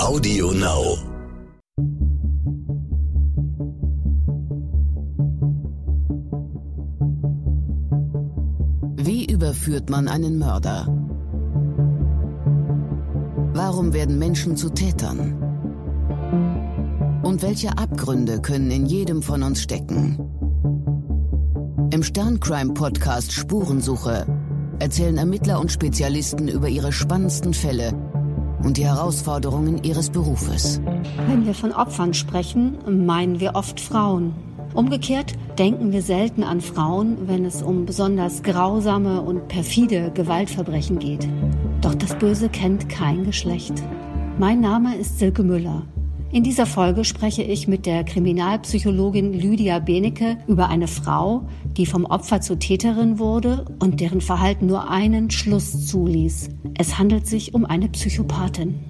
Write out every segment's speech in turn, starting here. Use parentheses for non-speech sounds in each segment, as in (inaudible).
Audio Now. Wie überführt man einen Mörder? Warum werden Menschen zu Tätern? Und welche Abgründe können in jedem von uns stecken? Im Sterncrime-Podcast Spurensuche erzählen Ermittler und Spezialisten über ihre spannendsten Fälle und die Herausforderungen ihres Berufes. Wenn wir von Opfern sprechen, meinen wir oft Frauen. Umgekehrt denken wir selten an Frauen, wenn es um besonders grausame und perfide Gewaltverbrechen geht. Doch das Böse kennt kein Geschlecht. Mein Name ist Silke Müller. In dieser Folge spreche ich mit der Kriminalpsychologin Lydia Benecke über eine Frau, die vom Opfer zur Täterin wurde und deren Verhalten nur einen Schluss zuließ. Es handelt sich um eine Psychopathin.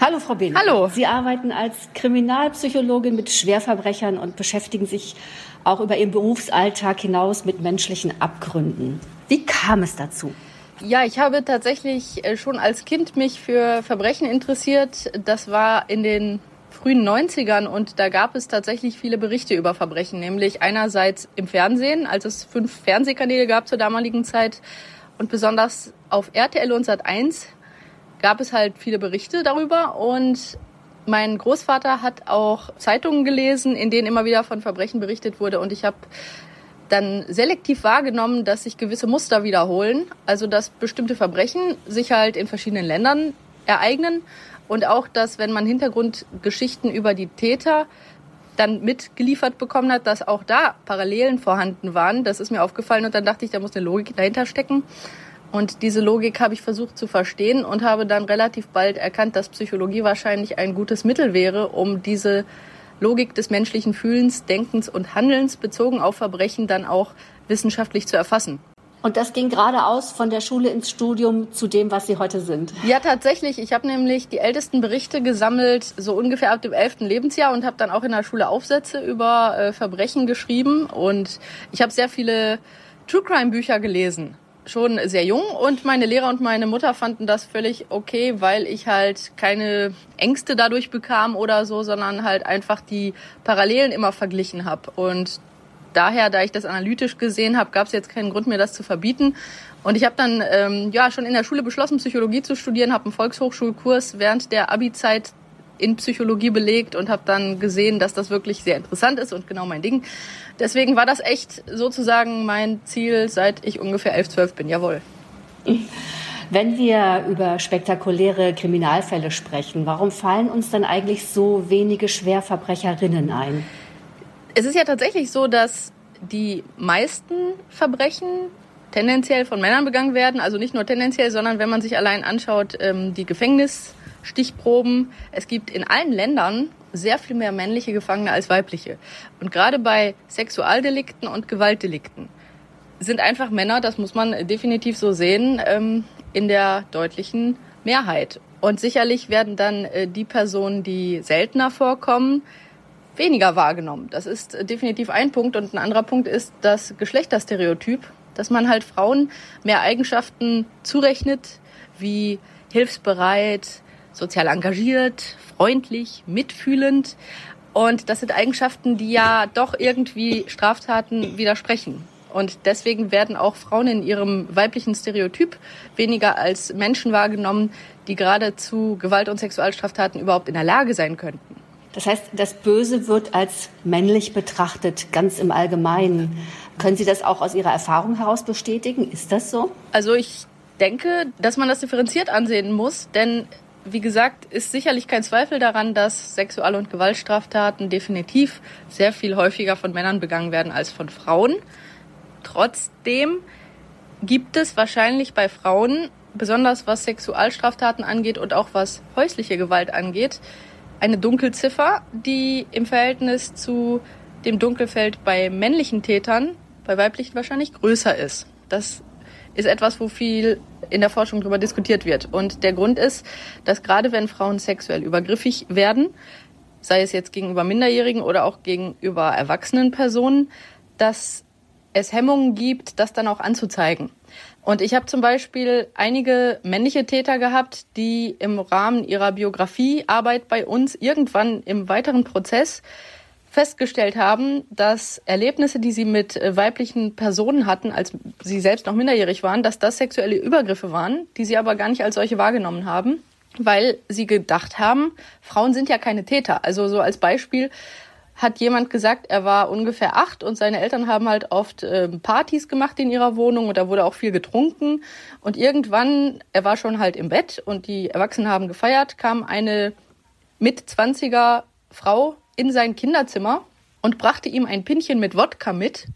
Hallo, Frau Benecke. Hallo. Sie arbeiten als Kriminalpsychologin mit Schwerverbrechern und beschäftigen sich auch über Ihren Berufsalltag hinaus mit menschlichen Abgründen. Wie kam es dazu? Ja, ich habe tatsächlich äh, schon als Kind mich für Verbrechen interessiert. Das war in den frühen 90ern und da gab es tatsächlich viele Berichte über Verbrechen, nämlich einerseits im Fernsehen, als es fünf Fernsehkanäle gab zur damaligen Zeit und besonders auf RTL und Sat1 gab es halt viele Berichte darüber. Und mein Großvater hat auch Zeitungen gelesen, in denen immer wieder von Verbrechen berichtet wurde. Und ich habe dann selektiv wahrgenommen, dass sich gewisse Muster wiederholen, also dass bestimmte Verbrechen sich halt in verschiedenen Ländern ereignen. Und auch, dass wenn man Hintergrundgeschichten über die Täter dann mitgeliefert bekommen hat, dass auch da Parallelen vorhanden waren. Das ist mir aufgefallen und dann dachte ich, da muss eine Logik dahinter stecken. Und diese Logik habe ich versucht zu verstehen und habe dann relativ bald erkannt, dass Psychologie wahrscheinlich ein gutes Mittel wäre, um diese Logik des menschlichen Fühlens, Denkens und Handelns bezogen auf Verbrechen dann auch wissenschaftlich zu erfassen. Und das ging geradeaus von der Schule ins Studium zu dem, was Sie heute sind. Ja, tatsächlich. Ich habe nämlich die ältesten Berichte gesammelt, so ungefähr ab dem elften Lebensjahr und habe dann auch in der Schule Aufsätze über äh, Verbrechen geschrieben. Und ich habe sehr viele True Crime Bücher gelesen schon sehr jung und meine Lehrer und meine Mutter fanden das völlig okay, weil ich halt keine Ängste dadurch bekam oder so, sondern halt einfach die Parallelen immer verglichen habe. Und daher, da ich das analytisch gesehen habe, gab es jetzt keinen Grund mir das zu verbieten. Und ich habe dann ähm, ja schon in der Schule beschlossen, Psychologie zu studieren, habe einen Volkshochschulkurs während der Abi-Zeit in Psychologie belegt und habe dann gesehen, dass das wirklich sehr interessant ist und genau mein Ding. Deswegen war das echt sozusagen mein Ziel, seit ich ungefähr 11, 12 bin. Jawohl. Wenn wir über spektakuläre Kriminalfälle sprechen, warum fallen uns dann eigentlich so wenige Schwerverbrecherinnen ein? Es ist ja tatsächlich so, dass die meisten Verbrechen tendenziell von Männern begangen werden. Also nicht nur tendenziell, sondern wenn man sich allein anschaut, ähm, die Gefängnisstichproben. Es gibt in allen Ländern sehr viel mehr männliche Gefangene als weibliche. Und gerade bei Sexualdelikten und Gewaltdelikten sind einfach Männer, das muss man definitiv so sehen, ähm, in der deutlichen Mehrheit. Und sicherlich werden dann äh, die Personen, die seltener vorkommen, weniger wahrgenommen. Das ist definitiv ein Punkt. Und ein anderer Punkt ist das Geschlechterstereotyp, dass man halt Frauen mehr Eigenschaften zurechnet, wie hilfsbereit, sozial engagiert, freundlich, mitfühlend. Und das sind Eigenschaften, die ja doch irgendwie Straftaten widersprechen. Und deswegen werden auch Frauen in ihrem weiblichen Stereotyp weniger als Menschen wahrgenommen, die gerade zu Gewalt- und Sexualstraftaten überhaupt in der Lage sein könnten. Das heißt, das Böse wird als männlich betrachtet, ganz im Allgemeinen. Können Sie das auch aus Ihrer Erfahrung heraus bestätigen? Ist das so? Also ich denke, dass man das differenziert ansehen muss, denn wie gesagt, ist sicherlich kein Zweifel daran, dass Sexual- und Gewaltstraftaten definitiv sehr viel häufiger von Männern begangen werden als von Frauen. Trotzdem gibt es wahrscheinlich bei Frauen, besonders was Sexualstraftaten angeht und auch was häusliche Gewalt angeht, eine Dunkelziffer, die im Verhältnis zu dem Dunkelfeld bei männlichen Tätern, bei weiblichen wahrscheinlich größer ist. Das ist etwas, wo viel in der Forschung darüber diskutiert wird. Und der Grund ist, dass gerade wenn Frauen sexuell übergriffig werden, sei es jetzt gegenüber Minderjährigen oder auch gegenüber erwachsenen Personen, dass es Hemmungen gibt, das dann auch anzuzeigen. Und ich habe zum Beispiel einige männliche Täter gehabt, die im Rahmen ihrer Biografiearbeit bei uns irgendwann im weiteren Prozess festgestellt haben, dass Erlebnisse, die sie mit äh, weiblichen Personen hatten, als sie selbst noch minderjährig waren, dass das sexuelle Übergriffe waren, die sie aber gar nicht als solche wahrgenommen haben, weil sie gedacht haben, Frauen sind ja keine Täter. Also so als Beispiel hat jemand gesagt, er war ungefähr acht und seine Eltern haben halt oft äh, Partys gemacht in ihrer Wohnung und da wurde auch viel getrunken. Und irgendwann, er war schon halt im Bett und die Erwachsenen haben gefeiert, kam eine mit 20er Frau in sein Kinderzimmer und brachte ihm ein Pinchen mit Wodka mit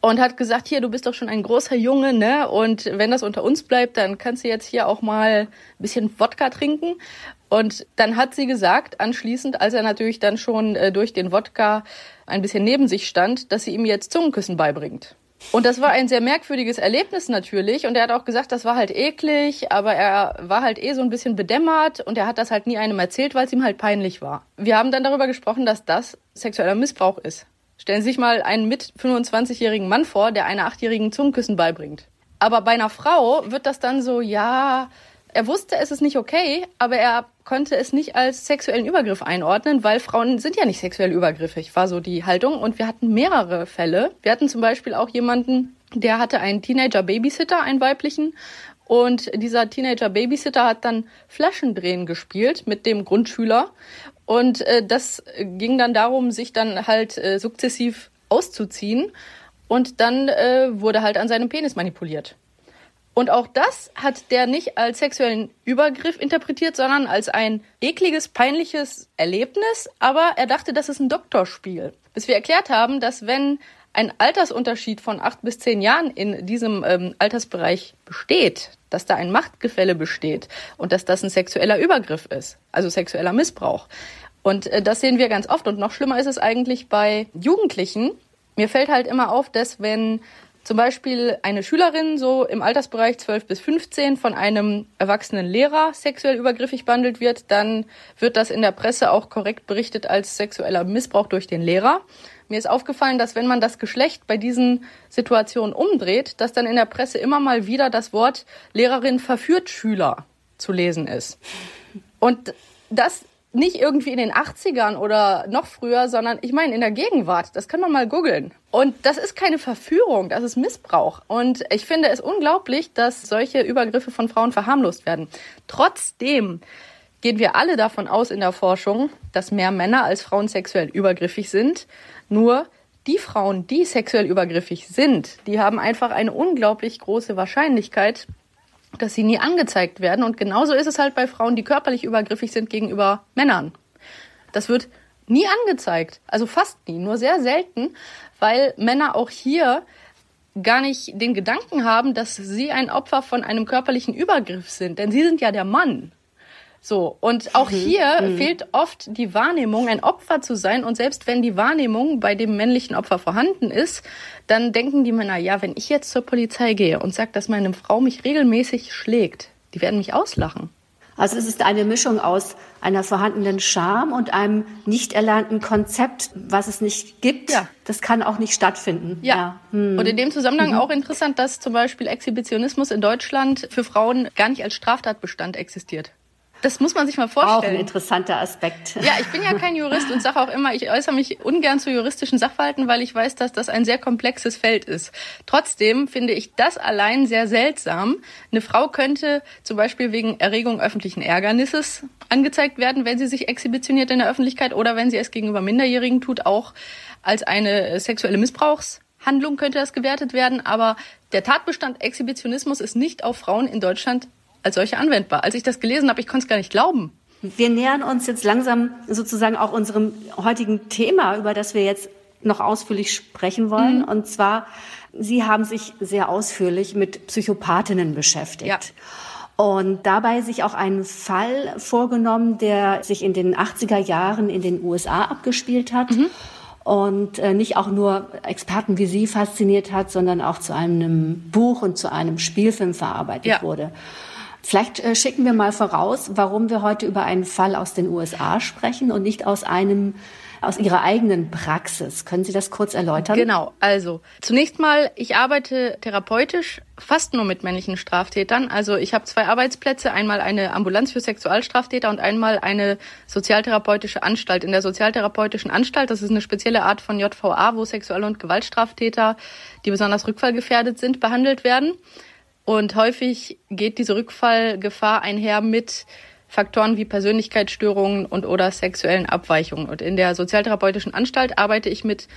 und hat gesagt, hier, du bist doch schon ein großer Junge, ne? Und wenn das unter uns bleibt, dann kannst du jetzt hier auch mal ein bisschen Wodka trinken. Und dann hat sie gesagt, anschließend, als er natürlich dann schon äh, durch den Wodka ein bisschen neben sich stand, dass sie ihm jetzt Zungenküssen beibringt. Und das war ein sehr merkwürdiges Erlebnis natürlich. Und er hat auch gesagt, das war halt eklig, aber er war halt eh so ein bisschen bedämmert und er hat das halt nie einem erzählt, weil es ihm halt peinlich war. Wir haben dann darüber gesprochen, dass das sexueller Missbrauch ist. Stellen Sie sich mal einen mit 25-jährigen Mann vor, der einer achtjährigen Zungenküssen beibringt. Aber bei einer Frau wird das dann so, ja, er wusste, es ist nicht okay, aber er konnte es nicht als sexuellen Übergriff einordnen, weil Frauen sind ja nicht sexuell übergriffig, war so die Haltung. Und wir hatten mehrere Fälle. Wir hatten zum Beispiel auch jemanden, der hatte einen Teenager-Babysitter, einen weiblichen. Und dieser Teenager-Babysitter hat dann Flaschendrehen gespielt mit dem Grundschüler. Und äh, das ging dann darum, sich dann halt äh, sukzessiv auszuziehen. Und dann äh, wurde halt an seinem Penis manipuliert. Und auch das hat der nicht als sexuellen Übergriff interpretiert, sondern als ein ekliges, peinliches Erlebnis. Aber er dachte, das ist ein Doktorspiel. Bis wir erklärt haben, dass wenn ein Altersunterschied von acht bis zehn Jahren in diesem ähm, Altersbereich besteht, dass da ein Machtgefälle besteht und dass das ein sexueller Übergriff ist, also sexueller Missbrauch. Und äh, das sehen wir ganz oft. Und noch schlimmer ist es eigentlich bei Jugendlichen. Mir fällt halt immer auf, dass wenn zum Beispiel eine Schülerin so im Altersbereich 12 bis 15 von einem erwachsenen Lehrer sexuell übergriffig behandelt wird, dann wird das in der Presse auch korrekt berichtet als sexueller Missbrauch durch den Lehrer. Mir ist aufgefallen, dass wenn man das Geschlecht bei diesen Situationen umdreht, dass dann in der Presse immer mal wieder das Wort Lehrerin verführt Schüler zu lesen ist. Und das nicht irgendwie in den 80ern oder noch früher, sondern ich meine in der Gegenwart. Das kann man mal googeln. Und das ist keine Verführung, das ist Missbrauch. Und ich finde es unglaublich, dass solche Übergriffe von Frauen verharmlost werden. Trotzdem gehen wir alle davon aus in der Forschung, dass mehr Männer als Frauen sexuell übergriffig sind. Nur die Frauen, die sexuell übergriffig sind, die haben einfach eine unglaublich große Wahrscheinlichkeit, dass sie nie angezeigt werden. Und genauso ist es halt bei Frauen, die körperlich übergriffig sind gegenüber Männern. Das wird nie angezeigt. Also fast nie, nur sehr selten, weil Männer auch hier gar nicht den Gedanken haben, dass sie ein Opfer von einem körperlichen Übergriff sind. Denn sie sind ja der Mann. So, und auch mhm. hier mhm. fehlt oft die Wahrnehmung, ein Opfer zu sein. Und selbst wenn die Wahrnehmung bei dem männlichen Opfer vorhanden ist, dann denken die Männer, ja, wenn ich jetzt zur Polizei gehe und sage, dass meine Frau mich regelmäßig schlägt, die werden mich auslachen. Also es ist eine Mischung aus einer vorhandenen Scham und einem nicht erlernten Konzept, was es nicht gibt. Ja. Das kann auch nicht stattfinden. Ja. ja. Hm. Und in dem Zusammenhang mhm. auch interessant, dass zum Beispiel Exhibitionismus in Deutschland für Frauen gar nicht als Straftatbestand existiert. Das muss man sich mal vorstellen. Auch ein interessanter Aspekt. Ja, ich bin ja kein Jurist und sage auch immer, ich äußere mich ungern zu juristischen Sachverhalten, weil ich weiß, dass das ein sehr komplexes Feld ist. Trotzdem finde ich das allein sehr seltsam. Eine Frau könnte zum Beispiel wegen Erregung öffentlichen Ärgernisses angezeigt werden, wenn sie sich exhibitioniert in der Öffentlichkeit oder wenn sie es gegenüber Minderjährigen tut, auch als eine sexuelle Missbrauchshandlung könnte das gewertet werden. Aber der Tatbestand Exhibitionismus ist nicht auf Frauen in Deutschland als solche anwendbar. Als ich das gelesen habe, ich konnte es gar nicht glauben. Wir nähern uns jetzt langsam sozusagen auch unserem heutigen Thema, über das wir jetzt noch ausführlich sprechen wollen. Mhm. Und zwar, Sie haben sich sehr ausführlich mit Psychopathinnen beschäftigt. Ja. Und dabei sich auch einen Fall vorgenommen, der sich in den 80er Jahren in den USA abgespielt hat. Mhm. Und äh, nicht auch nur Experten wie Sie fasziniert hat, sondern auch zu einem Buch und zu einem Spielfilm verarbeitet ja. wurde. Vielleicht äh, schicken wir mal voraus, warum wir heute über einen Fall aus den USA sprechen und nicht aus einem aus Ihrer eigenen Praxis. Können Sie das kurz erläutern? Genau. Also zunächst mal, ich arbeite therapeutisch fast nur mit männlichen Straftätern. Also ich habe zwei Arbeitsplätze, einmal eine Ambulanz für Sexualstraftäter und einmal eine sozialtherapeutische Anstalt. In der sozialtherapeutischen Anstalt, das ist eine spezielle Art von JVA, wo Sexual- und Gewaltstraftäter, die besonders rückfallgefährdet sind, behandelt werden. Und häufig geht diese Rückfallgefahr einher mit Faktoren wie Persönlichkeitsstörungen und oder sexuellen Abweichungen. Und in der sozialtherapeutischen Anstalt arbeite ich mit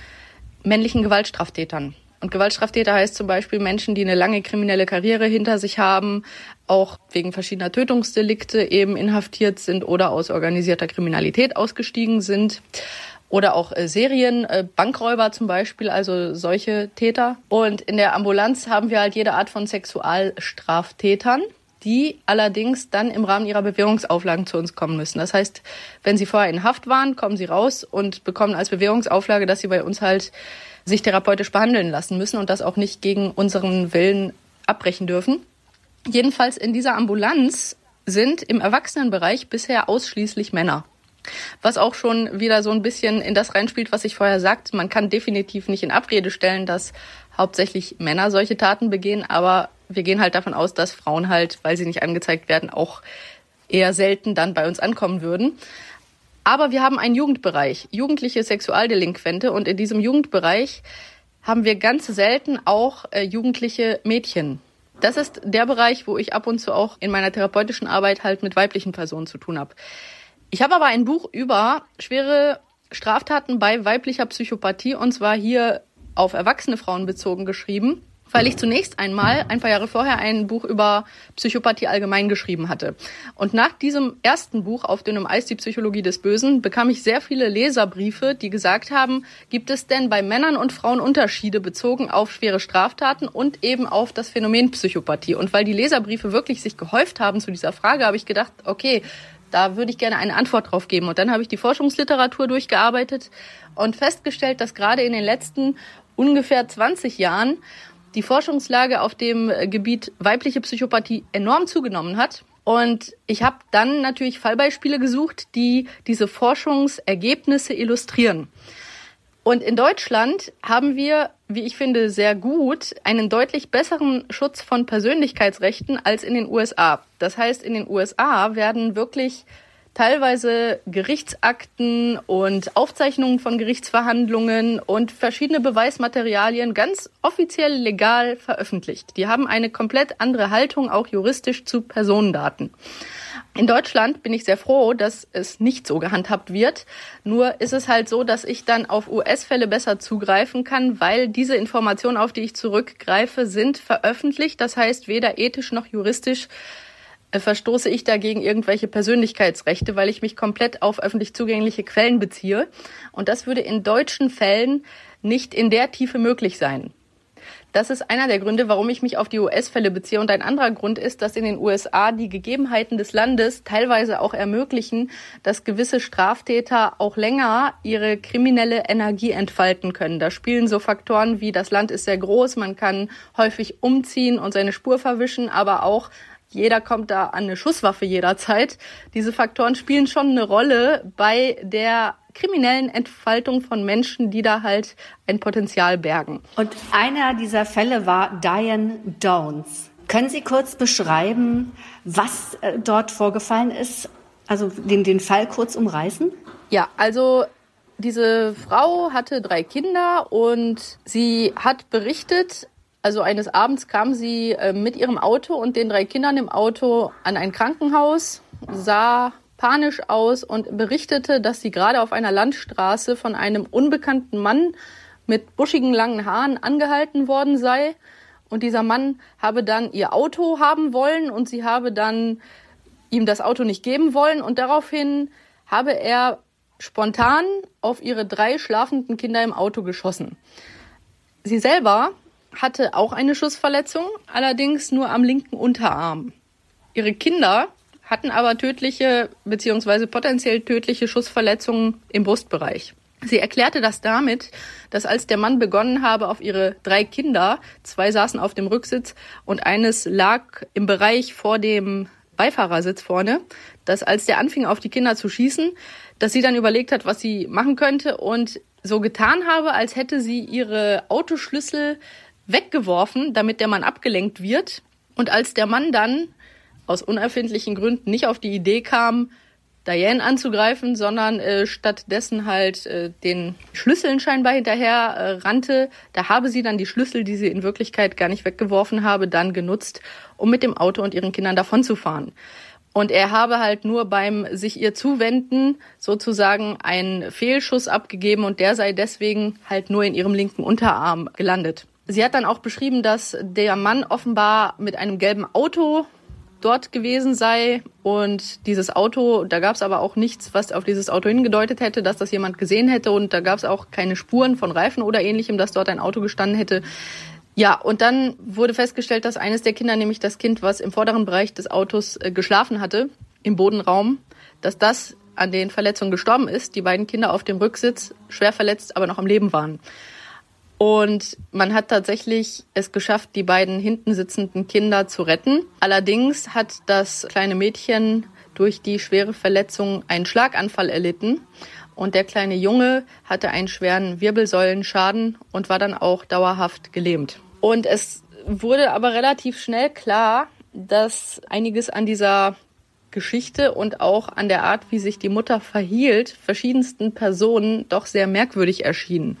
männlichen Gewaltstraftätern. Und Gewaltstraftäter heißt zum Beispiel Menschen, die eine lange kriminelle Karriere hinter sich haben, auch wegen verschiedener Tötungsdelikte eben inhaftiert sind oder aus organisierter Kriminalität ausgestiegen sind. Oder auch äh, Serien, äh, Bankräuber zum Beispiel, also solche Täter. Und in der Ambulanz haben wir halt jede Art von Sexualstraftätern die allerdings dann im Rahmen ihrer Bewährungsauflagen zu uns kommen müssen. Das heißt, wenn sie vorher in Haft waren, kommen sie raus und bekommen als Bewährungsauflage, dass sie bei uns halt sich therapeutisch behandeln lassen müssen und das auch nicht gegen unseren Willen abbrechen dürfen. Jedenfalls in dieser Ambulanz sind im Erwachsenenbereich bisher ausschließlich Männer. Was auch schon wieder so ein bisschen in das reinspielt, was ich vorher sagte. Man kann definitiv nicht in Abrede stellen, dass hauptsächlich Männer solche Taten begehen, aber wir gehen halt davon aus, dass Frauen halt, weil sie nicht angezeigt werden, auch eher selten dann bei uns ankommen würden. Aber wir haben einen Jugendbereich, jugendliche Sexualdelinquente und in diesem Jugendbereich haben wir ganz selten auch äh, jugendliche Mädchen. Das ist der Bereich, wo ich ab und zu auch in meiner therapeutischen Arbeit halt mit weiblichen Personen zu tun habe. Ich habe aber ein Buch über schwere Straftaten bei weiblicher Psychopathie und zwar hier auf erwachsene Frauen bezogen geschrieben weil ich zunächst einmal ein paar Jahre vorher ein Buch über Psychopathie allgemein geschrieben hatte. Und nach diesem ersten Buch auf dünnem Eis, die Psychologie des Bösen, bekam ich sehr viele Leserbriefe, die gesagt haben, gibt es denn bei Männern und Frauen Unterschiede bezogen auf schwere Straftaten und eben auf das Phänomen Psychopathie? Und weil die Leserbriefe wirklich sich gehäuft haben zu dieser Frage, habe ich gedacht, okay, da würde ich gerne eine Antwort drauf geben. Und dann habe ich die Forschungsliteratur durchgearbeitet und festgestellt, dass gerade in den letzten ungefähr 20 Jahren die Forschungslage auf dem Gebiet weibliche Psychopathie enorm zugenommen hat. Und ich habe dann natürlich Fallbeispiele gesucht, die diese Forschungsergebnisse illustrieren. Und in Deutschland haben wir, wie ich finde, sehr gut einen deutlich besseren Schutz von Persönlichkeitsrechten als in den USA. Das heißt, in den USA werden wirklich teilweise Gerichtsakten und Aufzeichnungen von Gerichtsverhandlungen und verschiedene Beweismaterialien ganz offiziell legal veröffentlicht. Die haben eine komplett andere Haltung, auch juristisch zu Personendaten. In Deutschland bin ich sehr froh, dass es nicht so gehandhabt wird. Nur ist es halt so, dass ich dann auf US-Fälle besser zugreifen kann, weil diese Informationen, auf die ich zurückgreife, sind veröffentlicht. Das heißt, weder ethisch noch juristisch äh, verstoße ich dagegen irgendwelche Persönlichkeitsrechte, weil ich mich komplett auf öffentlich zugängliche Quellen beziehe. Und das würde in deutschen Fällen nicht in der Tiefe möglich sein. Das ist einer der Gründe, warum ich mich auf die US-Fälle beziehe. Und ein anderer Grund ist, dass in den USA die Gegebenheiten des Landes teilweise auch ermöglichen, dass gewisse Straftäter auch länger ihre kriminelle Energie entfalten können. Da spielen so Faktoren wie das Land ist sehr groß, man kann häufig umziehen und seine Spur verwischen, aber auch jeder kommt da an eine Schusswaffe jederzeit. Diese Faktoren spielen schon eine Rolle bei der kriminellen Entfaltung von Menschen, die da halt ein Potenzial bergen. Und einer dieser Fälle war Diane Downs. Können Sie kurz beschreiben, was äh, dort vorgefallen ist? Also den, den Fall kurz umreißen? Ja, also diese Frau hatte drei Kinder und sie hat berichtet, also eines Abends kam sie äh, mit ihrem Auto und den drei Kindern im Auto an ein Krankenhaus, sah panisch aus und berichtete, dass sie gerade auf einer Landstraße von einem unbekannten Mann mit buschigen langen Haaren angehalten worden sei. Und dieser Mann habe dann ihr Auto haben wollen und sie habe dann ihm das Auto nicht geben wollen. Und daraufhin habe er spontan auf ihre drei schlafenden Kinder im Auto geschossen. Sie selber hatte auch eine Schussverletzung, allerdings nur am linken Unterarm. Ihre Kinder hatten aber tödliche bzw. potenziell tödliche Schussverletzungen im Brustbereich. Sie erklärte das damit, dass als der Mann begonnen habe auf ihre drei Kinder, zwei saßen auf dem Rücksitz und eines lag im Bereich vor dem Beifahrersitz vorne, dass als der anfing auf die Kinder zu schießen, dass sie dann überlegt hat, was sie machen könnte und so getan habe, als hätte sie ihre Autoschlüssel weggeworfen, damit der Mann abgelenkt wird. Und als der Mann dann aus unerfindlichen Gründen nicht auf die Idee kam, Diane anzugreifen, sondern äh, stattdessen halt äh, den Schlüsseln scheinbar hinterher äh, rannte. Da habe sie dann die Schlüssel, die sie in Wirklichkeit gar nicht weggeworfen habe, dann genutzt, um mit dem Auto und ihren Kindern davonzufahren. Und er habe halt nur beim sich ihr zuwenden sozusagen einen Fehlschuss abgegeben und der sei deswegen halt nur in ihrem linken Unterarm gelandet. Sie hat dann auch beschrieben, dass der Mann offenbar mit einem gelben Auto dort gewesen sei. Und dieses Auto, da gab es aber auch nichts, was auf dieses Auto hingedeutet hätte, dass das jemand gesehen hätte. Und da gab es auch keine Spuren von Reifen oder ähnlichem, dass dort ein Auto gestanden hätte. Ja, und dann wurde festgestellt, dass eines der Kinder, nämlich das Kind, was im vorderen Bereich des Autos äh, geschlafen hatte, im Bodenraum, dass das an den Verletzungen gestorben ist. Die beiden Kinder auf dem Rücksitz schwer verletzt, aber noch am Leben waren. Und man hat tatsächlich es geschafft, die beiden hinten sitzenden Kinder zu retten. Allerdings hat das kleine Mädchen durch die schwere Verletzung einen Schlaganfall erlitten. Und der kleine Junge hatte einen schweren Wirbelsäulenschaden und war dann auch dauerhaft gelähmt. Und es wurde aber relativ schnell klar, dass einiges an dieser Geschichte und auch an der Art, wie sich die Mutter verhielt, verschiedensten Personen doch sehr merkwürdig erschien.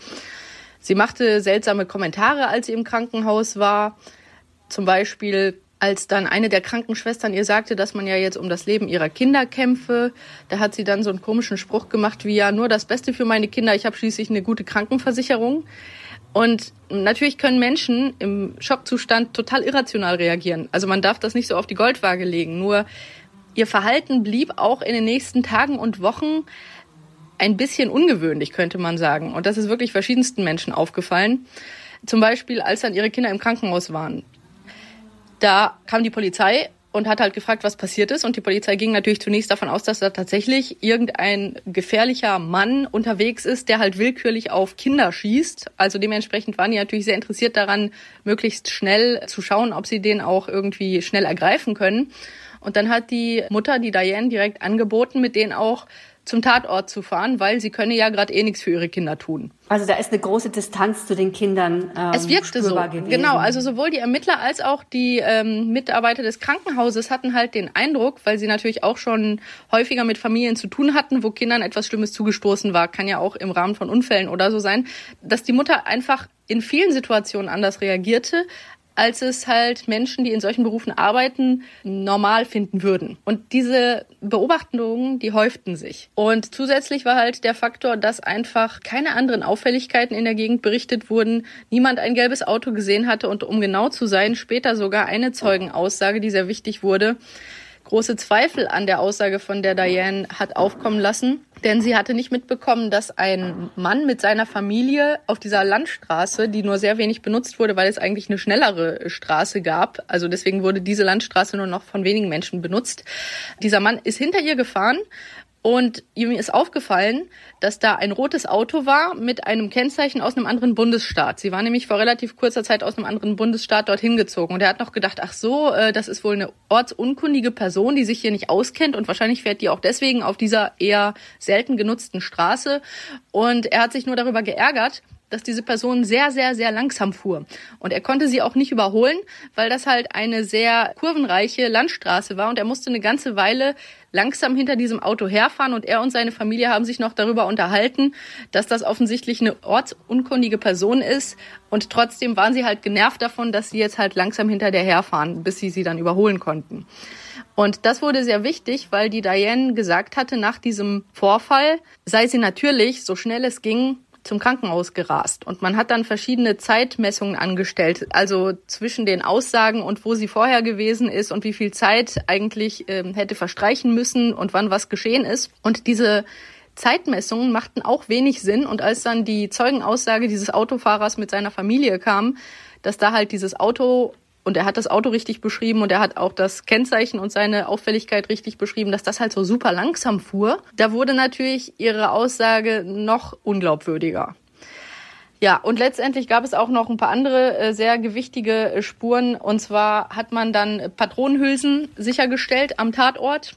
Sie machte seltsame Kommentare, als sie im Krankenhaus war. Zum Beispiel, als dann eine der Krankenschwestern ihr sagte, dass man ja jetzt um das Leben ihrer Kinder kämpfe. Da hat sie dann so einen komischen Spruch gemacht wie ja, nur das Beste für meine Kinder, ich habe schließlich eine gute Krankenversicherung. Und natürlich können Menschen im Schockzustand total irrational reagieren. Also man darf das nicht so auf die Goldwaage legen. Nur ihr Verhalten blieb auch in den nächsten Tagen und Wochen ein bisschen ungewöhnlich, könnte man sagen. Und das ist wirklich verschiedensten Menschen aufgefallen. Zum Beispiel, als dann ihre Kinder im Krankenhaus waren. Da kam die Polizei und hat halt gefragt, was passiert ist. Und die Polizei ging natürlich zunächst davon aus, dass da tatsächlich irgendein gefährlicher Mann unterwegs ist, der halt willkürlich auf Kinder schießt. Also dementsprechend waren die natürlich sehr interessiert daran, möglichst schnell zu schauen, ob sie den auch irgendwie schnell ergreifen können. Und dann hat die Mutter, die Diane, direkt angeboten, mit denen auch zum Tatort zu fahren, weil sie könne ja gerade eh nichts für ihre Kinder tun. Also da ist eine große Distanz zu den Kindern. Ähm, es wirkte so. Gewesen. Genau, also sowohl die Ermittler als auch die ähm, Mitarbeiter des Krankenhauses hatten halt den Eindruck, weil sie natürlich auch schon häufiger mit Familien zu tun hatten, wo Kindern etwas Schlimmes zugestoßen war, kann ja auch im Rahmen von Unfällen oder so sein, dass die Mutter einfach in vielen Situationen anders reagierte, als es halt Menschen, die in solchen Berufen arbeiten, normal finden würden. Und diese Beobachtungen, die häuften sich. Und zusätzlich war halt der Faktor, dass einfach keine anderen Auffälligkeiten in der Gegend berichtet wurden, niemand ein gelbes Auto gesehen hatte und um genau zu sein, später sogar eine Zeugenaussage, die sehr wichtig wurde, große Zweifel an der Aussage von der Diane hat aufkommen lassen. Denn sie hatte nicht mitbekommen, dass ein Mann mit seiner Familie auf dieser Landstraße, die nur sehr wenig benutzt wurde, weil es eigentlich eine schnellere Straße gab, also deswegen wurde diese Landstraße nur noch von wenigen Menschen benutzt. Dieser Mann ist hinter ihr gefahren und ihm ist aufgefallen, dass da ein rotes Auto war mit einem Kennzeichen aus einem anderen Bundesstaat. Sie war nämlich vor relativ kurzer Zeit aus einem anderen Bundesstaat dorthin gezogen. Und er hat noch gedacht, ach so, äh, das ist wohl eine ortsunkundige Person, die sich hier nicht auskennt. Und wahrscheinlich fährt die auch deswegen auf dieser eher selten genutzten Straße. Und er hat sich nur darüber geärgert, dass diese Person sehr, sehr, sehr langsam fuhr. Und er konnte sie auch nicht überholen, weil das halt eine sehr kurvenreiche Landstraße war und er musste eine ganze Weile langsam hinter diesem Auto herfahren und er und seine Familie haben sich noch darüber unterhalten, dass das offensichtlich eine ortsunkundige Person ist und trotzdem waren sie halt genervt davon, dass sie jetzt halt langsam hinter der herfahren, bis sie sie dann überholen konnten. Und das wurde sehr wichtig, weil die Diane gesagt hatte, nach diesem Vorfall sei sie natürlich, so schnell es ging, zum Krankenhaus gerast. Und man hat dann verschiedene Zeitmessungen angestellt, also zwischen den Aussagen und wo sie vorher gewesen ist und wie viel Zeit eigentlich äh, hätte verstreichen müssen und wann was geschehen ist. Und diese Zeitmessungen machten auch wenig Sinn. Und als dann die Zeugenaussage dieses Autofahrers mit seiner Familie kam, dass da halt dieses Auto und er hat das Auto richtig beschrieben und er hat auch das Kennzeichen und seine Auffälligkeit richtig beschrieben, dass das halt so super langsam fuhr. Da wurde natürlich ihre Aussage noch unglaubwürdiger. Ja, und letztendlich gab es auch noch ein paar andere äh, sehr gewichtige äh, Spuren. Und zwar hat man dann Patronenhülsen sichergestellt am Tatort.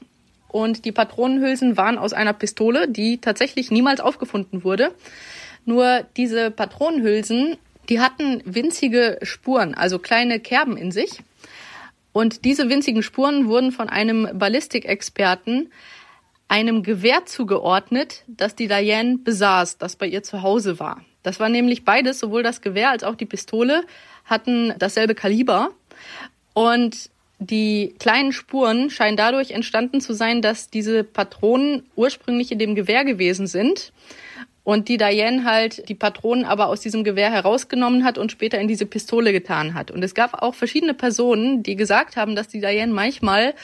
Und die Patronenhülsen waren aus einer Pistole, die tatsächlich niemals aufgefunden wurde. Nur diese Patronenhülsen, die hatten winzige Spuren, also kleine Kerben in sich. Und diese winzigen Spuren wurden von einem Ballistikexperten einem Gewehr zugeordnet, das die Diane besaß, das bei ihr zu Hause war. Das war nämlich beides, sowohl das Gewehr als auch die Pistole hatten dasselbe Kaliber. Und die kleinen Spuren scheinen dadurch entstanden zu sein, dass diese Patronen ursprünglich in dem Gewehr gewesen sind und die Diane halt die Patronen aber aus diesem Gewehr herausgenommen hat und später in diese Pistole getan hat. Und es gab auch verschiedene Personen, die gesagt haben, dass die Diane manchmal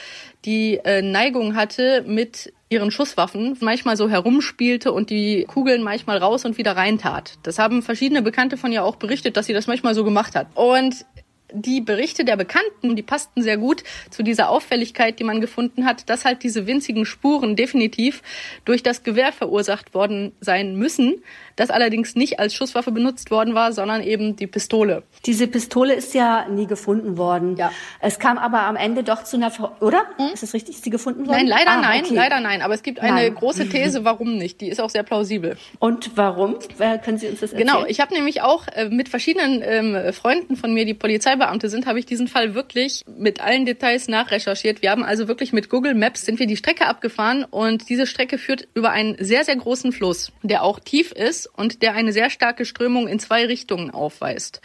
die äh, Neigung hatte, mit ihren Schusswaffen manchmal so herumspielte und die Kugeln manchmal raus und wieder reintat. Das haben verschiedene Bekannte von ihr auch berichtet, dass sie das manchmal so gemacht hat. Und die Berichte der Bekannten, die passten sehr gut zu dieser Auffälligkeit, die man gefunden hat, dass halt diese winzigen Spuren definitiv durch das Gewehr verursacht worden sein müssen, das allerdings nicht als Schusswaffe benutzt worden war, sondern eben die Pistole. Diese Pistole ist ja nie gefunden worden. Ja. Es kam aber am Ende doch zu einer, Ver oder? Hm? Ist es richtig, ist sie gefunden worden? Nein, leider ah, nein, okay. leider nein. Aber es gibt eine nein. große These, warum nicht. Die ist auch sehr plausibel. Und warum? Können Sie uns das erzählen? Genau, ich habe nämlich auch äh, mit verschiedenen ähm, Freunden von mir, die Polizeibeamte sind, habe ich diesen Fall wirklich mit allen Details nachrecherchiert. Wir haben also wirklich mit Google Maps sind wir die Strecke abgefahren und diese Strecke führt über einen sehr, sehr großen Fluss, der auch tief ist und der eine sehr starke Strömung in zwei Richtungen aufweist.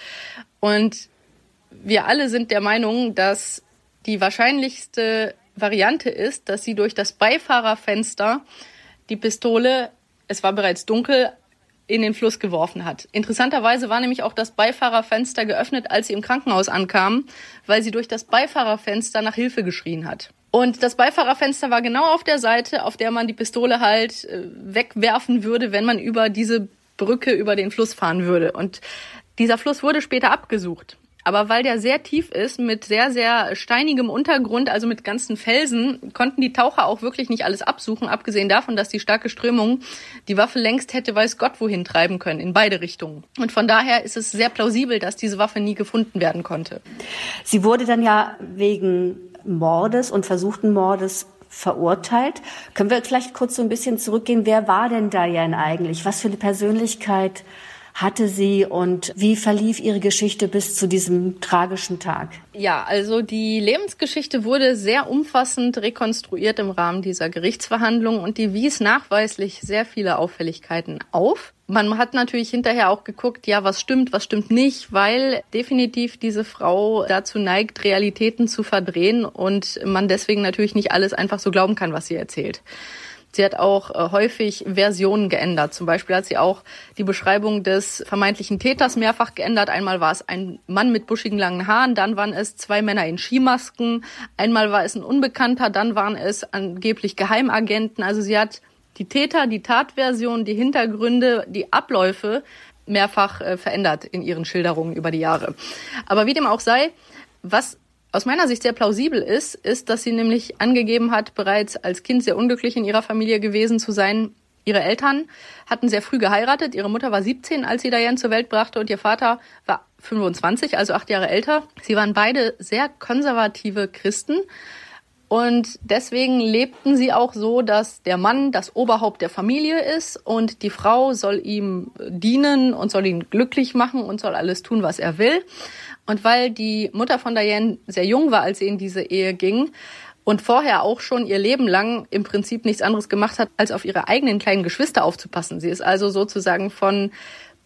Und wir alle sind der Meinung, dass die wahrscheinlichste Variante ist, dass sie durch das Beifahrerfenster die Pistole, es war bereits dunkel, in den Fluss geworfen hat. Interessanterweise war nämlich auch das Beifahrerfenster geöffnet, als sie im Krankenhaus ankam, weil sie durch das Beifahrerfenster nach Hilfe geschrien hat. Und das Beifahrerfenster war genau auf der Seite, auf der man die Pistole halt äh, wegwerfen würde, wenn man über diese Brücke über den Fluss fahren würde. Und dieser Fluss wurde später abgesucht. Aber weil der sehr tief ist, mit sehr, sehr steinigem Untergrund, also mit ganzen Felsen, konnten die Taucher auch wirklich nicht alles absuchen, abgesehen davon, dass die starke Strömung die Waffe längst hätte weiß Gott wohin treiben können, in beide Richtungen. Und von daher ist es sehr plausibel, dass diese Waffe nie gefunden werden konnte. Sie wurde dann ja wegen Mordes und versuchten Mordes verurteilt. Können wir vielleicht kurz so ein bisschen zurückgehen? Wer war denn Diane eigentlich? Was für eine Persönlichkeit hatte sie und wie verlief ihre Geschichte bis zu diesem tragischen Tag? Ja, also die Lebensgeschichte wurde sehr umfassend rekonstruiert im Rahmen dieser Gerichtsverhandlung und die wies nachweislich sehr viele Auffälligkeiten auf man hat natürlich hinterher auch geguckt, ja, was stimmt, was stimmt nicht, weil definitiv diese Frau dazu neigt, Realitäten zu verdrehen und man deswegen natürlich nicht alles einfach so glauben kann, was sie erzählt. Sie hat auch äh, häufig Versionen geändert. Zum Beispiel hat sie auch die Beschreibung des vermeintlichen Täters mehrfach geändert. Einmal war es ein Mann mit buschigen langen Haaren, dann waren es zwei Männer in Skimasken, einmal war es ein Unbekannter, dann waren es angeblich Geheimagenten. Also sie hat die Täter, die Tatversion, die Hintergründe, die Abläufe mehrfach äh, verändert in ihren Schilderungen über die Jahre. Aber wie dem auch sei, was aus meiner Sicht sehr plausibel ist, ist, dass sie nämlich angegeben hat, bereits als Kind sehr unglücklich in ihrer Familie gewesen zu sein. Ihre Eltern hatten sehr früh geheiratet. Ihre Mutter war 17, als sie Diane zur Welt brachte und ihr Vater war 25, also acht Jahre älter. Sie waren beide sehr konservative Christen und deswegen lebten sie auch so, dass der Mann das Oberhaupt der Familie ist und die Frau soll ihm dienen und soll ihn glücklich machen und soll alles tun, was er will. Und weil die Mutter von Diane sehr jung war, als sie in diese Ehe ging, und vorher auch schon ihr Leben lang im Prinzip nichts anderes gemacht hat, als auf ihre eigenen kleinen Geschwister aufzupassen. Sie ist also sozusagen von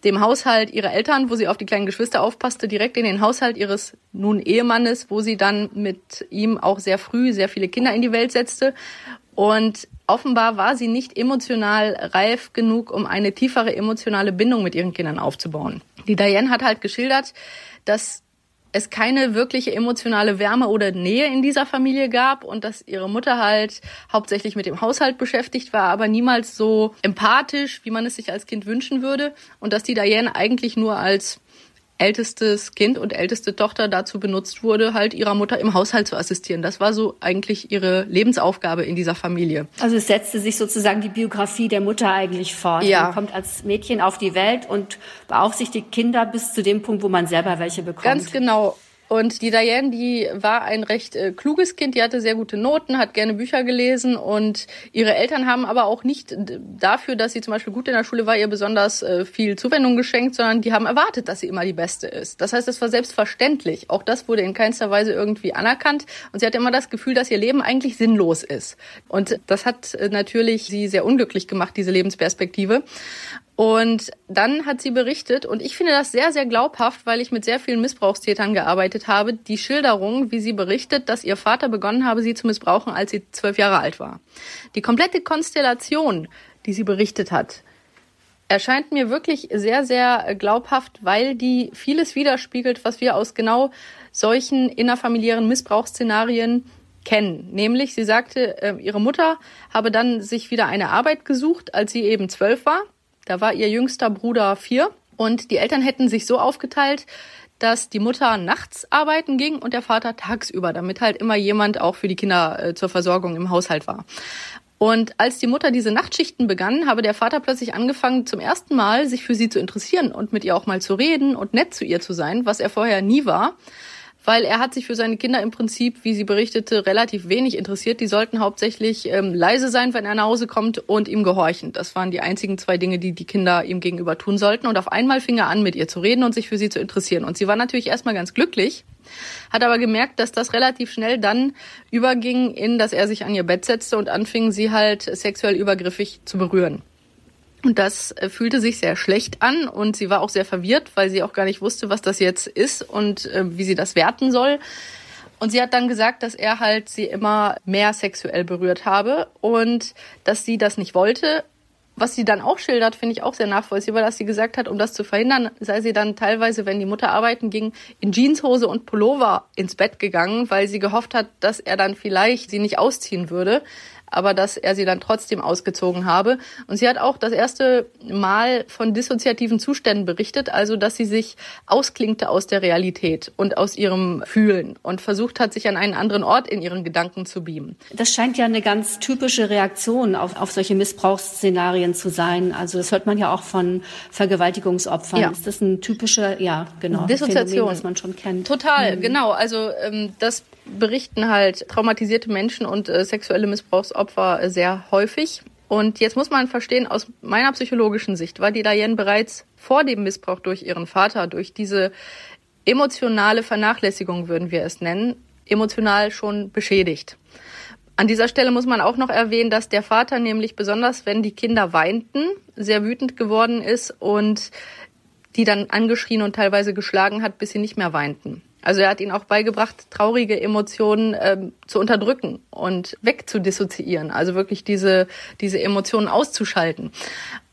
dem Haushalt ihrer Eltern, wo sie auf die kleinen Geschwister aufpasste, direkt in den Haushalt ihres nun Ehemannes, wo sie dann mit ihm auch sehr früh sehr viele Kinder in die Welt setzte. Und offenbar war sie nicht emotional reif genug, um eine tiefere emotionale Bindung mit ihren Kindern aufzubauen. Die Diane hat halt geschildert, dass es keine wirkliche emotionale Wärme oder Nähe in dieser Familie gab und dass ihre Mutter halt hauptsächlich mit dem Haushalt beschäftigt war, aber niemals so empathisch, wie man es sich als Kind wünschen würde. Und dass die Diane eigentlich nur als ältestes Kind und älteste Tochter dazu benutzt wurde, halt ihrer Mutter im Haushalt zu assistieren. Das war so eigentlich ihre Lebensaufgabe in dieser Familie. Also es setzte sich sozusagen die Biografie der Mutter eigentlich fort. Ja. Man kommt als Mädchen auf die Welt und beaufsichtigt Kinder bis zu dem Punkt, wo man selber welche bekommt. Ganz genau. Und die Diane, die war ein recht äh, kluges Kind, die hatte sehr gute Noten, hat gerne Bücher gelesen und ihre Eltern haben aber auch nicht dafür, dass sie zum Beispiel gut in der Schule war, ihr besonders äh, viel Zuwendung geschenkt, sondern die haben erwartet, dass sie immer die Beste ist. Das heißt, es war selbstverständlich. Auch das wurde in keinster Weise irgendwie anerkannt und sie hatte immer das Gefühl, dass ihr Leben eigentlich sinnlos ist. Und das hat äh, natürlich sie sehr unglücklich gemacht, diese Lebensperspektive. Und dann hat sie berichtet, und ich finde das sehr, sehr glaubhaft, weil ich mit sehr vielen Missbrauchstätern gearbeitet habe, die Schilderung, wie sie berichtet, dass ihr Vater begonnen habe, sie zu missbrauchen, als sie zwölf Jahre alt war. Die komplette Konstellation, die sie berichtet hat, erscheint mir wirklich sehr, sehr glaubhaft, weil die vieles widerspiegelt, was wir aus genau solchen innerfamiliären Missbrauchsszenarien kennen. Nämlich, sie sagte, äh, ihre Mutter habe dann sich wieder eine Arbeit gesucht, als sie eben zwölf war da war ihr jüngster Bruder vier und die Eltern hätten sich so aufgeteilt, dass die Mutter nachts arbeiten ging und der Vater tagsüber, damit halt immer jemand auch für die Kinder äh, zur Versorgung im Haushalt war. Und als die Mutter diese Nachtschichten begann, habe der Vater plötzlich angefangen, zum ersten Mal sich für sie zu interessieren und mit ihr auch mal zu reden und nett zu ihr zu sein, was er vorher nie war weil er hat sich für seine Kinder im Prinzip, wie sie berichtete, relativ wenig interessiert. Die sollten hauptsächlich ähm, leise sein, wenn er nach Hause kommt und ihm gehorchen. Das waren die einzigen zwei Dinge, die die Kinder ihm gegenüber tun sollten. Und auf einmal fing er an, mit ihr zu reden und sich für sie zu interessieren. Und sie war natürlich erstmal ganz glücklich, hat aber gemerkt, dass das relativ schnell dann überging in, dass er sich an ihr Bett setzte und anfing, sie halt sexuell übergriffig zu berühren. Und das äh, fühlte sich sehr schlecht an und sie war auch sehr verwirrt, weil sie auch gar nicht wusste, was das jetzt ist und äh, wie sie das werten soll. Und sie hat dann gesagt, dass er halt sie immer mehr sexuell berührt habe und dass sie das nicht wollte. Was sie dann auch schildert, finde ich auch sehr nachvollziehbar, dass sie gesagt hat, um das zu verhindern, sei sie dann teilweise, wenn die Mutter arbeiten ging, in Jeanshose und Pullover ins Bett gegangen, weil sie gehofft hat, dass er dann vielleicht sie nicht ausziehen würde aber dass er sie dann trotzdem ausgezogen habe. Und sie hat auch das erste Mal von dissoziativen Zuständen berichtet, also dass sie sich ausklingte aus der Realität und aus ihrem Fühlen und versucht hat, sich an einen anderen Ort in ihren Gedanken zu beamen. Das scheint ja eine ganz typische Reaktion auf, auf solche Missbrauchsszenarien zu sein. Also das hört man ja auch von Vergewaltigungsopfern. Ja. Ist das ein typischer, ja, genau, Dissoziation, Phänomen, das man schon kennt? Total, mhm. genau. Also ähm, das berichten halt traumatisierte Menschen und äh, sexuelle Missbrauchsopfer äh, sehr häufig. Und jetzt muss man verstehen, aus meiner psychologischen Sicht war die Diane bereits vor dem Missbrauch durch ihren Vater, durch diese emotionale Vernachlässigung, würden wir es nennen, emotional schon beschädigt. An dieser Stelle muss man auch noch erwähnen, dass der Vater nämlich besonders, wenn die Kinder weinten, sehr wütend geworden ist und die dann angeschrien und teilweise geschlagen hat, bis sie nicht mehr weinten. Also er hat ihnen auch beigebracht, traurige Emotionen ähm, zu unterdrücken und wegzudissoziieren, also wirklich diese, diese Emotionen auszuschalten.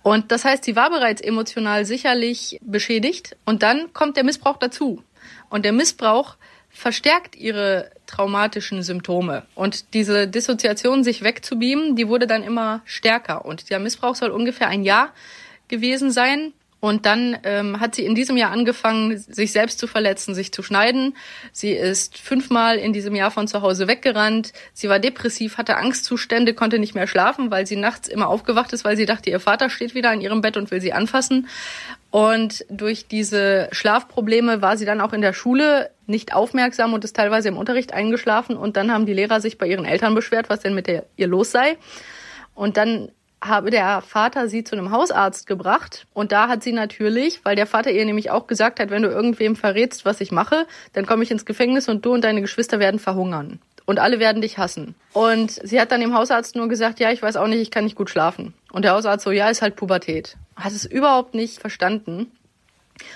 Und das heißt, sie war bereits emotional sicherlich beschädigt und dann kommt der Missbrauch dazu. Und der Missbrauch verstärkt ihre traumatischen Symptome. Und diese Dissoziation, sich wegzubeamen, die wurde dann immer stärker. Und der Missbrauch soll ungefähr ein Jahr gewesen sein. Und dann ähm, hat sie in diesem Jahr angefangen, sich selbst zu verletzen, sich zu schneiden. Sie ist fünfmal in diesem Jahr von zu Hause weggerannt. Sie war depressiv, hatte Angstzustände, konnte nicht mehr schlafen, weil sie nachts immer aufgewacht ist, weil sie dachte, ihr Vater steht wieder in ihrem Bett und will sie anfassen. Und durch diese Schlafprobleme war sie dann auch in der Schule nicht aufmerksam und ist teilweise im Unterricht eingeschlafen. Und dann haben die Lehrer sich bei ihren Eltern beschwert, was denn mit der, ihr los sei. Und dann habe der Vater sie zu einem Hausarzt gebracht und da hat sie natürlich, weil der Vater ihr nämlich auch gesagt hat, wenn du irgendwem verrätst, was ich mache, dann komme ich ins Gefängnis und du und deine Geschwister werden verhungern und alle werden dich hassen. Und sie hat dann dem Hausarzt nur gesagt, ja, ich weiß auch nicht, ich kann nicht gut schlafen. Und der Hausarzt so, ja, ist halt Pubertät. Hat es überhaupt nicht verstanden.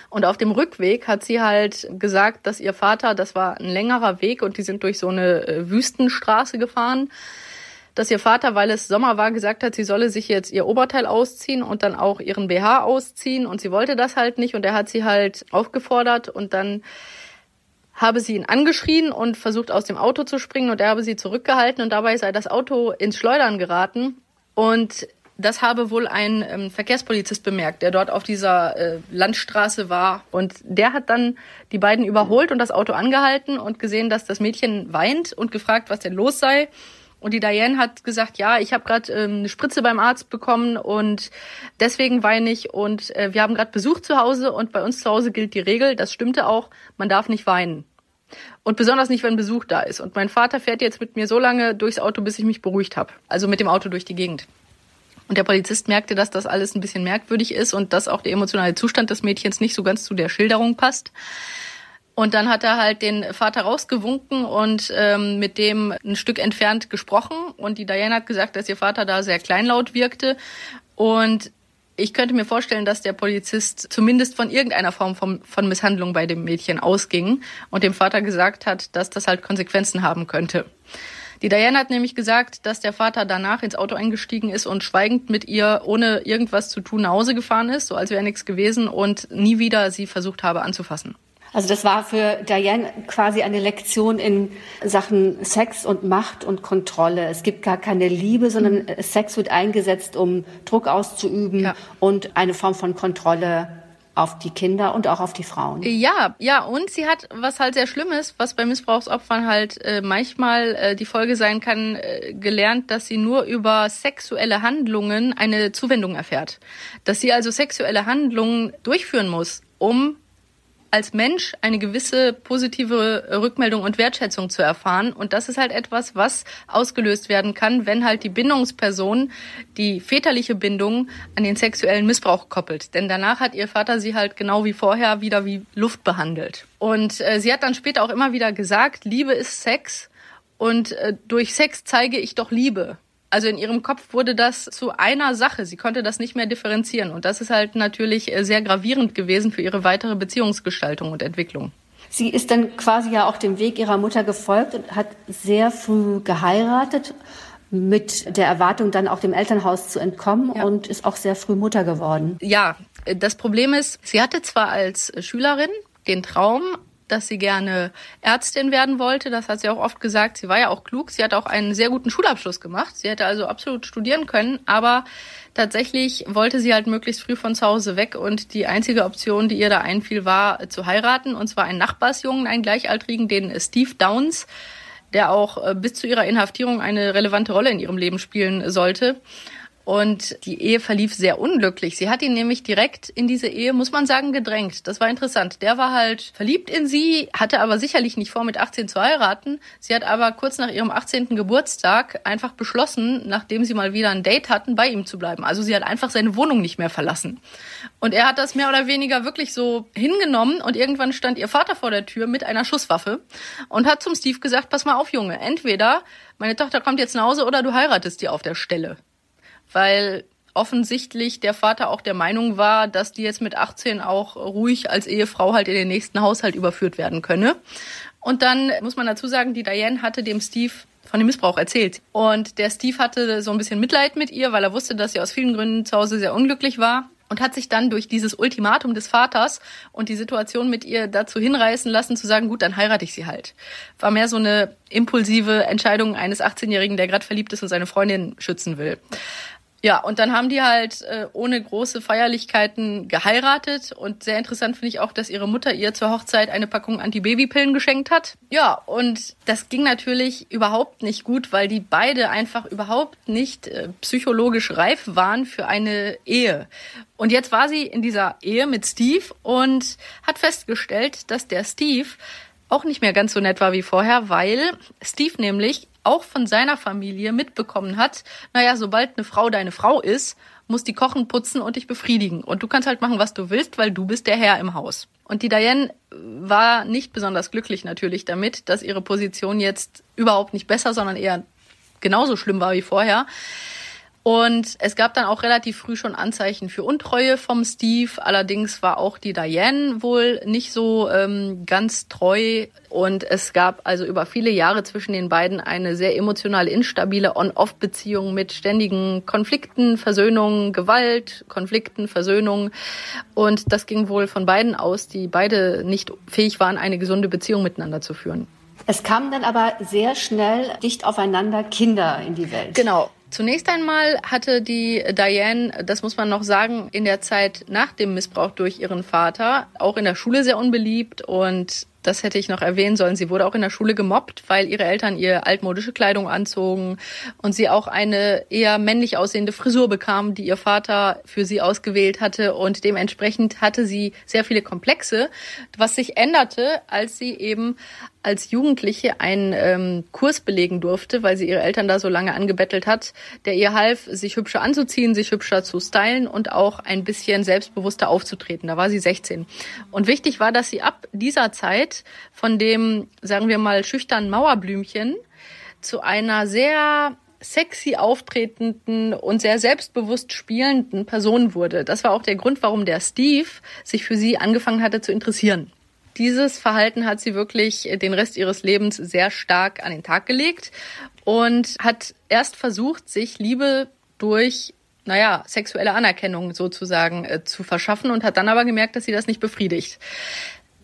Und auf dem Rückweg hat sie halt gesagt, dass ihr Vater, das war ein längerer Weg und die sind durch so eine äh, Wüstenstraße gefahren, dass ihr Vater, weil es Sommer war, gesagt hat, sie solle sich jetzt ihr Oberteil ausziehen und dann auch ihren BH ausziehen. Und sie wollte das halt nicht. Und er hat sie halt aufgefordert. Und dann habe sie ihn angeschrien und versucht aus dem Auto zu springen. Und er habe sie zurückgehalten. Und dabei sei das Auto ins Schleudern geraten. Und Das habe wohl ein ähm, Verkehrspolizist bemerkt, der dort auf dieser äh, Landstraße war. Und der hat dann die beiden überholt und das Auto angehalten und gesehen, dass das Mädchen weint und gefragt, was denn los sei. Und die Diane hat gesagt, ja, ich habe gerade ähm, eine Spritze beim Arzt bekommen und deswegen weine ich. Und äh, wir haben gerade Besuch zu Hause und bei uns zu Hause gilt die Regel, das stimmte auch, man darf nicht weinen. Und besonders nicht, wenn Besuch da ist. Und mein Vater fährt jetzt mit mir so lange durchs Auto, bis ich mich beruhigt habe. Also mit dem Auto durch die Gegend. Und der Polizist merkte, dass das alles ein bisschen merkwürdig ist und dass auch der emotionale Zustand des Mädchens nicht so ganz zu der Schilderung passt. Und dann hat er halt den Vater rausgewunken und ähm, mit dem ein Stück entfernt gesprochen. Und die Diane hat gesagt, dass ihr Vater da sehr kleinlaut wirkte. Und ich könnte mir vorstellen, dass der Polizist zumindest von irgendeiner Form von, von Misshandlung bei dem Mädchen ausging und dem Vater gesagt hat, dass das halt Konsequenzen haben könnte. Die Diane hat nämlich gesagt, dass der Vater danach ins Auto eingestiegen ist und schweigend mit ihr, ohne irgendwas zu tun, nach Hause gefahren ist, so als wäre nichts gewesen und nie wieder sie versucht habe anzufassen. Also das war für Diane quasi eine Lektion in Sachen Sex und Macht und Kontrolle. Es gibt gar keine Liebe, sondern mhm. Sex wird eingesetzt, um Druck auszuüben ja. und eine Form von Kontrolle auf die Kinder und auch auf die Frauen. Ja, ja, und sie hat, was halt sehr schlimm ist, was bei Missbrauchsopfern halt äh, manchmal äh, die Folge sein kann, äh, gelernt, dass sie nur über sexuelle Handlungen eine Zuwendung erfährt. Dass sie also sexuelle Handlungen durchführen muss, um als Mensch eine gewisse positive Rückmeldung und Wertschätzung zu erfahren. Und das ist halt etwas, was ausgelöst werden kann, wenn halt die Bindungsperson die väterliche Bindung an den sexuellen Missbrauch koppelt. Denn danach hat ihr Vater sie halt genau wie vorher wieder wie Luft behandelt. Und äh, sie hat dann später auch immer wieder gesagt, Liebe ist Sex und äh, durch Sex zeige ich doch Liebe. Also in ihrem Kopf wurde das zu einer Sache. Sie konnte das nicht mehr differenzieren. Und das ist halt natürlich äh, sehr gravierend gewesen für ihre weitere Beziehungsgestaltung und Entwicklung. Sie ist dann quasi ja auch dem Weg ihrer Mutter gefolgt und hat sehr früh geheiratet mit der Erwartung, dann auch dem Elternhaus zu entkommen ja. und ist auch sehr früh Mutter geworden. Ja, das Problem ist, sie hatte zwar als Schülerin den Traum, dass sie gerne Ärztin werden wollte. Das hat sie auch oft gesagt. Sie war ja auch klug. Sie hat auch einen sehr guten Schulabschluss gemacht. Sie hätte also absolut studieren können. Aber tatsächlich wollte sie halt möglichst früh von zu Hause weg. Und die einzige Option, die ihr da einfiel, war zu heiraten. Und zwar einen Nachbarsjungen, einen Gleichaltrigen, den Steve Downs, der auch äh, bis zu ihrer Inhaftierung eine relevante Rolle in ihrem Leben spielen sollte. Und die Ehe verlief sehr unglücklich. Sie hat ihn nämlich direkt in diese Ehe, muss man sagen, gedrängt. Das war interessant. Der war halt verliebt in sie, hatte aber sicherlich nicht vor, mit 18 zu heiraten. Sie hat aber kurz nach ihrem 18. Geburtstag einfach beschlossen, nachdem sie mal wieder ein Date hatten, bei ihm zu bleiben. Also sie hat einfach seine Wohnung nicht mehr verlassen. Und er hat das mehr oder weniger wirklich so hingenommen und irgendwann stand ihr Vater vor der Tür mit einer Schusswaffe und hat zum Steve gesagt, pass mal auf, Junge, entweder meine Tochter kommt jetzt nach Hause oder du heiratest die auf der Stelle weil offensichtlich der Vater auch der Meinung war, dass die jetzt mit 18 auch ruhig als Ehefrau halt in den nächsten Haushalt überführt werden könne. Und dann muss man dazu sagen, die Diane hatte dem Steve von dem Missbrauch erzählt. Und der Steve hatte so ein bisschen Mitleid mit ihr, weil er wusste, dass sie aus vielen Gründen zu Hause sehr unglücklich war und hat sich dann durch dieses Ultimatum des Vaters und die Situation mit ihr dazu hinreißen lassen, zu sagen, gut, dann heirate ich sie halt. War mehr so eine impulsive Entscheidung eines 18-Jährigen, der gerade verliebt ist und seine Freundin schützen will. Ja, und dann haben die halt äh, ohne große Feierlichkeiten geheiratet. Und sehr interessant finde ich auch, dass ihre Mutter ihr zur Hochzeit eine Packung Antibabypillen geschenkt hat. Ja, und das ging natürlich überhaupt nicht gut, weil die beide einfach überhaupt nicht äh, psychologisch reif waren für eine Ehe. Und jetzt war sie in dieser Ehe mit Steve und hat festgestellt, dass der Steve auch nicht mehr ganz so nett war wie vorher, weil Steve nämlich auch von seiner Familie mitbekommen hat, naja, sobald eine Frau deine Frau ist, muss die kochen, putzen und dich befriedigen. Und du kannst halt machen, was du willst, weil du bist der Herr im Haus. Und die Diane war nicht besonders glücklich natürlich damit, dass ihre Position jetzt überhaupt nicht besser, sondern eher genauso schlimm war wie vorher. Und es gab dann auch relativ früh schon Anzeichen für Untreue vom Steve. Allerdings war auch die Diane wohl nicht so ähm, ganz treu. Und es gab also über viele Jahre zwischen den beiden eine sehr emotional instabile On-Off-Beziehung mit ständigen Konflikten, Versöhnungen, Gewalt, Konflikten, Versöhnungen. Und das ging wohl von beiden aus, die beide nicht fähig waren, eine gesunde Beziehung miteinander zu führen. Es kamen dann aber sehr schnell dicht aufeinander Kinder in die Welt. Genau. Zunächst einmal hatte die Diane, das muss man noch sagen, in der Zeit nach dem Missbrauch durch ihren Vater auch in der Schule sehr unbeliebt und das hätte ich noch erwähnen sollen. Sie wurde auch in der Schule gemobbt, weil ihre Eltern ihr altmodische Kleidung anzogen und sie auch eine eher männlich aussehende Frisur bekam, die ihr Vater für sie ausgewählt hatte. Und dementsprechend hatte sie sehr viele Komplexe, was sich änderte, als sie eben als Jugendliche einen ähm, Kurs belegen durfte, weil sie ihre Eltern da so lange angebettelt hat, der ihr half, sich hübscher anzuziehen, sich hübscher zu stylen und auch ein bisschen selbstbewusster aufzutreten. Da war sie 16. Und wichtig war, dass sie ab dieser Zeit von dem, sagen wir mal, schüchternen Mauerblümchen zu einer sehr sexy auftretenden und sehr selbstbewusst spielenden Person wurde. Das war auch der Grund, warum der Steve sich für sie angefangen hatte zu interessieren. Dieses Verhalten hat sie wirklich den Rest ihres Lebens sehr stark an den Tag gelegt und hat erst versucht, sich Liebe durch naja, sexuelle Anerkennung sozusagen äh, zu verschaffen und hat dann aber gemerkt, dass sie das nicht befriedigt.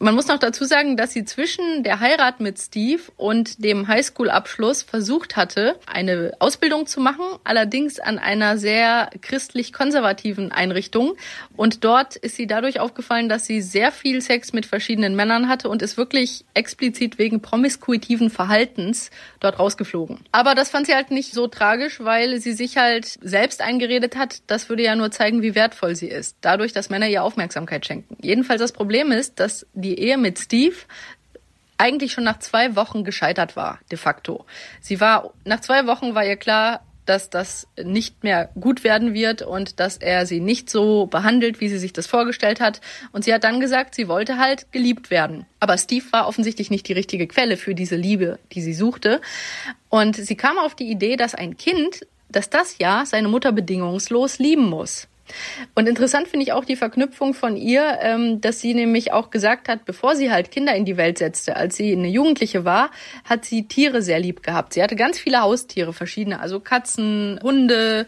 Man muss noch dazu sagen, dass sie zwischen der Heirat mit Steve und dem Highschool-Abschluss versucht hatte, eine Ausbildung zu machen, allerdings an einer sehr christlich-konservativen Einrichtung. Und dort ist sie dadurch aufgefallen, dass sie sehr viel Sex mit verschiedenen Männern hatte und ist wirklich explizit wegen promiskuitiven Verhaltens dort rausgeflogen. Aber das fand sie halt nicht so tragisch, weil sie sich halt selbst eingeredet hat, das würde ja nur zeigen, wie wertvoll sie ist, dadurch, dass Männer ihr Aufmerksamkeit schenken. Jedenfalls das Problem ist, dass die die Ehe mit Steve eigentlich schon nach zwei Wochen gescheitert war, de facto. Sie war, nach zwei Wochen war ihr klar, dass das nicht mehr gut werden wird und dass er sie nicht so behandelt, wie sie sich das vorgestellt hat. Und sie hat dann gesagt, sie wollte halt geliebt werden. Aber Steve war offensichtlich nicht die richtige Quelle für diese Liebe, die sie suchte. Und sie kam auf die Idee, dass ein Kind, dass das ja seine Mutter bedingungslos lieben muss. Und interessant finde ich auch die Verknüpfung von ihr, ähm, dass sie nämlich auch gesagt hat, bevor sie halt Kinder in die Welt setzte, als sie eine Jugendliche war, hat sie Tiere sehr lieb gehabt. Sie hatte ganz viele Haustiere, verschiedene, also Katzen, Hunde.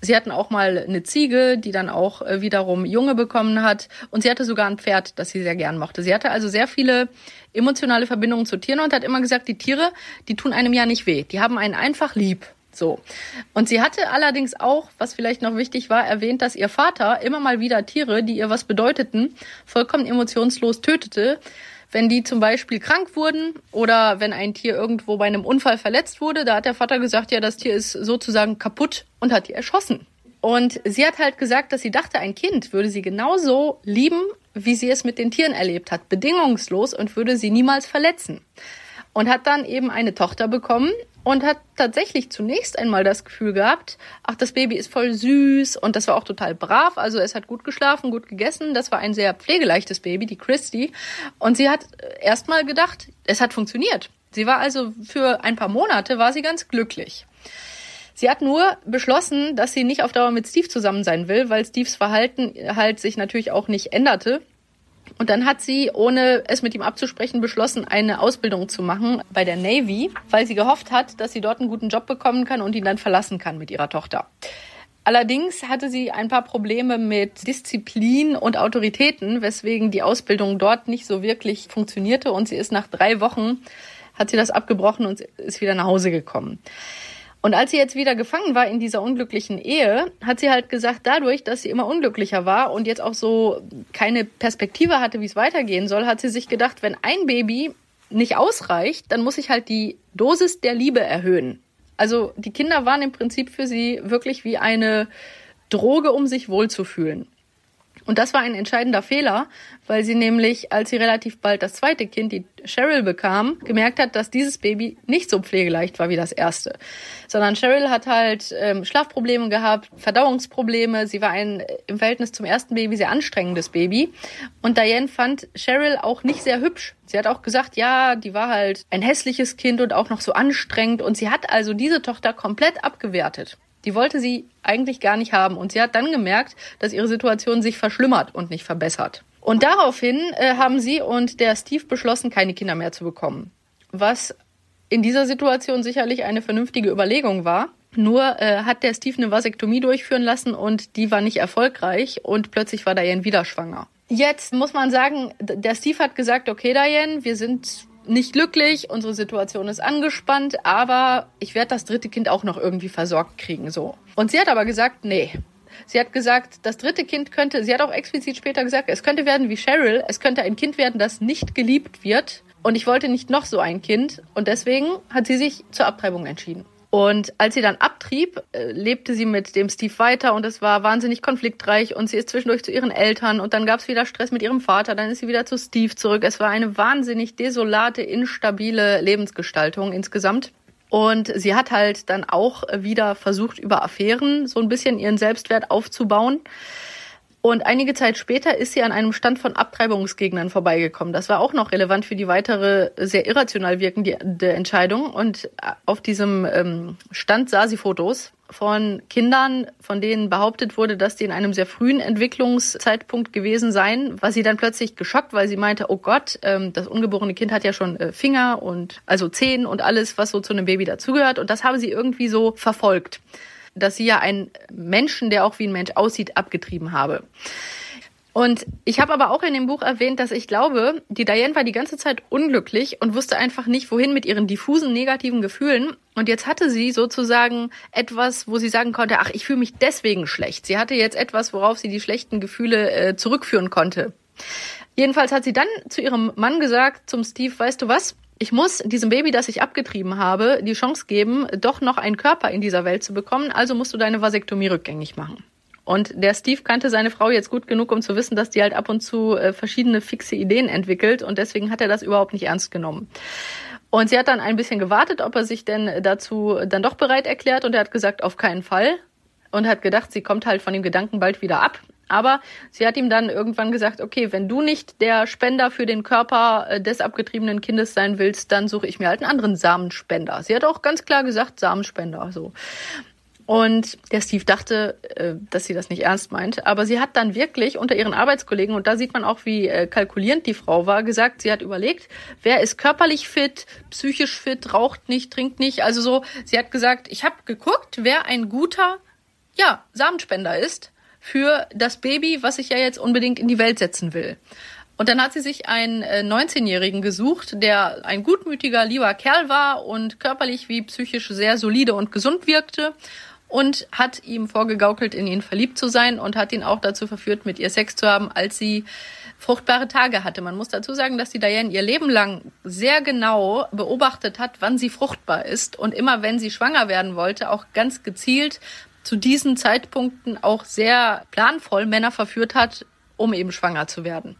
Sie hatten auch mal eine Ziege, die dann auch äh, wiederum Junge bekommen hat. Und sie hatte sogar ein Pferd, das sie sehr gern mochte. Sie hatte also sehr viele emotionale Verbindungen zu Tieren und hat immer gesagt, die Tiere, die tun einem ja nicht weh. Die haben einen einfach lieb. So. Und sie hatte allerdings auch, was vielleicht noch wichtig war, erwähnt, dass ihr Vater immer mal wieder Tiere, die ihr was bedeuteten, vollkommen emotionslos tötete. Wenn die zum Beispiel krank wurden oder wenn ein Tier irgendwo bei einem Unfall verletzt wurde, da hat der Vater gesagt, ja, das Tier ist sozusagen kaputt und hat die erschossen. Und sie hat halt gesagt, dass sie dachte, ein Kind würde sie genauso lieben, wie sie es mit den Tieren erlebt hat, bedingungslos und würde sie niemals verletzen und hat dann eben eine Tochter bekommen und hat tatsächlich zunächst einmal das Gefühl gehabt, ach, das Baby ist voll süß und das war auch total brav, also es hat gut geschlafen, gut gegessen, das war ein sehr pflegeleichtes Baby, die Christy und sie hat erstmal gedacht, es hat funktioniert. Sie war also für ein paar Monate war sie ganz glücklich. Sie hat nur beschlossen, dass sie nicht auf Dauer mit Steve zusammen sein will, weil Steves Verhalten halt sich natürlich auch nicht änderte und dann hat sie, ohne es mit ihm abzusprechen, beschlossen, eine Ausbildung zu machen bei der Navy, weil sie gehofft hat, dass sie dort einen guten Job bekommen kann und ihn dann verlassen kann mit ihrer Tochter. Allerdings hatte sie ein paar Probleme mit Disziplin und Autoritäten, weswegen die Ausbildung dort nicht so wirklich funktionierte und sie ist nach drei Wochen, hat sie das abgebrochen und ist wieder nach Hause gekommen. Und als sie jetzt wieder gefangen war in dieser unglücklichen Ehe, hat sie halt gesagt, dadurch, dass sie immer unglücklicher war und jetzt auch so keine Perspektive hatte, wie es weitergehen soll, hat sie sich gedacht, wenn ein Baby nicht ausreicht, dann muss ich halt die Dosis der Liebe erhöhen. Also die Kinder waren im Prinzip für sie wirklich wie eine Droge, um sich wohlzufühlen. Und das war ein entscheidender Fehler, weil sie nämlich, als sie relativ bald das zweite Kind, die Cheryl, bekam, gemerkt hat, dass dieses Baby nicht so pflegeleicht war wie das erste. Sondern Cheryl hat halt ähm, Schlafprobleme gehabt, Verdauungsprobleme. Sie war ein im Verhältnis zum ersten Baby sehr anstrengendes Baby. Und Diane fand Cheryl auch nicht sehr hübsch. Sie hat auch gesagt, ja, die war halt ein hässliches Kind und auch noch so anstrengend. Und sie hat also diese Tochter komplett abgewertet. Die wollte sie eigentlich gar nicht haben. Und sie hat dann gemerkt, dass ihre Situation sich verschlimmert und nicht verbessert. Und daraufhin äh, haben sie und der Steve beschlossen, keine Kinder mehr zu bekommen. Was in dieser Situation sicherlich eine vernünftige Überlegung war. Nur äh, hat der Steve eine Vasektomie durchführen lassen und die war nicht erfolgreich und plötzlich war Diane wieder schwanger. Jetzt muss man sagen, der Steve hat gesagt, okay Diane, wir sind nicht glücklich, unsere Situation ist angespannt, aber ich werde das dritte Kind auch noch irgendwie versorgt kriegen, so. Und sie hat aber gesagt, nee. Sie hat gesagt, das dritte Kind könnte, sie hat auch explizit später gesagt, es könnte werden wie Cheryl, es könnte ein Kind werden, das nicht geliebt wird. Und ich wollte nicht noch so ein Kind. Und deswegen hat sie sich zur Abtreibung entschieden. Und als sie dann abtrieb, äh, lebte sie mit dem Steve weiter und es war wahnsinnig konfliktreich und sie ist zwischendurch zu ihren Eltern und dann gab es wieder Stress mit ihrem Vater, dann ist sie wieder zu Steve zurück. Es war eine wahnsinnig desolate, instabile Lebensgestaltung insgesamt. Und sie hat halt dann auch wieder versucht, über Affären so ein bisschen ihren Selbstwert aufzubauen. Und einige Zeit später ist sie an einem Stand von Abtreibungsgegnern vorbeigekommen. Das war auch noch relevant für die weitere sehr irrational wirkende Entscheidung. Und auf diesem ähm, Stand sah sie Fotos von Kindern, von denen behauptet wurde, dass die in einem sehr frühen Entwicklungszeitpunkt gewesen seien, war sie dann plötzlich geschockt, weil sie meinte, oh Gott, ähm, das ungeborene Kind hat ja schon äh, Finger und also Zehen und alles, was so zu einem Baby dazugehört. Und das habe sie irgendwie so verfolgt dass sie ja einen Menschen, der auch wie ein Mensch aussieht, abgetrieben habe. Und ich habe aber auch in dem Buch erwähnt, dass ich glaube, die Diane war die ganze Zeit unglücklich und wusste einfach nicht, wohin mit ihren diffusen negativen Gefühlen. Und jetzt hatte sie sozusagen etwas, wo sie sagen konnte, ach, ich fühle mich deswegen schlecht. Sie hatte jetzt etwas, worauf sie die schlechten Gefühle äh, zurückführen konnte. Jedenfalls hat sie dann zu ihrem Mann gesagt, zum Steve, weißt du was? Ich muss diesem Baby, das ich abgetrieben habe, die Chance geben, doch noch einen Körper in dieser Welt zu bekommen. Also musst du deine Vasektomie rückgängig machen. Und der Steve kannte seine Frau jetzt gut genug, um zu wissen, dass die halt ab und zu äh, verschiedene fixe Ideen entwickelt. Und deswegen hat er das überhaupt nicht ernst genommen. Und sie hat dann ein bisschen gewartet, ob er sich denn dazu dann doch bereit erklärt. Und er hat gesagt, auf keinen Fall. Und hat gedacht, sie kommt halt von dem Gedanken bald wieder ab. Aber sie hat ihm dann irgendwann gesagt, okay, wenn du nicht der Spender für den Körper äh, des abgetriebenen Kindes sein willst, dann suche ich mir halt einen anderen Samenspender. Sie hat auch ganz klar gesagt, Samenspender, so. Und der Steve dachte, äh, dass sie das nicht ernst meint. Aber sie hat dann wirklich unter ihren Arbeitskollegen, und da sieht man auch, wie äh, kalkulierend die Frau war, gesagt, sie hat überlegt, wer ist körperlich fit, psychisch fit, raucht nicht, trinkt nicht. Also so, sie hat gesagt, ich habe geguckt, wer ein guter, ja, Samenspender ist für das Baby, was ich ja jetzt unbedingt in die Welt setzen will. Und dann hat sie sich einen äh, 19-Jährigen gesucht, der ein gutmütiger, lieber Kerl war und körperlich wie psychisch sehr solide und gesund wirkte und hat ihm vorgegaukelt, in ihn verliebt zu sein und hat ihn auch dazu verführt, mit ihr Sex zu haben, als sie fruchtbare Tage hatte. Man muss dazu sagen, dass die Diane ihr Leben lang sehr genau beobachtet hat, wann sie fruchtbar ist und immer wenn sie schwanger werden wollte, auch ganz gezielt zu diesen Zeitpunkten auch sehr planvoll Männer verführt hat, um eben schwanger zu werden.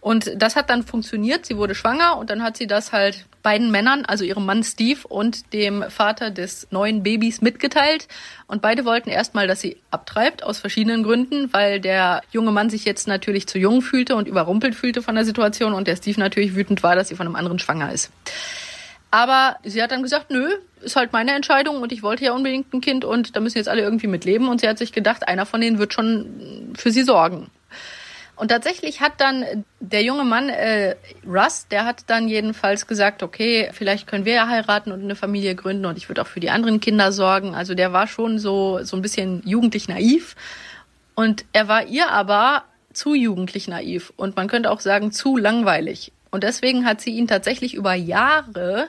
Und das hat dann funktioniert. Sie wurde schwanger und dann hat sie das halt beiden Männern, also ihrem Mann Steve und dem Vater des neuen Babys mitgeteilt. Und beide wollten erstmal, dass sie abtreibt, aus verschiedenen Gründen, weil der junge Mann sich jetzt natürlich zu jung fühlte und überrumpelt fühlte von der Situation und der Steve natürlich wütend war, dass sie von einem anderen schwanger ist. Aber sie hat dann gesagt, nö, ist halt meine Entscheidung und ich wollte ja unbedingt ein Kind und da müssen jetzt alle irgendwie mit leben. Und sie hat sich gedacht, einer von denen wird schon für sie sorgen. Und tatsächlich hat dann der junge Mann, äh, Russ, der hat dann jedenfalls gesagt, okay, vielleicht können wir ja heiraten und eine Familie gründen und ich würde auch für die anderen Kinder sorgen. Also der war schon so, so ein bisschen jugendlich naiv. Und er war ihr aber zu jugendlich naiv und man könnte auch sagen zu langweilig. Und deswegen hat sie ihn tatsächlich über Jahre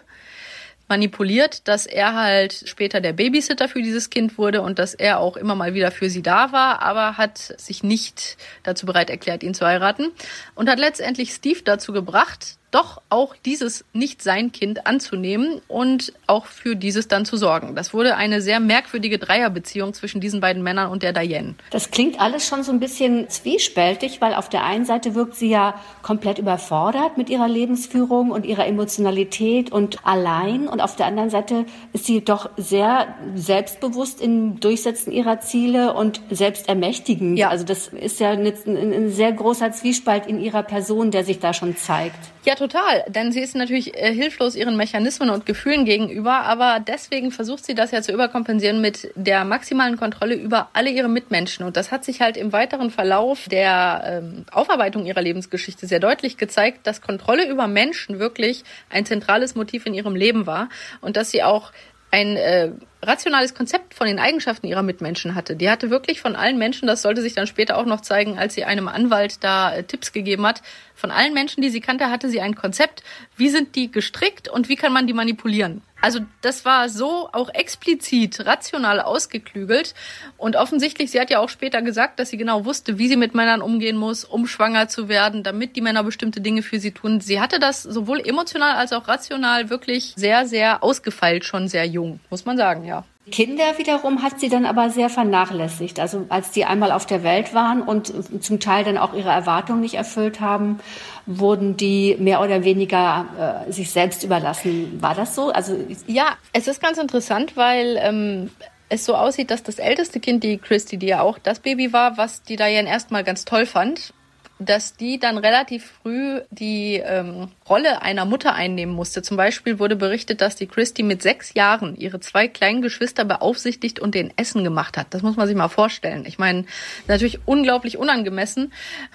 manipuliert, dass er halt später der Babysitter für dieses Kind wurde und dass er auch immer mal wieder für sie da war, aber hat sich nicht dazu bereit erklärt, ihn zu heiraten und hat letztendlich Steve dazu gebracht, doch auch dieses nicht sein Kind anzunehmen und auch für dieses dann zu sorgen. Das wurde eine sehr merkwürdige Dreierbeziehung zwischen diesen beiden Männern und der Diane. Das klingt alles schon so ein bisschen zwiespältig, weil auf der einen Seite wirkt sie ja komplett überfordert mit ihrer Lebensführung und ihrer Emotionalität und allein und auf der anderen Seite ist sie doch sehr selbstbewusst im Durchsetzen ihrer Ziele und selbstermächtigend. Ja. Also das ist ja ein, ein sehr großer Zwiespalt in ihrer Person, der sich da schon zeigt. Ja, total. Denn sie ist natürlich äh, hilflos ihren Mechanismen und Gefühlen gegenüber, aber deswegen versucht sie das ja zu überkompensieren mit der maximalen Kontrolle über alle ihre Mitmenschen. Und das hat sich halt im weiteren Verlauf der ähm, Aufarbeitung ihrer Lebensgeschichte sehr deutlich gezeigt, dass Kontrolle über Menschen wirklich ein zentrales Motiv in ihrem Leben war und dass sie auch ein äh, rationales Konzept von den Eigenschaften ihrer Mitmenschen hatte. Die hatte wirklich von allen Menschen, das sollte sich dann später auch noch zeigen, als sie einem Anwalt da äh, Tipps gegeben hat, von allen Menschen, die sie kannte, hatte sie ein Konzept, wie sind die gestrickt und wie kann man die manipulieren. Also das war so auch explizit rational ausgeklügelt und offensichtlich, sie hat ja auch später gesagt, dass sie genau wusste, wie sie mit Männern umgehen muss, um schwanger zu werden, damit die Männer bestimmte Dinge für sie tun. Sie hatte das sowohl emotional als auch rational wirklich sehr, sehr ausgefeilt, schon sehr jung, muss man sagen, ja. Kinder wiederum hat sie dann aber sehr vernachlässigt. Also als die einmal auf der Welt waren und zum Teil dann auch ihre Erwartungen nicht erfüllt haben, wurden die mehr oder weniger äh, sich selbst überlassen. War das so? Also ja, es ist ganz interessant, weil ähm, es so aussieht, dass das älteste Kind, die Christy, die ja auch das Baby war, was die Diane erstmal ganz toll fand, dass die dann relativ früh die ähm, Rolle einer Mutter einnehmen musste. Zum Beispiel wurde berichtet, dass die Christy mit sechs Jahren ihre zwei kleinen Geschwister beaufsichtigt und den Essen gemacht hat. Das muss man sich mal vorstellen. Ich meine, natürlich unglaublich unangemessen.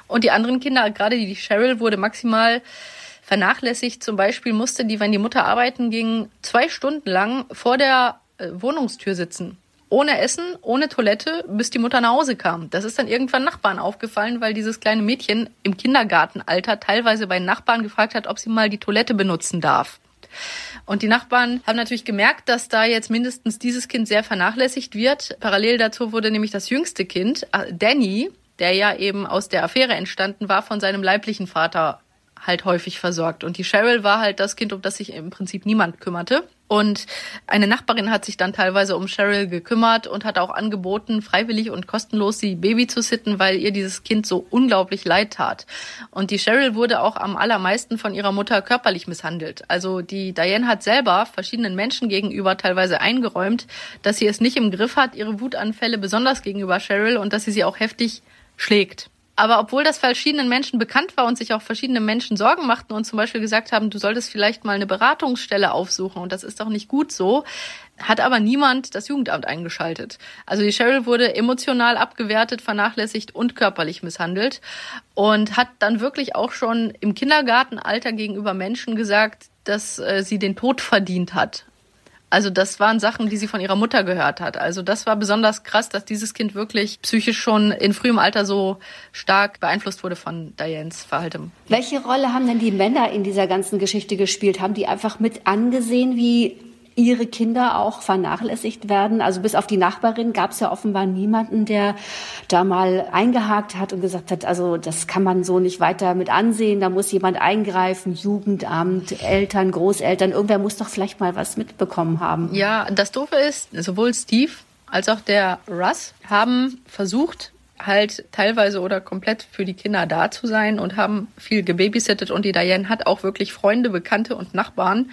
Und die anderen Kinder, gerade die Cheryl, wurde maximal vernachlässigt. Zum Beispiel musste die, wenn die Mutter arbeiten ging, zwei Stunden lang vor der äh, Wohnungstür sitzen ohne Essen, ohne Toilette, bis die Mutter nach Hause kam. Das ist dann irgendwann Nachbarn aufgefallen, weil dieses kleine Mädchen im Kindergartenalter teilweise bei Nachbarn gefragt hat, ob sie mal die Toilette benutzen darf. Und die Nachbarn haben natürlich gemerkt, dass da jetzt mindestens dieses Kind sehr vernachlässigt wird. Parallel dazu wurde nämlich das jüngste Kind, äh, Danny, der ja eben aus der Affäre entstanden war, von seinem leiblichen Vater halt häufig versorgt. Und die Cheryl war halt das Kind, um das sich im Prinzip niemand kümmerte. Und eine Nachbarin hat sich dann teilweise um Cheryl gekümmert und hat auch angeboten, freiwillig und kostenlos sie Baby zu sitten, weil ihr dieses Kind so unglaublich leid tat. Und die Cheryl wurde auch am allermeisten von ihrer Mutter körperlich misshandelt. Also die Diane hat selber verschiedenen Menschen gegenüber teilweise eingeräumt, dass sie es nicht im Griff hat, ihre Wutanfälle besonders gegenüber Cheryl und dass sie sie auch heftig schlägt. Aber obwohl das verschiedenen Menschen bekannt war und sich auch verschiedene Menschen Sorgen machten und zum Beispiel gesagt haben, du solltest vielleicht mal eine Beratungsstelle aufsuchen und das ist doch nicht gut so, hat aber niemand das Jugendamt eingeschaltet. Also die Cheryl wurde emotional abgewertet, vernachlässigt und körperlich misshandelt und hat dann wirklich auch schon im Kindergartenalter gegenüber Menschen gesagt, dass äh, sie den Tod verdient hat. Also das waren Sachen, die sie von ihrer Mutter gehört hat. Also das war besonders krass, dass dieses Kind wirklich psychisch schon in frühem Alter so stark beeinflusst wurde von Dianes Verhalten. Welche Rolle haben denn die Männer in dieser ganzen Geschichte gespielt? Haben die einfach mit angesehen, wie ihre Kinder auch vernachlässigt werden. Also bis auf die Nachbarin gab es ja offenbar niemanden, der da mal eingehakt hat und gesagt hat, also das kann man so nicht weiter mit ansehen, da muss jemand eingreifen, Jugendamt, Eltern, Großeltern, irgendwer muss doch vielleicht mal was mitbekommen haben. Ja, das Doofe ist, sowohl Steve als auch der Russ haben versucht, halt teilweise oder komplett für die Kinder da zu sein und haben viel gebabysittet und die Diane hat auch wirklich Freunde, Bekannte und Nachbarn,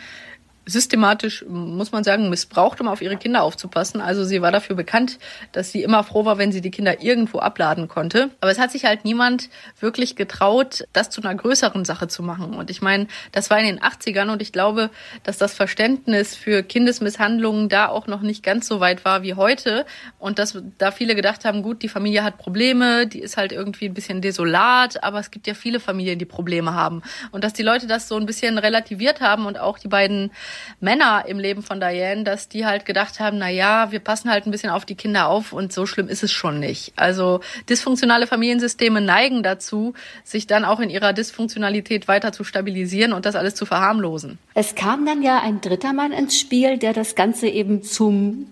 systematisch, muss man sagen, missbraucht, um auf ihre Kinder aufzupassen. Also sie war dafür bekannt, dass sie immer froh war, wenn sie die Kinder irgendwo abladen konnte. Aber es hat sich halt niemand wirklich getraut, das zu einer größeren Sache zu machen. Und ich meine, das war in den 80ern und ich glaube, dass das Verständnis für Kindesmisshandlungen da auch noch nicht ganz so weit war wie heute. Und dass da viele gedacht haben, gut, die Familie hat Probleme, die ist halt irgendwie ein bisschen desolat, aber es gibt ja viele Familien, die Probleme haben. Und dass die Leute das so ein bisschen relativiert haben und auch die beiden Männer im Leben von Diane, dass die halt gedacht haben, na ja, wir passen halt ein bisschen auf die Kinder auf und so schlimm ist es schon nicht. Also dysfunktionale Familiensysteme neigen dazu, sich dann auch in ihrer Dysfunktionalität weiter zu stabilisieren und das alles zu verharmlosen. Es kam dann ja ein dritter Mann ins Spiel, der das Ganze eben zum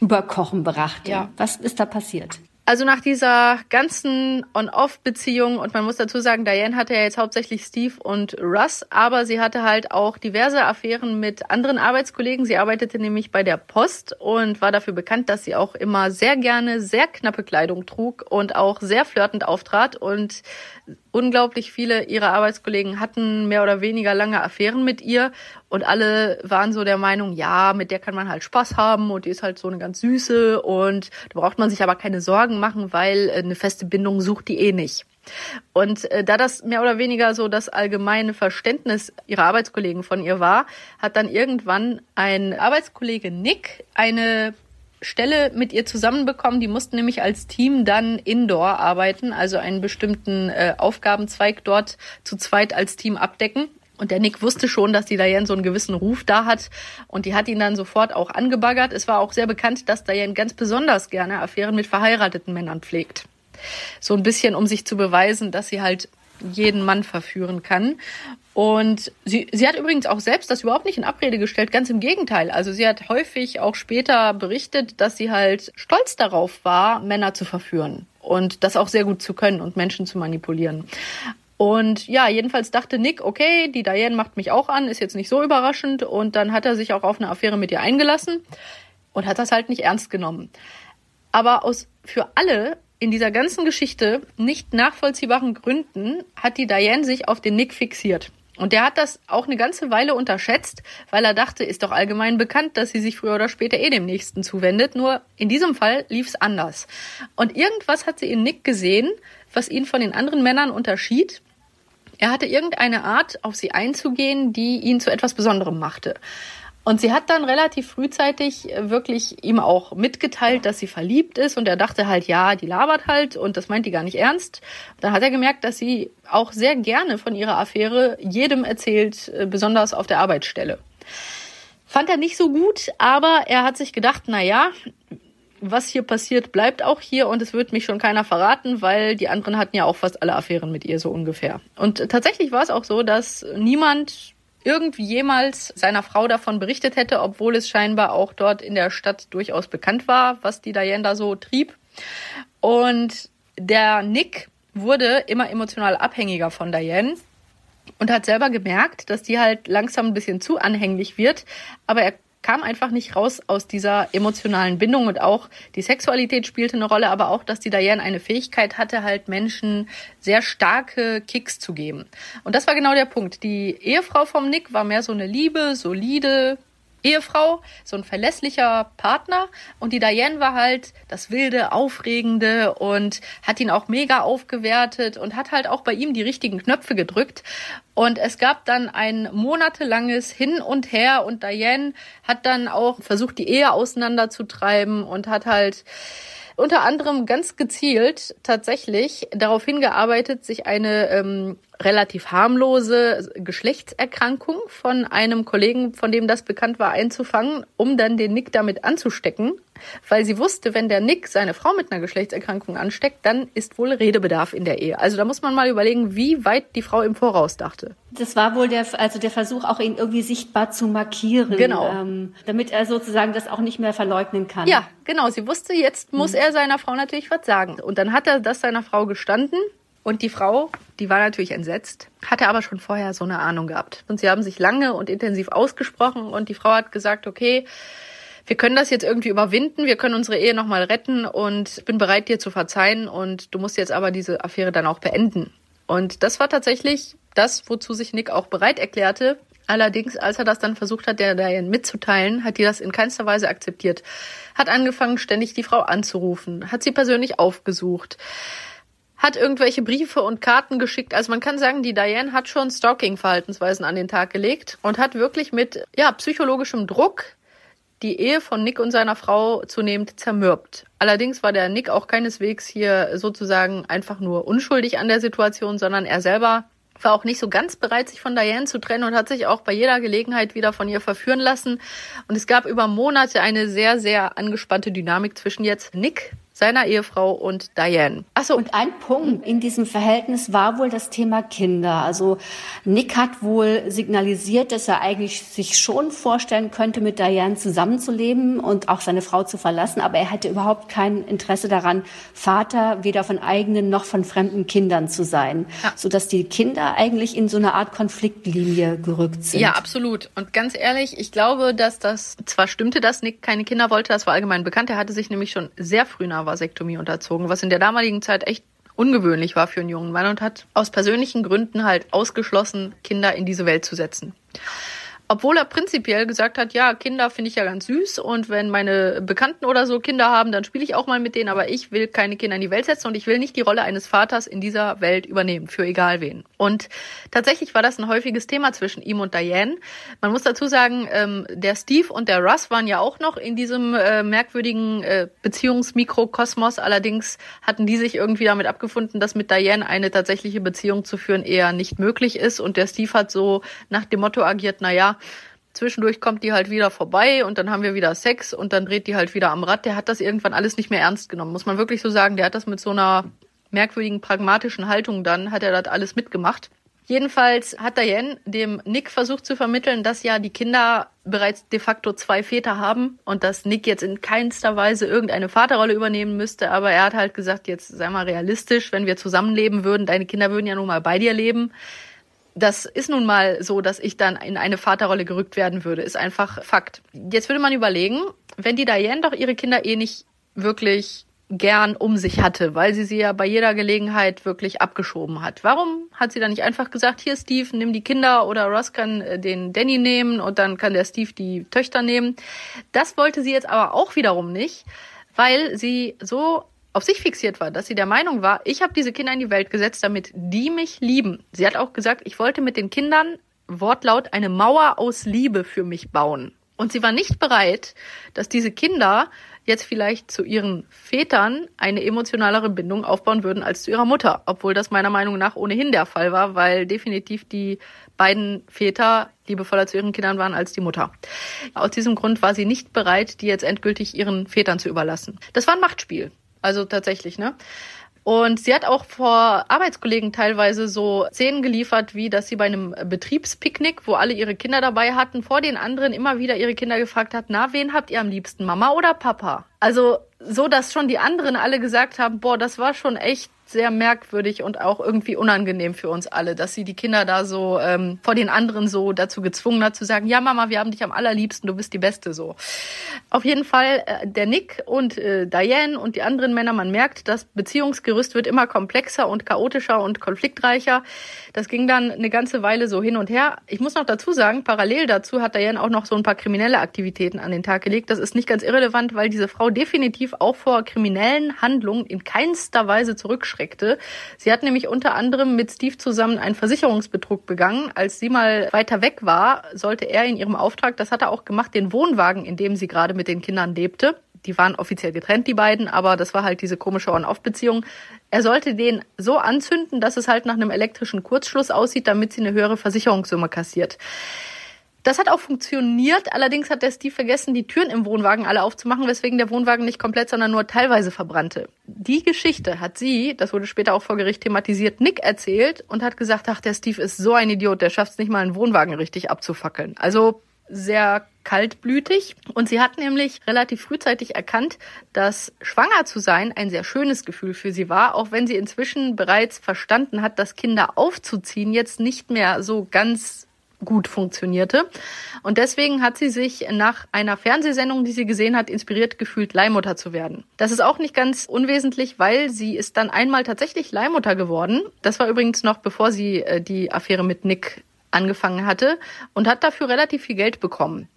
Überkochen brachte. Ja. Was ist da passiert? Also nach dieser ganzen On-Off-Beziehung, und man muss dazu sagen, Diane hatte ja jetzt hauptsächlich Steve und Russ, aber sie hatte halt auch diverse Affären mit anderen Arbeitskollegen. Sie arbeitete nämlich bei der Post und war dafür bekannt, dass sie auch immer sehr gerne sehr knappe Kleidung trug und auch sehr flirtend auftrat. Und unglaublich viele ihrer Arbeitskollegen hatten mehr oder weniger lange Affären mit ihr und alle waren so der Meinung, ja, mit der kann man halt Spaß haben und die ist halt so eine ganz süße und da braucht man sich aber keine Sorgen machen, weil äh, eine feste Bindung sucht die eh nicht. Und äh, da das mehr oder weniger so das allgemeine Verständnis ihrer Arbeitskollegen von ihr war, hat dann irgendwann ein Arbeitskollege Nick eine Stelle mit ihr zusammenbekommen. Die mussten nämlich als Team dann indoor arbeiten, also einen bestimmten äh, Aufgabenzweig dort zu zweit als Team abdecken. Und der Nick wusste schon, dass die Diane so einen gewissen Ruf da hat. Und die hat ihn dann sofort auch angebaggert. Es war auch sehr bekannt, dass Diane ganz besonders gerne Affären mit verheirateten Männern pflegt. So ein bisschen, um sich zu beweisen, dass sie halt jeden Mann verführen kann. Und sie, sie hat übrigens auch selbst das überhaupt nicht in Abrede gestellt, ganz im Gegenteil. Also sie hat häufig auch später berichtet, dass sie halt stolz darauf war, Männer zu verführen und das auch sehr gut zu können und Menschen zu manipulieren. Und ja, jedenfalls dachte Nick, okay, die Diane macht mich auch an, ist jetzt nicht so überraschend. Und dann hat er sich auch auf eine Affäre mit ihr eingelassen und hat das halt nicht ernst genommen. Aber aus für alle in dieser ganzen Geschichte nicht nachvollziehbaren Gründen hat die Diane sich auf den Nick fixiert. Und der hat das auch eine ganze Weile unterschätzt, weil er dachte, ist doch allgemein bekannt, dass sie sich früher oder später eh dem Nächsten zuwendet. Nur in diesem Fall lief es anders. Und irgendwas hat sie in Nick gesehen, was ihn von den anderen Männern unterschied er hatte irgendeine Art, auf sie einzugehen, die ihn zu etwas Besonderem machte. Und sie hat dann relativ frühzeitig wirklich ihm auch mitgeteilt, dass sie verliebt ist. Und er dachte halt, ja, die labert halt und das meint die gar nicht ernst. Dann hat er gemerkt, dass sie auch sehr gerne von ihrer Affäre jedem erzählt, äh, besonders auf der Arbeitsstelle. Fand er nicht so gut, aber er hat sich gedacht, na ja, was hier passiert, bleibt auch hier und es wird mich schon keiner verraten, weil die anderen hatten ja auch fast alle Affären mit ihr so ungefähr. Und tatsächlich war es auch so, dass niemand irgendwie jemals seiner Frau davon berichtet hätte, obwohl es scheinbar auch dort in der Stadt durchaus bekannt war, was die Diane da so trieb. Und der Nick wurde immer emotional abhängiger von Diane und hat selber gemerkt, dass die halt langsam ein bisschen zu anhänglich wird, aber er kam einfach nicht raus aus dieser emotionalen Bindung und auch die Sexualität spielte eine Rolle, aber auch, dass die Diane eine Fähigkeit hatte, halt Menschen sehr starke Kicks zu geben. Und das war genau der Punkt. Die Ehefrau vom Nick war mehr so eine liebe, solide, Ehefrau, so ein verlässlicher Partner. Und die Diane war halt das wilde, aufregende und hat ihn auch mega aufgewertet und hat halt auch bei ihm die richtigen Knöpfe gedrückt. Und es gab dann ein monatelanges Hin und Her und Diane hat dann auch versucht, die Ehe auseinanderzutreiben und hat halt unter anderem ganz gezielt tatsächlich darauf hingearbeitet, sich eine ähm, relativ harmlose Geschlechtserkrankung von einem Kollegen, von dem das bekannt war, einzufangen, um dann den Nick damit anzustecken, weil sie wusste, wenn der Nick seine Frau mit einer Geschlechtserkrankung ansteckt, dann ist wohl Redebedarf in der Ehe. Also da muss man mal überlegen, wie weit die Frau im Voraus dachte. Das war wohl der, also der Versuch, auch ihn irgendwie sichtbar zu markieren, genau. Ähm, damit er sozusagen das auch nicht mehr verleugnen kann. Ja, genau. Sie wusste, jetzt muss mhm. er seiner Frau natürlich was sagen. Und dann hat er das seiner Frau gestanden und die Frau, die war natürlich entsetzt, hatte aber schon vorher so eine Ahnung gehabt. Und sie haben sich lange und intensiv ausgesprochen und die Frau hat gesagt, okay, wir können das jetzt irgendwie überwinden, wir können unsere Ehe nochmal retten und bin bereit, dir zu verzeihen und du musst jetzt aber diese Affäre dann auch beenden. Und das war tatsächlich das, wozu sich Nick auch bereit erklärte. Allerdings, als er das dann versucht hat, der Diane mitzuteilen, hat die das in keinster Weise akzeptiert. Hat angefangen, ständig die Frau anzurufen, hat sie persönlich aufgesucht, hat irgendwelche Briefe und Karten geschickt. Also man kann sagen, die Diane hat schon Stalking-Verhaltensweisen an den Tag gelegt und hat wirklich mit ja, psychologischem Druck die Ehe von Nick und seiner Frau zunehmend zermürbt. Allerdings war der Nick auch keineswegs hier sozusagen einfach nur unschuldig an der Situation, sondern er selber war auch nicht so ganz bereit, sich von Diane zu trennen und hat sich auch bei jeder Gelegenheit wieder von ihr verführen lassen. Und es gab über Monate eine sehr, sehr angespannte Dynamik zwischen jetzt Nick, seiner Ehefrau und Diane. Achso, und ein Punkt in diesem Verhältnis war wohl das Thema Kinder. Also Nick hat wohl signalisiert, dass er eigentlich sich schon vorstellen könnte, mit Diane zusammenzuleben und auch seine Frau zu verlassen, aber er hätte überhaupt kein Interesse daran, Vater weder von eigenen noch von fremden Kindern zu sein, ja. sodass die Kinder eigentlich in so eine Art Konfliktlinie gerückt sind. Ja, absolut. Und ganz ehrlich, ich glaube, dass das zwar stimmte, dass Nick keine Kinder wollte, das war allgemein bekannt. Er hatte sich nämlich schon sehr früh nach Vasektomie unterzogen, was in der damaligen Zeit echt ungewöhnlich war für einen jungen Mann und hat aus persönlichen Gründen halt ausgeschlossen, Kinder in diese Welt zu setzen. Obwohl er prinzipiell gesagt hat, ja, Kinder finde ich ja ganz süß und wenn meine Bekannten oder so Kinder haben, dann spiele ich auch mal mit denen, aber ich will keine Kinder in die Welt setzen und ich will nicht die Rolle eines Vaters in dieser Welt übernehmen, für egal wen. Und tatsächlich war das ein häufiges Thema zwischen ihm und Diane. Man muss dazu sagen, ähm, der Steve und der Russ waren ja auch noch in diesem äh, merkwürdigen äh, Beziehungsmikrokosmos, allerdings hatten die sich irgendwie damit abgefunden, dass mit Diane eine tatsächliche Beziehung zu führen eher nicht möglich ist und der Steve hat so nach dem Motto agiert, na ja, Zwischendurch kommt die halt wieder vorbei und dann haben wir wieder Sex und dann dreht die halt wieder am Rad. Der hat das irgendwann alles nicht mehr ernst genommen, muss man wirklich so sagen. Der hat das mit so einer merkwürdigen pragmatischen Haltung dann, hat er das alles mitgemacht. Jedenfalls hat Diane dem Nick versucht zu vermitteln, dass ja die Kinder bereits de facto zwei Väter haben und dass Nick jetzt in keinster Weise irgendeine Vaterrolle übernehmen müsste. Aber er hat halt gesagt, jetzt sei mal realistisch, wenn wir zusammenleben würden, deine Kinder würden ja nun mal bei dir leben das ist nun mal so, dass ich dann in eine Vaterrolle gerückt werden würde, ist einfach Fakt. Jetzt würde man überlegen, wenn die Diane doch ihre Kinder eh nicht wirklich gern um sich hatte, weil sie sie ja bei jeder Gelegenheit wirklich abgeschoben hat. Warum hat sie dann nicht einfach gesagt, hier Steve, nimm die Kinder oder Ross kann äh, den Danny nehmen und dann kann der Steve die Töchter nehmen. Das wollte sie jetzt aber auch wiederum nicht, weil sie so auf sich fixiert war, dass sie der Meinung war, ich habe diese Kinder in die Welt gesetzt, damit die mich lieben. Sie hat auch gesagt, ich wollte mit den Kindern wortlaut eine Mauer aus Liebe für mich bauen. Und sie war nicht bereit, dass diese Kinder jetzt vielleicht zu ihren Vätern eine emotionalere Bindung aufbauen würden als zu ihrer Mutter, obwohl das meiner Meinung nach ohnehin der Fall war, weil definitiv die beiden Väter liebevoller zu ihren Kindern waren als die Mutter. Aus diesem Grund war sie nicht bereit, die jetzt endgültig ihren Vätern zu überlassen. Das war ein Machtspiel. Also tatsächlich, ne? Und sie hat auch vor Arbeitskollegen teilweise so Szenen geliefert, wie dass sie bei einem Betriebspicknick, wo alle ihre Kinder dabei hatten, vor den anderen immer wieder ihre Kinder gefragt hat, na, wen habt ihr am liebsten, Mama oder Papa? Also so, dass schon die anderen alle gesagt haben, boah, das war schon echt sehr merkwürdig und auch irgendwie unangenehm für uns alle, dass sie die Kinder da so ähm, vor den anderen so dazu gezwungen hat zu sagen, ja Mama, wir haben dich am allerliebsten, du bist die Beste so. Auf jeden Fall äh, der Nick und äh, Diane und die anderen Männer, man merkt, das Beziehungsgerüst wird immer komplexer und chaotischer und konfliktreicher. Das ging dann eine ganze Weile so hin und her. Ich muss noch dazu sagen, parallel dazu hat Diane auch noch so ein paar kriminelle Aktivitäten an den Tag gelegt. Das ist nicht ganz irrelevant, weil diese Frau definitiv auch vor kriminellen Handlungen in keinster Weise zurückschreckt abschreckte. Sie hat nämlich unter anderem mit Steve zusammen einen Versicherungsbetrug begangen. Als sie mal weiter weg war, sollte er in ihrem Auftrag, das hat er auch gemacht, den Wohnwagen, in dem sie gerade mit den Kindern lebte, die waren offiziell getrennt, die beiden, aber das war halt diese komische On-Off-Beziehung. Er sollte den so anzünden, dass es halt nach einem elektrischen Kurzschluss aussieht, damit sie eine höhere Versicherungssumme kassiert. Das hat auch funktioniert, allerdings hat der Steve vergessen, die Türen im Wohnwagen alle aufzumachen, weswegen der Wohnwagen nicht komplett, sondern nur teilweise verbrannte. Die Geschichte hat sie, das wurde später auch vor Gericht thematisiert, Nick erzählt und hat gesagt, ach, der Steve ist so ein Idiot, der schafft es nicht mal, einen Wohnwagen richtig abzufackeln. Also sehr kaltblütig. Und sie hat nämlich relativ frühzeitig erkannt, dass schwanger zu sein ein sehr schönes Gefühl für sie war, auch wenn sie inzwischen bereits verstanden hat, dass Kinder aufzuziehen jetzt nicht mehr so ganz gut funktionierte. Und deswegen hat sie sich nach einer Fernsehsendung, die sie gesehen hat, inspiriert gefühlt, Leihmutter zu werden. Das ist auch nicht ganz unwesentlich, weil sie ist dann einmal tatsächlich Leihmutter geworden. Das war übrigens noch bevor sie äh, die Affäre mit Nick angefangen hatte und hat dafür relativ viel Geld bekommen.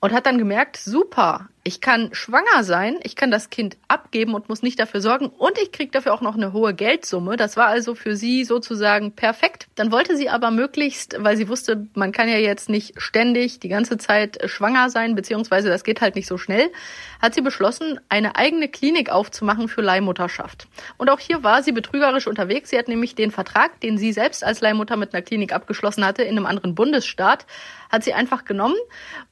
Und hat dann gemerkt, super, ich kann schwanger sein, ich kann das Kind abgeben und muss nicht dafür sorgen und ich kriege dafür auch noch eine hohe Geldsumme. Das war also für sie sozusagen perfekt. Dann wollte sie aber möglichst, weil sie wusste, man kann ja jetzt nicht ständig die ganze Zeit schwanger sein, beziehungsweise das geht halt nicht so schnell, hat sie beschlossen, eine eigene Klinik aufzumachen für Leihmutterschaft. Und auch hier war sie betrügerisch unterwegs. Sie hat nämlich den Vertrag, den sie selbst als Leihmutter mit einer Klinik abgeschlossen hatte, in einem anderen Bundesstaat, hat sie einfach genommen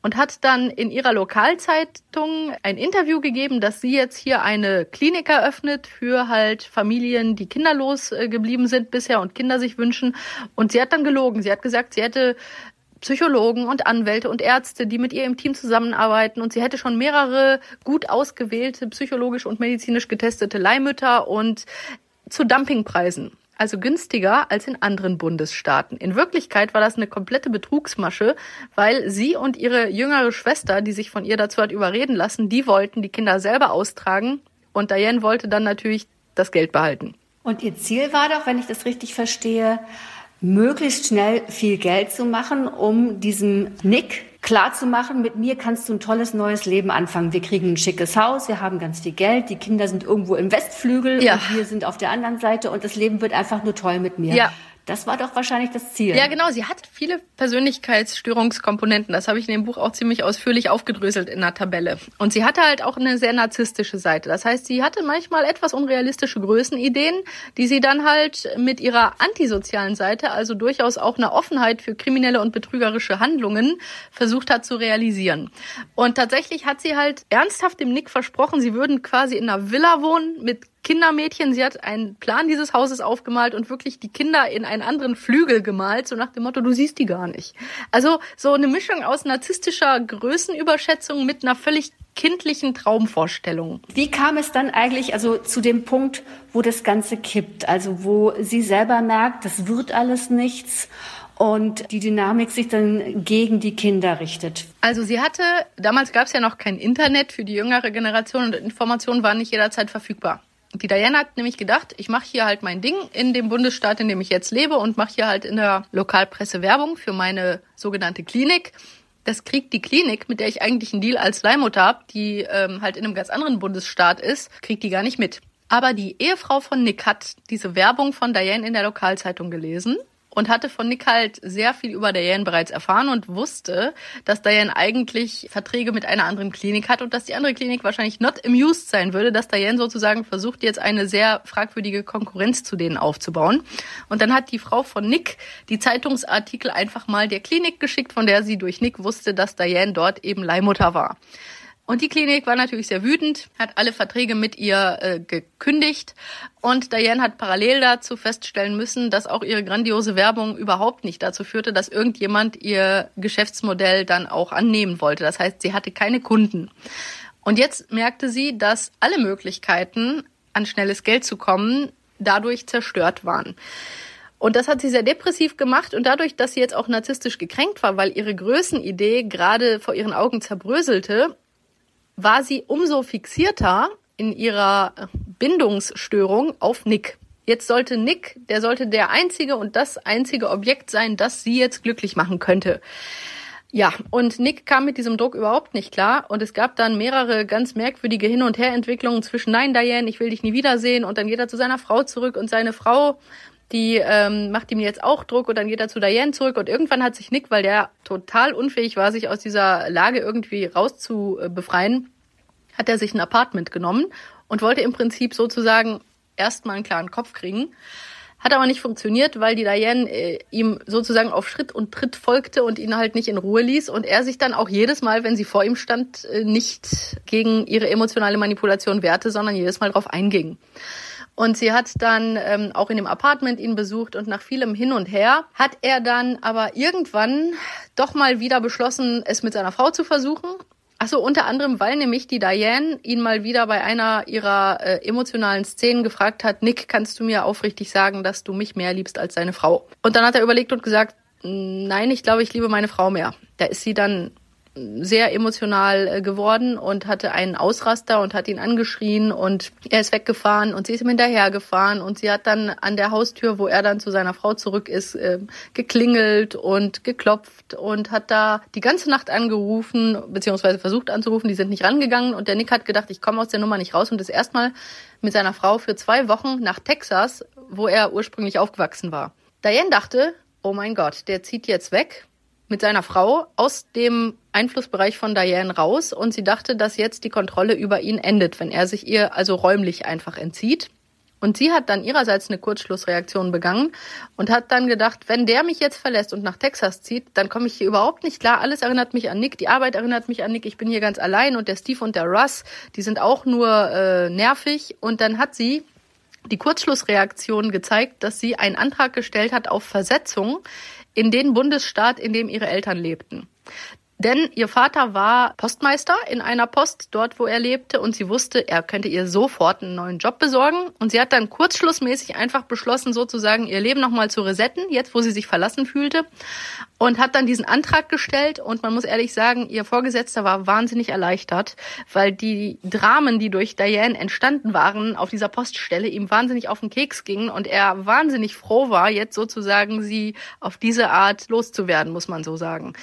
und hat dann in ihrer Lokalzeitung Zeitung ein Interview gegeben, dass sie jetzt hier eine Klinik eröffnet für halt Familien, die kinderlos äh, geblieben sind bisher und Kinder sich wünschen. Und sie hat dann gelogen. Sie hat gesagt, sie hätte Psychologen und Anwälte und Ärzte, die mit ihr im Team zusammenarbeiten. Und sie hätte schon mehrere gut ausgewählte, psychologisch und medizinisch getestete Leihmütter und zu Dumpingpreisen also günstiger als in anderen Bundesstaaten. In Wirklichkeit war das eine komplette Betrugsmasche, weil sie und ihre jüngere Schwester, die sich von ihr dazu hat überreden lassen, die wollten die Kinder selber austragen und Diane wollte dann natürlich das Geld behalten. Und ihr Ziel war doch, wenn ich das richtig verstehe, möglichst schnell viel Geld zu machen, um diesem Nick klar zu machen, mit mir kannst du ein tolles neues Leben anfangen. Wir kriegen ein schickes Haus, wir haben ganz viel Geld, die Kinder sind irgendwo im Westflügel ja. und wir sind auf der anderen Seite und das Leben wird einfach nur toll mit mir. Ja. Das war doch wahrscheinlich das Ziel. Ja, genau. Sie hat viele Persönlichkeitsstörungskomponenten. Das habe ich in dem Buch auch ziemlich ausführlich aufgedröselt in der Tabelle. Und sie hatte halt auch eine sehr narzisstische Seite. Das heißt, sie hatte manchmal etwas unrealistische Größenideen, die sie dann halt mit ihrer antisozialen Seite, also durchaus auch eine Offenheit für kriminelle und betrügerische Handlungen, versucht hat zu realisieren. Und tatsächlich hat sie halt ernsthaft dem Nick versprochen, sie würden quasi in einer Villa wohnen mit Kindermädchen. Sie hat einen Plan dieses Hauses aufgemalt und wirklich die Kinder in einen anderen Flügel gemalt, so nach dem Motto, du siehst die gar nicht. Also so eine Mischung aus narzisstischer Größenüberschätzung mit einer völlig kindlichen Traumvorstellung. Wie kam es dann eigentlich also zu dem Punkt, wo das Ganze kippt? Also wo sie selber merkt, das wird alles nichts und die Dynamik sich dann gegen die Kinder richtet. Also sie hatte, damals gab es ja noch kein Internet für die jüngere Generation und Informationen waren nicht jederzeit verfügbar. Die Diana hat nämlich gedacht, ich mache hier halt mein Ding in dem Bundesstaat, in dem ich jetzt lebe und mache hier halt in der Lokalpresse Werbung für meine sogenannte Klinik. Das kriegt die Klinik, mit der ich eigentlich einen Deal als Leihmutter habe, die ähm, halt in einem ganz anderen Bundesstaat ist, kriegt die gar nicht mit. Aber die Ehefrau von Nick hat diese Werbung von Diane in der Lokalzeitung gelesen und hatte von Nick halt sehr viel über Diane bereits erfahren und wusste, dass Diane eigentlich Verträge mit einer anderen Klinik hat und dass die andere Klinik wahrscheinlich not amused sein würde, dass Diane sozusagen versucht, jetzt eine sehr fragwürdige Konkurrenz zu denen aufzubauen. Und dann hat die Frau von Nick die Zeitungsartikel einfach mal der Klinik geschickt, von der sie durch Nick wusste, dass Diane dort eben Leihmutter war. Und die Klinik war natürlich sehr wütend, hat alle Verträge mit ihr äh, gekündigt. Und Diane hat parallel dazu feststellen müssen, dass auch ihre grandiose Werbung überhaupt nicht dazu führte, dass irgendjemand ihr Geschäftsmodell dann auch annehmen wollte. Das heißt, sie hatte keine Kunden. Und jetzt merkte sie, dass alle Möglichkeiten, an schnelles Geld zu kommen, dadurch zerstört waren. Und das hat sie sehr depressiv gemacht und dadurch, dass sie jetzt auch narzisstisch gekränkt war, weil ihre Größenidee gerade vor ihren Augen zerbröselte, war sie umso fixierter in ihrer Bindungsstörung auf Nick. Jetzt sollte Nick, der sollte der einzige und das einzige Objekt sein, das sie jetzt glücklich machen könnte. Ja, und Nick kam mit diesem Druck überhaupt nicht klar und es gab dann mehrere ganz merkwürdige Hin- und Herentwicklungen zwischen Nein, Diane, ich will dich nie wiedersehen und dann geht er zu seiner Frau zurück und seine Frau, die ähm, macht ihm jetzt auch Druck und dann geht er zu Diane zurück und irgendwann hat sich Nick, weil der total unfähig war, sich aus dieser Lage irgendwie rauszubefreien, hat er sich ein Apartment genommen und wollte im Prinzip sozusagen erstmal einen klaren Kopf kriegen. Hat aber nicht funktioniert, weil die Diane äh, ihm sozusagen auf Schritt und Tritt folgte und ihn halt nicht in Ruhe ließ und er sich dann auch jedes Mal, wenn sie vor ihm stand, äh, nicht gegen ihre emotionale Manipulation wehrte, sondern jedes Mal drauf einging. Und sie hat dann ähm, auch in dem Apartment ihn besucht und nach vielem Hin und Her hat er dann aber irgendwann doch mal wieder beschlossen, es mit seiner Frau zu versuchen. Achso, unter anderem, weil nämlich die Diane ihn mal wieder bei einer ihrer äh, emotionalen Szenen gefragt hat, Nick, kannst du mir aufrichtig sagen, dass du mich mehr liebst als deine Frau? Und dann hat er überlegt und gesagt, nein, ich glaube, ich liebe meine Frau mehr. Da ist sie dann sehr emotional äh, geworden und hatte einen Ausraster und hat ihn angeschrien und er ist weggefahren und sie ist ihm hinterhergefahren und sie hat dann an der Haustür, wo er dann zu seiner Frau zurück ist, äh, geklingelt und geklopft und hat da die ganze Nacht angerufen, beziehungsweise versucht anzurufen, die sind nicht rangegangen und der Nick hat gedacht, ich komme aus der Nummer nicht raus und ist erstmal mit seiner Frau für zwei Wochen nach Texas, wo er ursprünglich aufgewachsen war. Diane dachte, oh mein Gott, der zieht jetzt weg mit seiner Frau aus dem Einflussbereich von Diane raus und sie dachte, dass jetzt die Kontrolle über ihn endet, wenn er sich ihr also räumlich einfach entzieht. Und sie hat dann ihrerseits eine Kurzschlussreaktion begangen und hat dann gedacht, wenn der mich jetzt verlässt und nach Texas zieht, dann komme ich hier überhaupt nicht klar. Alles erinnert mich an Nick, die Arbeit erinnert mich an Nick, ich bin hier ganz allein und der Steve und der Russ, die sind auch nur äh, nervig. Und dann hat sie die Kurzschlussreaktion gezeigt, dass sie einen Antrag gestellt hat auf Versetzung in den Bundesstaat, in dem ihre Eltern lebten. Denn ihr Vater war Postmeister in einer Post dort, wo er lebte und sie wusste, er könnte ihr sofort einen neuen Job besorgen und sie hat dann kurzschlussmäßig einfach beschlossen, sozusagen ihr Leben nochmal zu resetten, jetzt wo sie sich verlassen fühlte und hat dann diesen Antrag gestellt und man muss ehrlich sagen, ihr Vorgesetzter war wahnsinnig erleichtert, weil die Dramen, die durch Diane entstanden waren auf dieser Poststelle, ihm wahnsinnig auf den Keks gingen und er wahnsinnig froh war, jetzt sozusagen sie auf diese Art loszuwerden, muss man so sagen.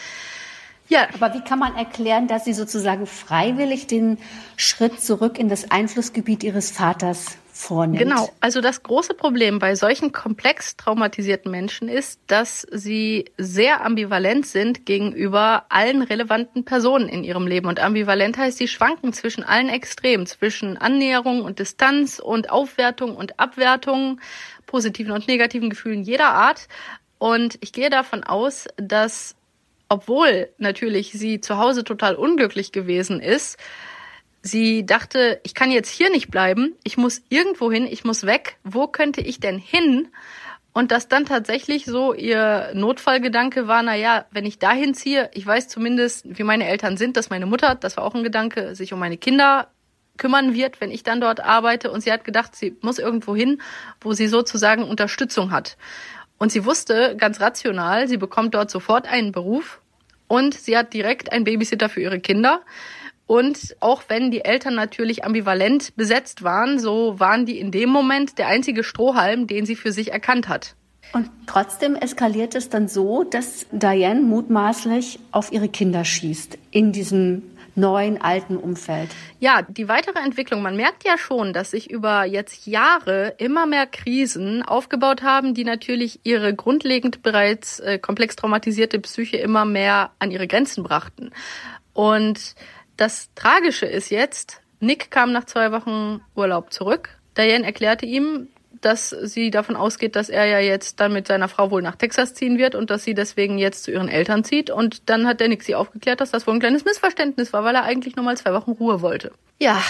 Ja. Aber wie kann man erklären, dass sie sozusagen freiwillig den Schritt zurück in das Einflussgebiet ihres Vaters vornimmt? Genau. Also das große Problem bei solchen komplex traumatisierten Menschen ist, dass sie sehr ambivalent sind gegenüber allen relevanten Personen in ihrem Leben. Und ambivalent heißt, sie schwanken zwischen allen Extremen, zwischen Annäherung und Distanz und Aufwertung und Abwertung, positiven und negativen Gefühlen jeder Art. Und ich gehe davon aus, dass obwohl natürlich sie zu Hause total unglücklich gewesen ist, sie dachte, ich kann jetzt hier nicht bleiben, ich muss irgendwo hin, ich muss weg, wo könnte ich denn hin? Und dass dann tatsächlich so ihr Notfallgedanke war, na ja, wenn ich dahin ziehe, ich weiß zumindest, wie meine Eltern sind, dass meine Mutter, das war auch ein Gedanke, sich um meine Kinder kümmern wird, wenn ich dann dort arbeite. Und sie hat gedacht, sie muss irgendwo hin, wo sie sozusagen Unterstützung hat. Und sie wusste ganz rational, sie bekommt dort sofort einen Beruf und sie hat direkt einen Babysitter für ihre Kinder. Und auch wenn die Eltern natürlich ambivalent besetzt waren, so waren die in dem Moment der einzige Strohhalm, den sie für sich erkannt hat. Und trotzdem eskaliert es dann so, dass Diane mutmaßlich auf ihre Kinder schießt in diesem neuen, alten Umfeld. Ja, die weitere Entwicklung, man merkt ja schon, dass sich über jetzt Jahre immer mehr Krisen aufgebaut haben, die natürlich ihre grundlegend bereits äh, komplex traumatisierte Psyche immer mehr an ihre Grenzen brachten. Und das Tragische ist jetzt, Nick kam nach zwei Wochen Urlaub zurück. Diane erklärte ihm, dass sie davon ausgeht, dass er ja jetzt dann mit seiner Frau wohl nach Texas ziehen wird und dass sie deswegen jetzt zu ihren Eltern zieht. Und dann hat der Nick sie aufgeklärt, dass das wohl ein kleines Missverständnis war, weil er eigentlich nur mal zwei Wochen Ruhe wollte. Ja,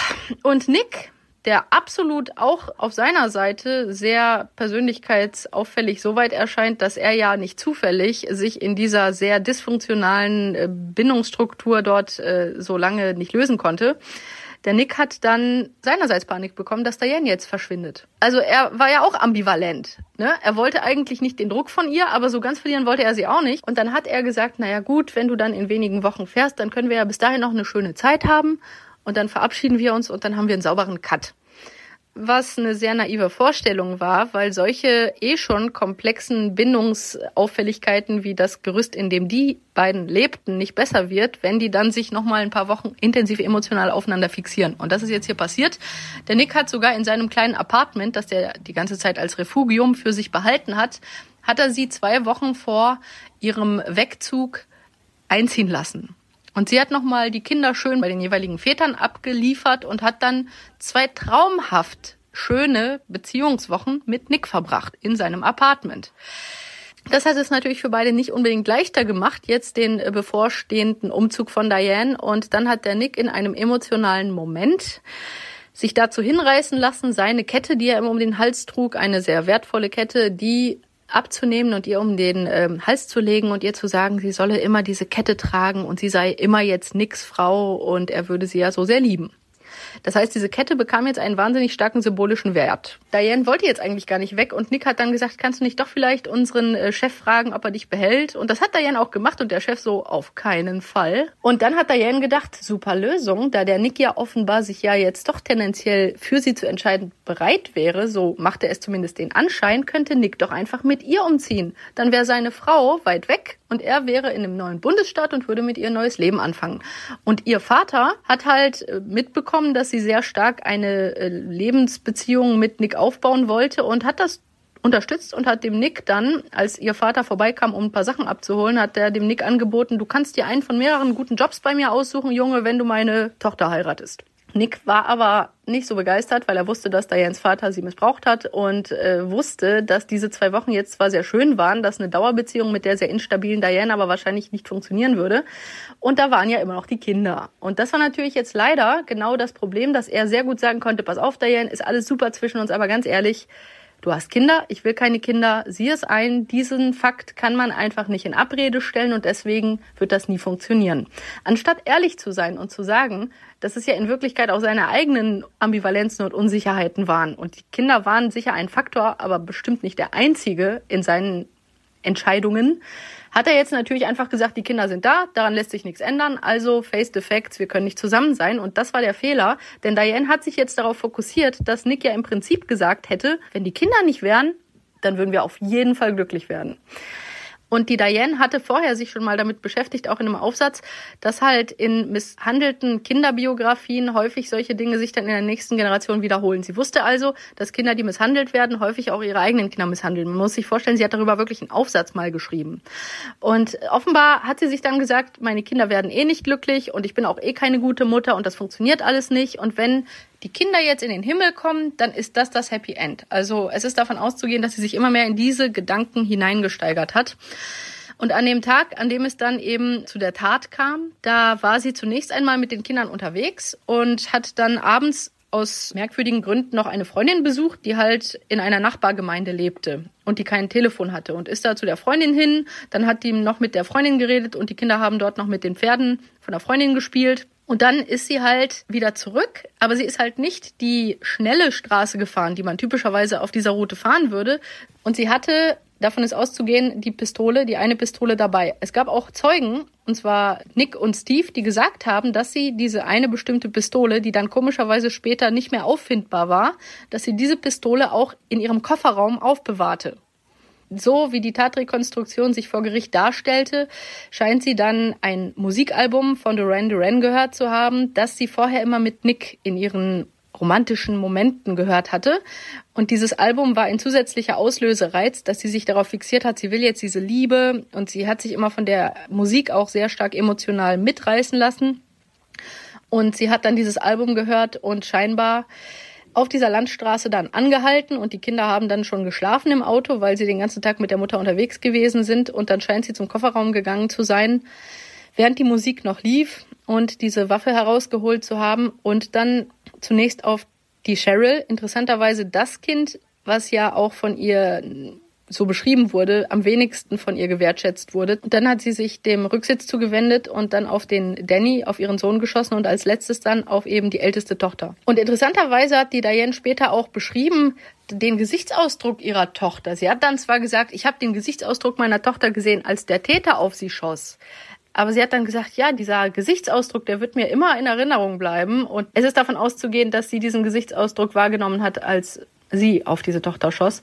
und Nick, der absolut auch auf seiner Seite sehr persönlichkeitsauffällig so weit erscheint, dass er ja nicht zufällig sich in dieser sehr dysfunktionalen äh, Bindungsstruktur dort äh, so lange nicht lösen konnte, der Nick hat dann seinerseits Panik bekommen, dass Diane jetzt verschwindet. Also er war ja auch ambivalent. Ne? Er wollte eigentlich nicht den Druck von ihr, aber so ganz verlieren wollte er sie auch nicht. Und dann hat er gesagt, naja gut, wenn du dann in wenigen Wochen fährst, dann können wir ja bis dahin noch eine schöne Zeit haben. Und dann verabschieden wir uns und dann haben wir einen sauberen Cut was eine sehr naive Vorstellung war, weil solche eh schon komplexen Bindungsauffälligkeiten wie das Gerüst, in dem die beiden lebten, nicht besser wird, wenn die dann sich noch mal ein paar Wochen intensiv emotional aufeinander fixieren. Und das ist jetzt hier passiert. Der Nick hat sogar in seinem kleinen Apartment, das der die ganze Zeit als Refugium für sich behalten hat, hat er sie zwei Wochen vor ihrem Wegzug einziehen lassen. Und sie hat nochmal die Kinder schön bei den jeweiligen Vätern abgeliefert und hat dann zwei traumhaft schöne Beziehungswochen mit Nick verbracht in seinem Apartment. Das hat es natürlich für beide nicht unbedingt leichter gemacht, jetzt den bevorstehenden Umzug von Diane. Und dann hat der Nick in einem emotionalen Moment sich dazu hinreißen lassen, seine Kette, die er immer um den Hals trug, eine sehr wertvolle Kette, die abzunehmen und ihr um den ähm, Hals zu legen und ihr zu sagen, sie solle immer diese Kette tragen und sie sei immer jetzt nix Frau und er würde sie ja so sehr lieben. Das heißt, diese Kette bekam jetzt einen wahnsinnig starken symbolischen Wert. Diane wollte jetzt eigentlich gar nicht weg und Nick hat dann gesagt, kannst du nicht doch vielleicht unseren äh, Chef fragen, ob er dich behält? Und das hat Diane auch gemacht und der Chef so, auf keinen Fall. Und dann hat Diane gedacht, super Lösung, da der Nick ja offenbar sich ja jetzt doch tendenziell für sie zu entscheiden bereit wäre, so machte es zumindest den Anschein, könnte Nick doch einfach mit ihr umziehen. Dann wäre seine Frau weit weg und er wäre in einem neuen Bundesstaat und würde mit ihr ein neues Leben anfangen. Und ihr Vater hat halt äh, mitbekommen, dass sie sehr stark eine äh, Lebensbeziehung mit Nick aufbauen wollte und hat das unterstützt und hat dem Nick dann, als ihr Vater vorbeikam, um ein paar Sachen abzuholen, hat er dem Nick angeboten, du kannst dir einen von mehreren guten Jobs bei mir aussuchen, Junge, wenn du meine Tochter heiratest. Nick war aber nicht so begeistert, weil er wusste, dass Dianes Vater sie missbraucht hat und äh, wusste, dass diese zwei Wochen jetzt zwar sehr schön waren, dass eine Dauerbeziehung mit der sehr instabilen Diane aber wahrscheinlich nicht funktionieren würde. Und da waren ja immer noch die Kinder. Und das war natürlich jetzt leider genau das Problem, dass er sehr gut sagen konnte, pass auf, Diane, ist alles super zwischen uns, aber ganz ehrlich, du hast Kinder, ich will keine Kinder, sieh es ein, diesen Fakt kann man einfach nicht in Abrede stellen und deswegen wird das nie funktionieren. Anstatt ehrlich zu sein und zu sagen, dass es ja in Wirklichkeit auch seine eigenen Ambivalenzen und Unsicherheiten waren. Und die Kinder waren sicher ein Faktor, aber bestimmt nicht der einzige in seinen Entscheidungen. Hat er jetzt natürlich einfach gesagt, die Kinder sind da, daran lässt sich nichts ändern, also face the facts, wir können nicht zusammen sein. Und das war der Fehler, denn Diane hat sich jetzt darauf fokussiert, dass Nick ja im Prinzip gesagt hätte, wenn die Kinder nicht wären, dann würden wir auf jeden Fall glücklich werden. Und die Diane hatte vorher sich schon mal damit beschäftigt, auch in einem Aufsatz, dass halt in misshandelten Kinderbiografien häufig solche Dinge sich dann in der nächsten Generation wiederholen. Sie wusste also, dass Kinder, die misshandelt werden, häufig auch ihre eigenen Kinder misshandeln. Man muss sich vorstellen, sie hat darüber wirklich einen Aufsatz mal geschrieben. Und offenbar hat sie sich dann gesagt, meine Kinder werden eh nicht glücklich und ich bin auch eh keine gute Mutter und das funktioniert alles nicht. Und wenn die Kinder jetzt in den Himmel kommen, dann ist das das Happy End. Also es ist davon auszugehen, dass sie sich immer mehr in diese Gedanken hineingesteigert hat. Und an dem Tag, an dem es dann eben zu der Tat kam, da war sie zunächst einmal mit den Kindern unterwegs und hat dann abends aus merkwürdigen Gründen noch eine Freundin besucht, die halt in einer Nachbargemeinde lebte und die kein Telefon hatte und ist da zu der Freundin hin. Dann hat die noch mit der Freundin geredet und die Kinder haben dort noch mit den Pferden von der Freundin gespielt. Und dann ist sie halt wieder zurück, aber sie ist halt nicht die schnelle Straße gefahren, die man typischerweise auf dieser Route fahren würde. Und sie hatte, davon ist auszugehen, die Pistole, die eine Pistole dabei. Es gab auch Zeugen, und zwar Nick und Steve, die gesagt haben, dass sie diese eine bestimmte Pistole, die dann komischerweise später nicht mehr auffindbar war, dass sie diese Pistole auch in ihrem Kofferraum aufbewahrte so wie die Tatrekonstruktion sich vor Gericht darstellte, scheint sie dann ein Musikalbum von Duran Duran gehört zu haben, das sie vorher immer mit Nick in ihren romantischen Momenten gehört hatte. Und dieses Album war ein zusätzlicher Auslösereiz, dass sie sich darauf fixiert hat, sie will jetzt diese Liebe und sie hat sich immer von der Musik auch sehr stark emotional mitreißen lassen. Und sie hat dann dieses Album gehört und scheinbar auf dieser Landstraße dann angehalten und die Kinder haben dann schon geschlafen im Auto, weil sie den ganzen Tag mit der Mutter unterwegs gewesen sind. Und dann scheint sie zum Kofferraum gegangen zu sein, während die Musik noch lief und diese Waffe herausgeholt zu haben. Und dann zunächst auf die Cheryl, interessanterweise das Kind, was ja auch von ihr so beschrieben wurde, am wenigsten von ihr gewertschätzt wurde. Dann hat sie sich dem Rücksitz zugewendet und dann auf den Danny, auf ihren Sohn geschossen und als letztes dann auf eben die älteste Tochter. Und interessanterweise hat die Diane später auch beschrieben, den Gesichtsausdruck ihrer Tochter. Sie hat dann zwar gesagt, ich habe den Gesichtsausdruck meiner Tochter gesehen, als der Täter auf sie schoss. Aber sie hat dann gesagt, ja, dieser Gesichtsausdruck, der wird mir immer in Erinnerung bleiben. Und es ist davon auszugehen, dass sie diesen Gesichtsausdruck wahrgenommen hat, als sie auf diese Tochter schoss.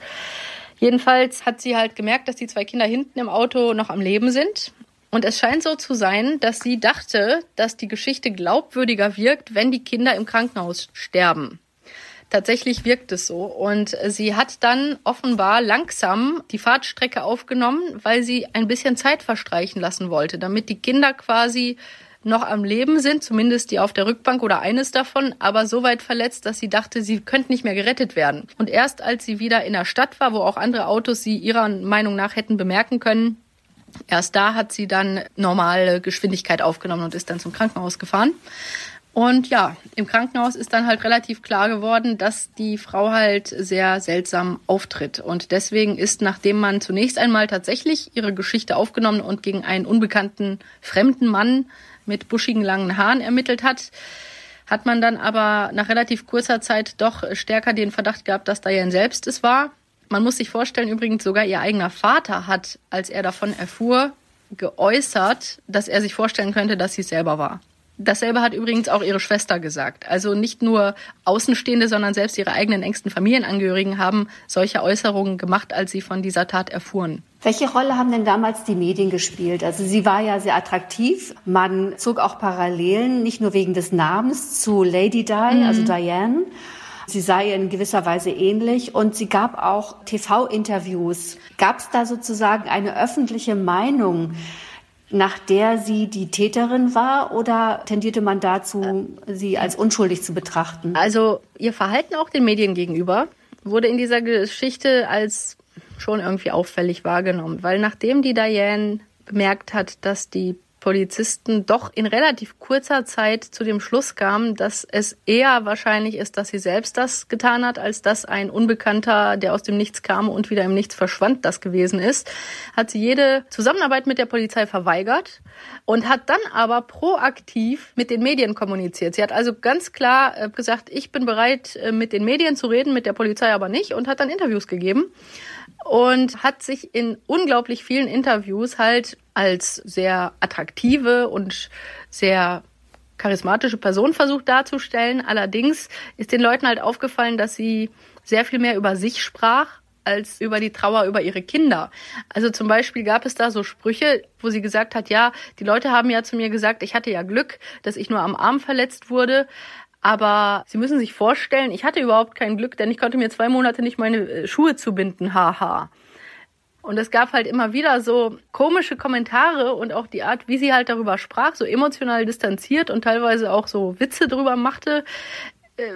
Jedenfalls hat sie halt gemerkt, dass die zwei Kinder hinten im Auto noch am Leben sind. Und es scheint so zu sein, dass sie dachte, dass die Geschichte glaubwürdiger wirkt, wenn die Kinder im Krankenhaus sterben. Tatsächlich wirkt es so. Und sie hat dann offenbar langsam die Fahrtstrecke aufgenommen, weil sie ein bisschen Zeit verstreichen lassen wollte, damit die Kinder quasi noch am Leben sind, zumindest die auf der Rückbank oder eines davon, aber so weit verletzt, dass sie dachte, sie könnte nicht mehr gerettet werden. Und erst als sie wieder in der Stadt war, wo auch andere Autos sie ihrer Meinung nach hätten bemerken können, erst da hat sie dann normale Geschwindigkeit aufgenommen und ist dann zum Krankenhaus gefahren. Und ja, im Krankenhaus ist dann halt relativ klar geworden, dass die Frau halt sehr seltsam auftritt. Und deswegen ist, nachdem man zunächst einmal tatsächlich ihre Geschichte aufgenommen und gegen einen unbekannten fremden Mann mit buschigen langen Haaren ermittelt hat, hat man dann aber nach relativ kurzer Zeit doch stärker den Verdacht gehabt, dass Diane selbst es war. Man muss sich vorstellen, übrigens sogar ihr eigener Vater hat, als er davon erfuhr, geäußert, dass er sich vorstellen könnte, dass sie es selber war. Dasselbe hat übrigens auch ihre Schwester gesagt. Also nicht nur Außenstehende, sondern selbst ihre eigenen engsten Familienangehörigen haben solche Äußerungen gemacht, als sie von dieser Tat erfuhren. Welche Rolle haben denn damals die Medien gespielt? Also sie war ja sehr attraktiv. Man zog auch Parallelen, nicht nur wegen des Namens zu Lady Di, mhm. also Diane. Sie sei in gewisser Weise ähnlich und sie gab auch TV-Interviews. Gab es da sozusagen eine öffentliche Meinung? Nach der sie die Täterin war oder tendierte man dazu, sie als unschuldig zu betrachten? Also ihr Verhalten auch den Medien gegenüber wurde in dieser Geschichte als schon irgendwie auffällig wahrgenommen, weil nachdem die Diane bemerkt hat, dass die Polizisten doch in relativ kurzer Zeit zu dem Schluss kamen, dass es eher wahrscheinlich ist, dass sie selbst das getan hat, als dass ein Unbekannter, der aus dem Nichts kam und wieder im Nichts verschwand, das gewesen ist, hat sie jede Zusammenarbeit mit der Polizei verweigert und hat dann aber proaktiv mit den Medien kommuniziert. Sie hat also ganz klar äh, gesagt, ich bin bereit, äh, mit den Medien zu reden, mit der Polizei aber nicht und hat dann Interviews gegeben und hat sich in unglaublich vielen Interviews halt als sehr attraktive und sehr charismatische Person versucht darzustellen. Allerdings ist den Leuten halt aufgefallen, dass sie sehr viel mehr über sich sprach als über die Trauer über ihre Kinder. Also zum Beispiel gab es da so Sprüche, wo sie gesagt hat, ja, die Leute haben ja zu mir gesagt, ich hatte ja Glück, dass ich nur am Arm verletzt wurde. Aber Sie müssen sich vorstellen, ich hatte überhaupt kein Glück, denn ich konnte mir zwei Monate nicht meine äh, Schuhe zubinden, haha. Und es gab halt immer wieder so komische Kommentare und auch die Art, wie sie halt darüber sprach, so emotional distanziert und teilweise auch so Witze drüber machte,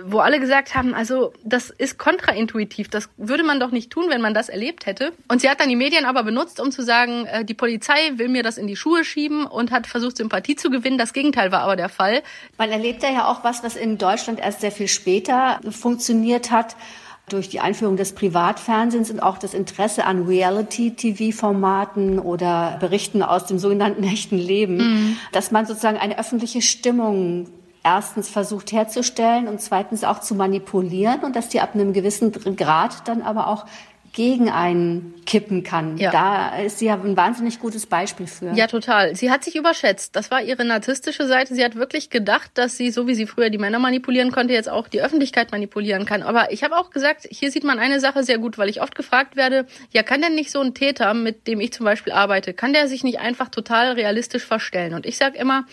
wo alle gesagt haben, also das ist kontraintuitiv, das würde man doch nicht tun, wenn man das erlebt hätte. Und sie hat dann die Medien aber benutzt, um zu sagen, äh, die Polizei will mir das in die Schuhe schieben und hat versucht, Sympathie zu gewinnen. Das Gegenteil war aber der Fall. Man erlebt ja auch was, was in Deutschland erst sehr viel später funktioniert hat durch die Einführung des Privatfernsehens und auch das Interesse an Reality-TV-Formaten oder Berichten aus dem sogenannten (laughs) echten Leben, mhm. dass man sozusagen eine öffentliche Stimmung erstens versucht herzustellen und zweitens auch zu manipulieren und dass die ab einem gewissen Grad dann aber auch gegen einen kippen kann. Ja. Da ist sie ja ein wahnsinnig gutes Beispiel für. Ja, total. Sie hat sich überschätzt. Das war ihre narzisstische Seite. Sie hat wirklich gedacht, dass sie, so wie sie früher die Männer manipulieren konnte, jetzt auch die Öffentlichkeit manipulieren kann. Aber ich habe auch gesagt, hier sieht man eine Sache sehr gut, weil ich oft gefragt werde, ja, kann denn nicht so ein Täter, mit dem ich zum Beispiel arbeite, kann der sich nicht einfach total realistisch verstellen? Und ich sage immer,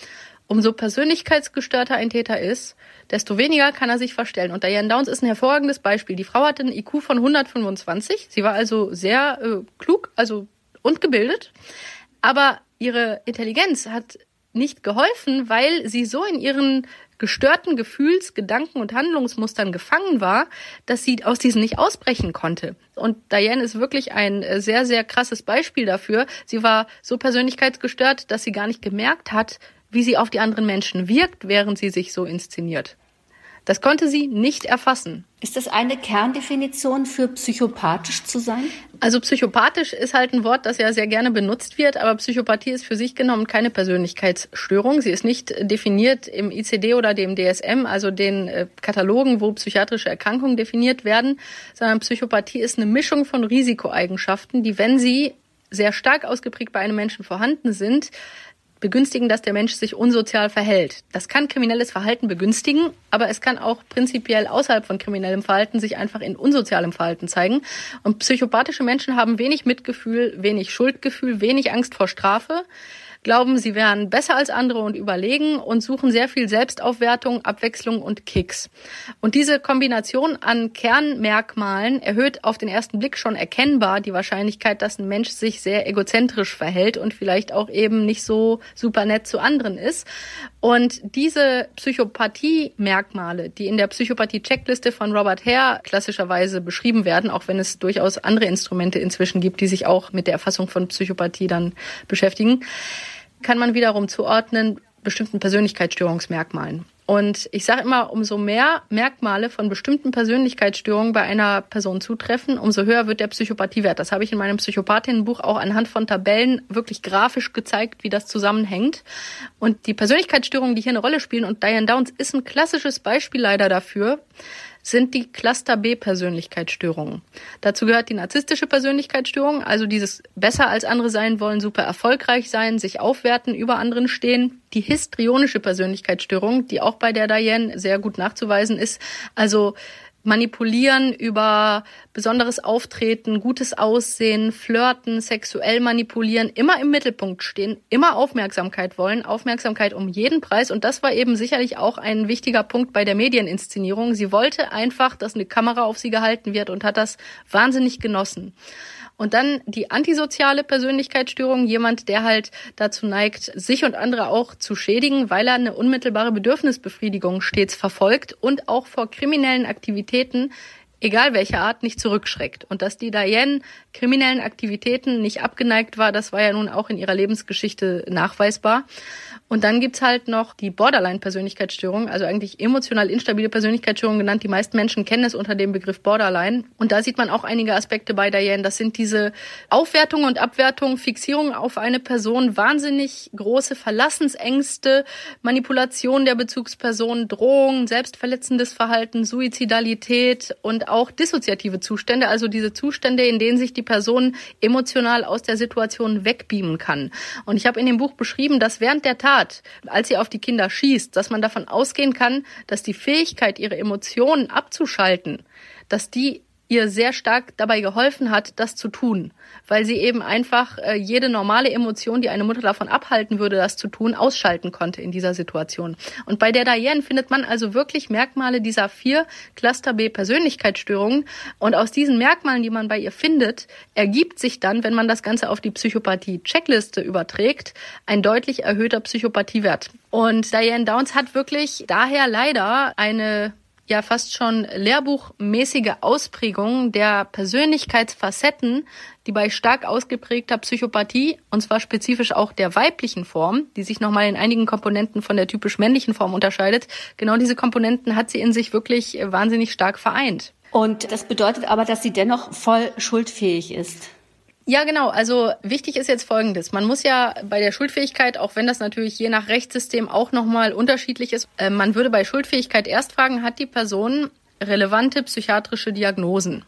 umso persönlichkeitsgestörter ein Täter ist, desto weniger kann er sich verstellen. Und Diane Downs ist ein hervorragendes Beispiel. Die Frau hatte einen IQ von 125. Sie war also sehr äh, klug, also und gebildet. Aber ihre Intelligenz hat nicht geholfen, weil sie so in ihren gestörten Gefühls-, Gedanken- und Handlungsmustern gefangen war, dass sie aus diesen nicht ausbrechen konnte. Und Diane ist wirklich ein äh, sehr, sehr krasses Beispiel dafür. Sie war so persönlichkeitsgestört, dass sie gar nicht gemerkt hat, wie sie auf die anderen Menschen wirkt, während sie sich so inszeniert. Das konnte sie nicht erfassen. Ist das eine Kerndefinition für psychopathisch zu sein? Also psychopathisch ist halt ein Wort, das ja sehr gerne benutzt wird, aber Psychopathie ist für sich genommen keine Persönlichkeitsstörung. Sie ist nicht definiert im ICD oder dem DSM, also den äh, Katalogen, wo psychiatrische Erkrankungen definiert werden, sondern Psychopathie ist eine Mischung von Risikoeigenschaften, die, wenn sie sehr stark ausgeprägt bei einem Menschen vorhanden sind, begünstigen, dass der Mensch sich unsozial verhält. Das kann kriminelles Verhalten begünstigen, aber es kann auch prinzipiell außerhalb von kriminellem Verhalten sich einfach in unsozialem Verhalten zeigen. Und psychopathische Menschen haben wenig Mitgefühl, wenig Schuldgefühl, wenig Angst vor Strafe glauben, sie wären besser als andere und überlegen und suchen sehr viel Selbstaufwertung, Abwechslung und Kicks. Und diese Kombination an Kernmerkmalen erhöht auf den ersten Blick schon erkennbar die Wahrscheinlichkeit, dass ein Mensch sich sehr egozentrisch verhält und vielleicht auch eben nicht so super nett zu anderen ist. Und diese Psychopathie-Merkmale, die in der Psychopathie-Checkliste von Robert Hare klassischerweise beschrieben werden, auch wenn es durchaus andere Instrumente inzwischen gibt, die sich auch mit der Erfassung von Psychopathie dann beschäftigen, kann man wiederum zuordnen bestimmten Persönlichkeitsstörungsmerkmalen. Und ich sage immer, umso mehr Merkmale von bestimmten Persönlichkeitsstörungen bei einer Person zutreffen, umso höher wird der Psychopathiewert. Das habe ich in meinem Psychopathinnenbuch auch anhand von Tabellen wirklich grafisch gezeigt, wie das zusammenhängt. Und die Persönlichkeitsstörungen, die hier eine Rolle spielen, und Diane Downs ist ein klassisches Beispiel leider dafür, sind die Cluster B Persönlichkeitsstörungen. Dazu gehört die narzisstische Persönlichkeitsstörung, also dieses besser als andere sein wollen, super erfolgreich sein, sich aufwerten, über anderen stehen. Die histrionische Persönlichkeitsstörung, die auch bei der Diane sehr gut nachzuweisen ist, also manipulieren über besonderes Auftreten, gutes Aussehen, flirten, sexuell manipulieren, immer im Mittelpunkt stehen, immer Aufmerksamkeit wollen, Aufmerksamkeit um jeden Preis. Und das war eben sicherlich auch ein wichtiger Punkt bei der Medieninszenierung. Sie wollte einfach, dass eine Kamera auf sie gehalten wird und hat das wahnsinnig genossen. Und dann die antisoziale Persönlichkeitsstörung, jemand, der halt dazu neigt, sich und andere auch zu schädigen, weil er eine unmittelbare Bedürfnisbefriedigung stets verfolgt und auch vor kriminellen Aktivitäten egal welcher Art, nicht zurückschreckt. Und dass die Diane kriminellen Aktivitäten nicht abgeneigt war, das war ja nun auch in ihrer Lebensgeschichte nachweisbar. Und dann gibt's halt noch die Borderline-Persönlichkeitsstörung, also eigentlich emotional instabile Persönlichkeitsstörung genannt. Die meisten Menschen kennen es unter dem Begriff Borderline. Und da sieht man auch einige Aspekte bei Diane. Das sind diese Aufwertung und Abwertung, Fixierung auf eine Person, wahnsinnig große Verlassensängste, Manipulation der Bezugsperson, Drohung, selbstverletzendes Verhalten, Suizidalität und auch dissoziative Zustände, also diese Zustände, in denen sich die Person emotional aus der Situation wegbeamen kann. Und ich habe in dem Buch beschrieben, dass während der Tat als sie auf die Kinder schießt, dass man davon ausgehen kann, dass die Fähigkeit, ihre Emotionen abzuschalten, dass die ihr sehr stark dabei geholfen hat, das zu tun, weil sie eben einfach äh, jede normale Emotion, die eine Mutter davon abhalten würde, das zu tun, ausschalten konnte in dieser Situation. Und bei der Diane findet man also wirklich Merkmale dieser vier Cluster B Persönlichkeitsstörungen. Und aus diesen Merkmalen, die man bei ihr findet, ergibt sich dann, wenn man das Ganze auf die Psychopathie-Checkliste überträgt, ein deutlich erhöhter Psychopathiewert. Und Diane Downs hat wirklich daher leider eine ja fast schon lehrbuchmäßige Ausprägung der Persönlichkeitsfacetten, die bei stark ausgeprägter Psychopathie, und zwar spezifisch auch der weiblichen Form, die sich nochmal in einigen Komponenten von der typisch männlichen Form unterscheidet, genau diese Komponenten hat sie in sich wirklich wahnsinnig stark vereint. Und das bedeutet aber, dass sie dennoch voll schuldfähig ist. Ja, genau. Also wichtig ist jetzt Folgendes. Man muss ja bei der Schuldfähigkeit, auch wenn das natürlich je nach Rechtssystem auch nochmal unterschiedlich ist, äh, man würde bei Schuldfähigkeit erst fragen, hat die Person relevante psychiatrische Diagnosen?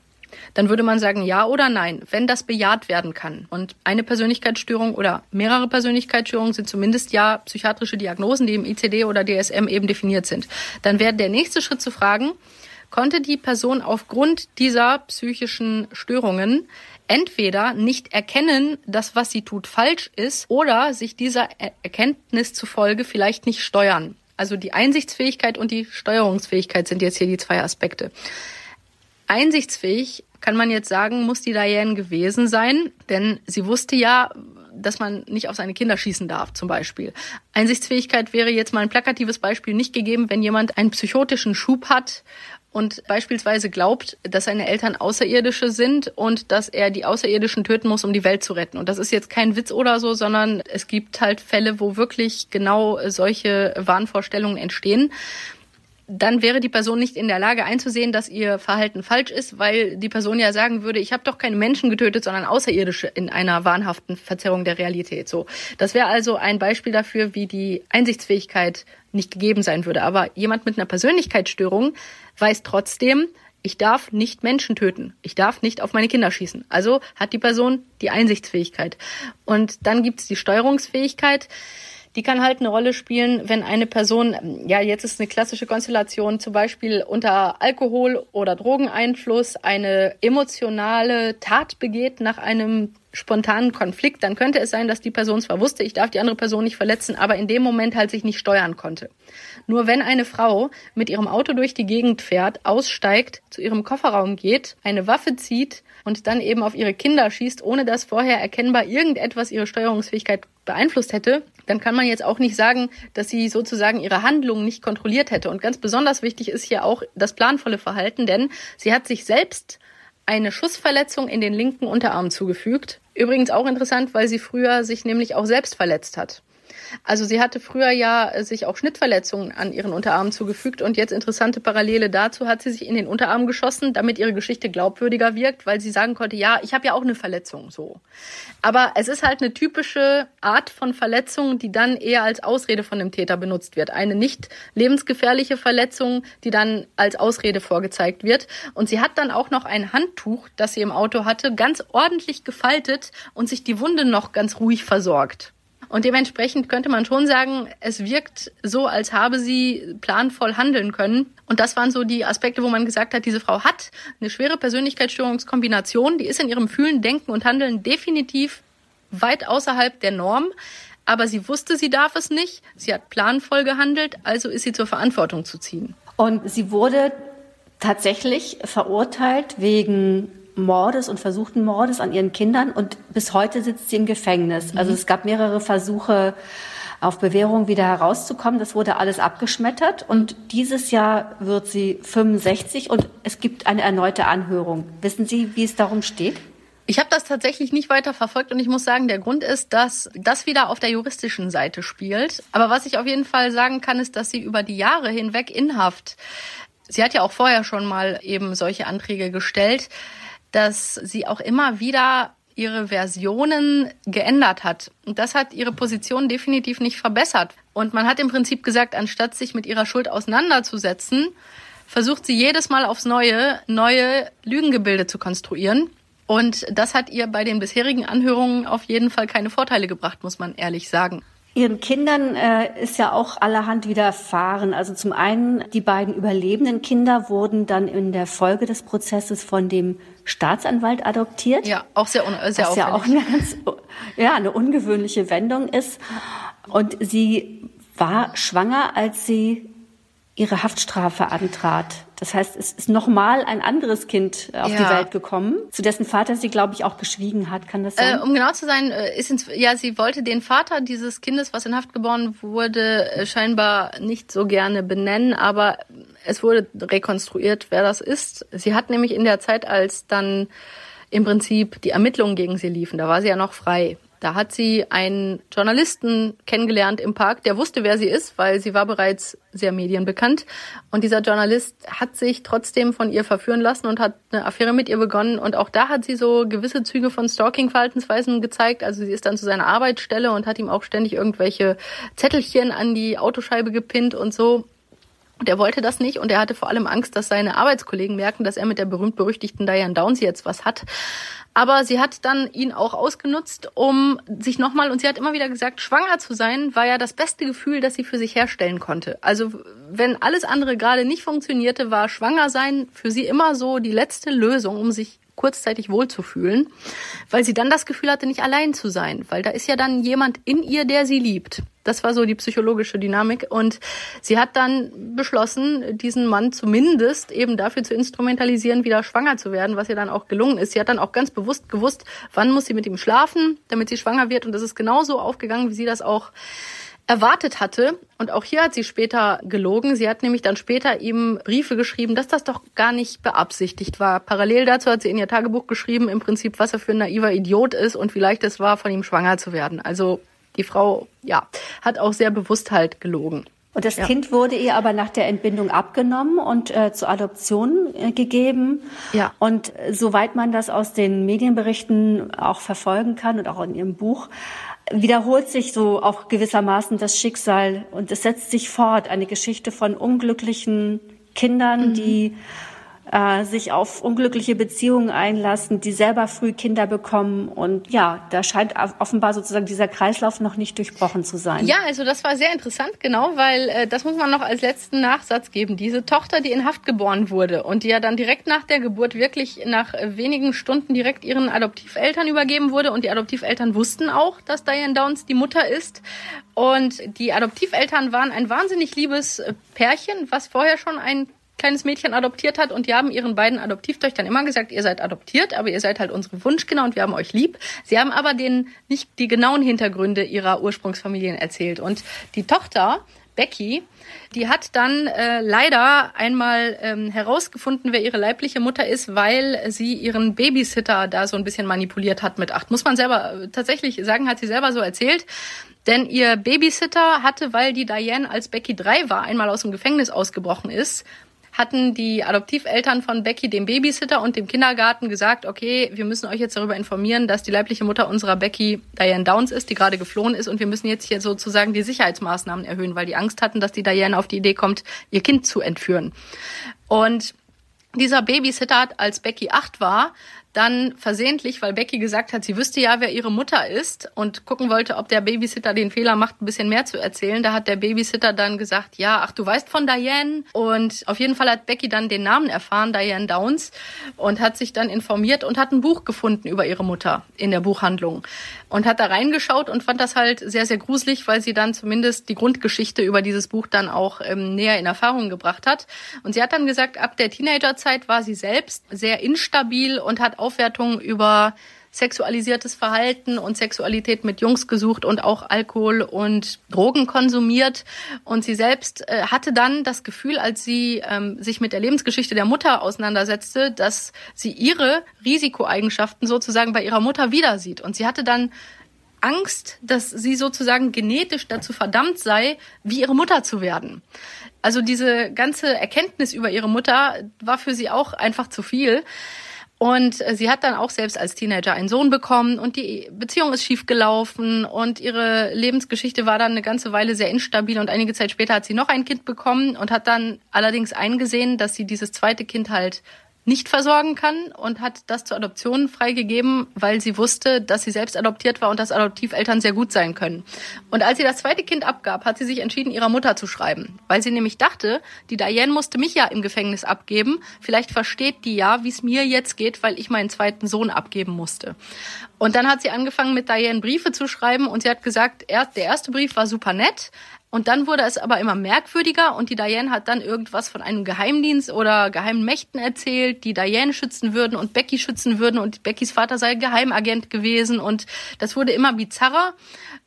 Dann würde man sagen ja oder nein, wenn das bejaht werden kann. Und eine Persönlichkeitsstörung oder mehrere Persönlichkeitsstörungen sind zumindest ja psychiatrische Diagnosen, die im ICD oder DSM eben definiert sind. Dann wäre der nächste Schritt zu fragen, konnte die Person aufgrund dieser psychischen Störungen entweder nicht erkennen, dass was sie tut falsch ist oder sich dieser Erkenntnis zufolge vielleicht nicht steuern. Also die Einsichtsfähigkeit und die Steuerungsfähigkeit sind jetzt hier die zwei Aspekte. Einsichtsfähig kann man jetzt sagen, muss die Diane gewesen sein, denn sie wusste ja, dass man nicht auf seine Kinder schießen darf, zum Beispiel. Einsichtsfähigkeit wäre jetzt mal ein plakatives Beispiel nicht gegeben, wenn jemand einen psychotischen Schub hat und beispielsweise glaubt, dass seine Eltern Außerirdische sind und dass er die Außerirdischen töten muss, um die Welt zu retten. Und das ist jetzt kein Witz oder so, sondern es gibt halt Fälle, wo wirklich genau solche Wahnvorstellungen entstehen dann wäre die Person nicht in der Lage einzusehen, dass ihr Verhalten falsch ist, weil die Person ja sagen würde, ich habe doch keine Menschen getötet, sondern Außerirdische in einer wahnhaften Verzerrung der Realität. So, das wäre also ein Beispiel dafür, wie die Einsichtsfähigkeit nicht gegeben sein würde. Aber jemand mit einer Persönlichkeitsstörung weiß trotzdem, ich darf nicht Menschen töten. Ich darf nicht auf meine Kinder schießen. Also hat die Person die Einsichtsfähigkeit. Und dann gibt's die Steuerungsfähigkeit die kann halt eine Rolle spielen, wenn eine Person, ja, jetzt ist eine klassische Konstellation, zum Beispiel unter Alkohol- oder Drogeneinfluss eine emotionale Tat begeht nach einem spontanen Konflikt, dann könnte es sein, dass die Person zwar wusste, ich darf die andere Person nicht verletzen, aber in dem Moment halt sich nicht steuern konnte. Nur wenn eine Frau mit ihrem Auto durch die Gegend fährt, aussteigt, zu ihrem Kofferraum geht, eine Waffe zieht und dann eben auf ihre Kinder schießt, ohne dass vorher erkennbar irgendetwas ihre Steuerungsfähigkeit beeinflusst hätte, dann kann man jetzt auch nicht sagen, dass sie sozusagen ihre Handlungen nicht kontrolliert hätte. Und ganz besonders wichtig ist hier auch das planvolle Verhalten, denn sie hat sich selbst eine Schussverletzung in den linken Unterarm zugefügt. Übrigens auch interessant, weil sie früher sich nämlich auch selbst verletzt hat. Also sie hatte früher ja äh, sich auch Schnittverletzungen an ihren Unterarm zugefügt und jetzt interessante Parallele dazu hat sie sich in den Unterarm geschossen, damit ihre Geschichte glaubwürdiger wirkt, weil sie sagen konnte, ja, ich habe ja auch eine Verletzung so. Aber es ist halt eine typische Art von Verletzung, die dann eher als Ausrede von dem Täter benutzt wird. Eine nicht lebensgefährliche Verletzung, die dann als Ausrede vorgezeigt wird. Und sie hat dann auch noch ein Handtuch, das sie im Auto hatte, ganz ordentlich gefaltet und sich die Wunde noch ganz ruhig versorgt. Und dementsprechend könnte man schon sagen, es wirkt so, als habe sie planvoll handeln können. Und das waren so die Aspekte, wo man gesagt hat, diese Frau hat eine schwere Persönlichkeitsstörungskombination, die ist in ihrem Fühlen, Denken und Handeln definitiv weit außerhalb der Norm. Aber sie wusste, sie darf es nicht. Sie hat planvoll gehandelt, also ist sie zur Verantwortung zu ziehen. Und sie wurde tatsächlich verurteilt wegen Mordes und versuchten Mordes an ihren Kindern und bis heute sitzt sie im Gefängnis. Also mhm. Also es gab mehrere Versuche, auf Bewährung wieder herauszukommen. Das wurde alles abgeschmettert und dieses Jahr wird sie 65 und es gibt eine erneute Anhörung. Wissen Sie, wie es darum steht? Ich habe das tatsächlich nicht weiter verfolgt und ich muss sagen, der Grund ist, dass das wieder auf der juristischen Seite spielt. Aber was ich auf jeden Fall sagen kann, ist, dass sie über die Jahre hinweg in Haft, sie hat ja auch vorher schon mal eben solche Anträge gestellt, dass sie auch immer wieder ihre Versionen geändert hat. Und das hat ihre Position definitiv nicht verbessert. Und man hat im Prinzip gesagt, anstatt sich mit ihrer Schuld auseinanderzusetzen, versucht sie jedes Mal aufs Neue neue Lügengebilde zu konstruieren. Und das hat ihr bei den bisherigen Anhörungen auf jeden Fall keine Vorteile gebracht, muss man ehrlich sagen. Ihren Kindern äh, ist ja auch allerhand widerfahren. Also zum einen, die beiden überlebenden Kinder wurden dann in der Folge des Prozesses von dem Staatsanwalt adoptiert. Ja, auch sehr, un sehr was ja auch eine ganz, ja, eine ungewöhnliche Wendung ist. Und sie war schwanger, als sie ihre Haftstrafe antrat. Das heißt, es ist nochmal ein anderes Kind auf ja. die Welt gekommen, zu dessen Vater sie, glaube ich, auch geschwiegen hat. Kann das sein? Äh, um genau zu sein, äh, ist ins, ja, sie wollte den Vater dieses Kindes, was in Haft geboren wurde, äh, scheinbar nicht so gerne benennen, aber es wurde rekonstruiert, wer das ist. Sie hat nämlich in der Zeit, als dann im Prinzip die Ermittlungen gegen sie liefen, da war sie ja noch frei. Da hat sie einen Journalisten kennengelernt im Park, der wusste, wer sie ist, weil sie war bereits sehr medienbekannt. Und dieser Journalist hat sich trotzdem von ihr verführen lassen und hat eine Affäre mit ihr begonnen. Und auch da hat sie so gewisse Züge von Stalking-Verhaltensweisen gezeigt. Also sie ist dann zu seiner Arbeitsstelle und hat ihm auch ständig irgendwelche Zettelchen an die Autoscheibe gepinnt und so. Und er wollte das nicht und er hatte vor allem Angst, dass seine Arbeitskollegen merken, dass er mit der berühmt-berüchtigten Diane Downs jetzt was hat. Aber sie hat dann ihn auch ausgenutzt, um sich nochmal, und sie hat immer wieder gesagt, schwanger zu sein, war ja das beste Gefühl, das sie für sich herstellen konnte. Also wenn alles andere gerade nicht funktionierte, war schwanger sein für sie immer so die letzte Lösung, um sich kurzzeitig wohlzufühlen, weil sie dann das Gefühl hatte, nicht allein zu sein, weil da ist ja dann jemand in ihr, der sie liebt. Das war so die psychologische Dynamik. Und sie hat dann beschlossen, diesen Mann zumindest eben dafür zu instrumentalisieren, wieder schwanger zu werden, was ihr dann auch gelungen ist. Sie hat dann auch ganz bewusst gewusst, wann muss sie mit ihm schlafen, damit sie schwanger wird. Und das ist genauso aufgegangen, wie sie das auch erwartet hatte. Und auch hier hat sie später gelogen. Sie hat nämlich dann später ihm Briefe geschrieben, dass das doch gar nicht beabsichtigt war. Parallel dazu hat sie in ihr Tagebuch geschrieben, im Prinzip, was er für ein naiver Idiot ist und wie leicht es war, von ihm schwanger zu werden. Also die Frau, ja, hat auch sehr bewusst halt gelogen. Und das ja. Kind wurde ihr aber nach der Entbindung abgenommen und äh, zur Adoption äh, gegeben. Ja. Und äh, soweit man das aus den Medienberichten auch verfolgen kann und auch in ihrem Buch, wiederholt sich so auch gewissermaßen das Schicksal und es setzt sich fort. Eine Geschichte von unglücklichen Kindern, mhm. die äh, sich auf unglückliche Beziehungen einlassen, die selber früh Kinder bekommen. Und ja, da scheint offenbar sozusagen dieser Kreislauf noch nicht durchbrochen zu sein. Ja, also das war sehr interessant, genau, weil äh, das muss man noch als letzten Nachsatz geben. Diese Tochter, die in Haft geboren wurde und die ja dann direkt nach der Geburt wirklich nach wenigen Stunden direkt ihren Adoptiveltern übergeben wurde und die Adoptiveltern wussten auch, dass Diane Downs die Mutter ist. Und die Adoptiveltern waren ein wahnsinnig liebes Pärchen, was vorher schon ein kleines Mädchen adoptiert hat und die haben ihren beiden Adoptivtöchtern immer gesagt, ihr seid adoptiert, aber ihr seid halt unsere Wunschkinder und wir haben euch lieb. Sie haben aber denen nicht die genauen Hintergründe ihrer Ursprungsfamilien erzählt und die Tochter Becky, die hat dann äh, leider einmal ähm, herausgefunden, wer ihre leibliche Mutter ist, weil sie ihren Babysitter da so ein bisschen manipuliert hat mit acht. Muss man selber äh, tatsächlich sagen, hat sie selber so erzählt. Denn ihr Babysitter hatte, weil die Diane als Becky drei war, einmal aus dem Gefängnis ausgebrochen ist, hatten die Adoptiveltern von Becky dem Babysitter und dem Kindergarten gesagt, okay, wir müssen euch jetzt darüber informieren, dass die leibliche Mutter unserer Becky Diane Downs ist, die gerade geflohen ist und wir müssen jetzt hier sozusagen die Sicherheitsmaßnahmen erhöhen, weil die Angst hatten, dass die Diane auf die Idee kommt, ihr Kind zu entführen. Und dieser Babysitter hat, als Becky acht war, dann versehentlich, weil Becky gesagt hat, sie wüsste ja, wer ihre Mutter ist und gucken wollte, ob der Babysitter den Fehler macht, ein bisschen mehr zu erzählen. Da hat der Babysitter dann gesagt, ja, ach, du weißt von Diane. Und auf jeden Fall hat Becky dann den Namen erfahren, Diane Downs, und hat sich dann informiert und hat ein Buch gefunden über ihre Mutter in der Buchhandlung und hat da reingeschaut und fand das halt sehr, sehr gruselig, weil sie dann zumindest die Grundgeschichte über dieses Buch dann auch ähm, näher in Erfahrung gebracht hat. Und sie hat dann gesagt, ab der Teenagerzeit war sie selbst sehr instabil und hat Aufwertungen über sexualisiertes Verhalten und Sexualität mit Jungs gesucht und auch Alkohol und Drogen konsumiert. Und sie selbst äh, hatte dann das Gefühl, als sie ähm, sich mit der Lebensgeschichte der Mutter auseinandersetzte, dass sie ihre Risikoeigenschaften sozusagen bei ihrer Mutter wieder sieht. Und sie hatte dann Angst, dass sie sozusagen genetisch dazu verdammt sei, wie ihre Mutter zu werden. Also diese ganze Erkenntnis über ihre Mutter war für sie auch einfach zu viel. Und äh, sie hat dann auch selbst als Teenager einen Sohn bekommen und die Beziehung ist schief gelaufen und ihre Lebensgeschichte war dann eine ganze Weile sehr instabil und einige Zeit später hat sie noch ein Kind bekommen und hat dann allerdings eingesehen, dass sie dieses zweite Kind halt nicht versorgen kann und hat das zur Adoption freigegeben, weil sie wusste, dass sie selbst adoptiert war und dass Adoptiveltern sehr gut sein können. Und als sie das zweite Kind abgab, hat sie sich entschieden, ihrer Mutter zu schreiben, weil sie nämlich dachte, die Diane musste mich ja im Gefängnis abgeben. Vielleicht versteht die ja, wie es mir jetzt geht, weil ich meinen zweiten Sohn abgeben musste. Und dann hat sie angefangen, mit Diane Briefe zu schreiben und sie hat gesagt, der erste Brief war super nett, und dann wurde es aber immer merkwürdiger und die Diane hat dann irgendwas von einem Geheimdienst oder geheimen Mächten erzählt, die Diane schützen würden und Becky schützen würden und Beckys Vater sei Geheimagent gewesen und das wurde immer bizarrer.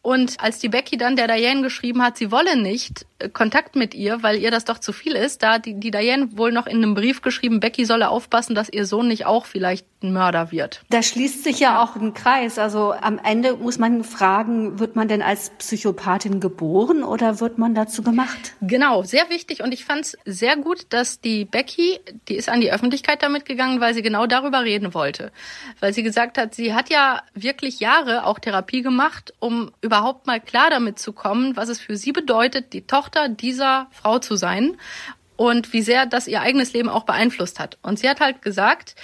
Und als die Becky dann der Diane geschrieben hat, sie wolle nicht äh, Kontakt mit ihr, weil ihr das doch zu viel ist, da hat die, die Diane wohl noch in einem Brief geschrieben, Becky solle aufpassen, dass ihr Sohn nicht auch vielleicht ein Mörder wird. Da schließt sich ja auch ein Kreis. Also am Ende muss man fragen, wird man denn als Psychopathin geboren oder wird man dazu gemacht? Genau, sehr wichtig. Und ich fand es sehr gut, dass die Becky, die ist an die Öffentlichkeit damit gegangen, weil sie genau darüber reden wollte. Weil sie gesagt hat, sie hat ja wirklich Jahre auch Therapie gemacht, um über überhaupt mal klar damit zu kommen, was es für sie bedeutet, die Tochter dieser Frau zu sein und wie sehr das ihr eigenes Leben auch beeinflusst hat. Und sie hat halt gesagt,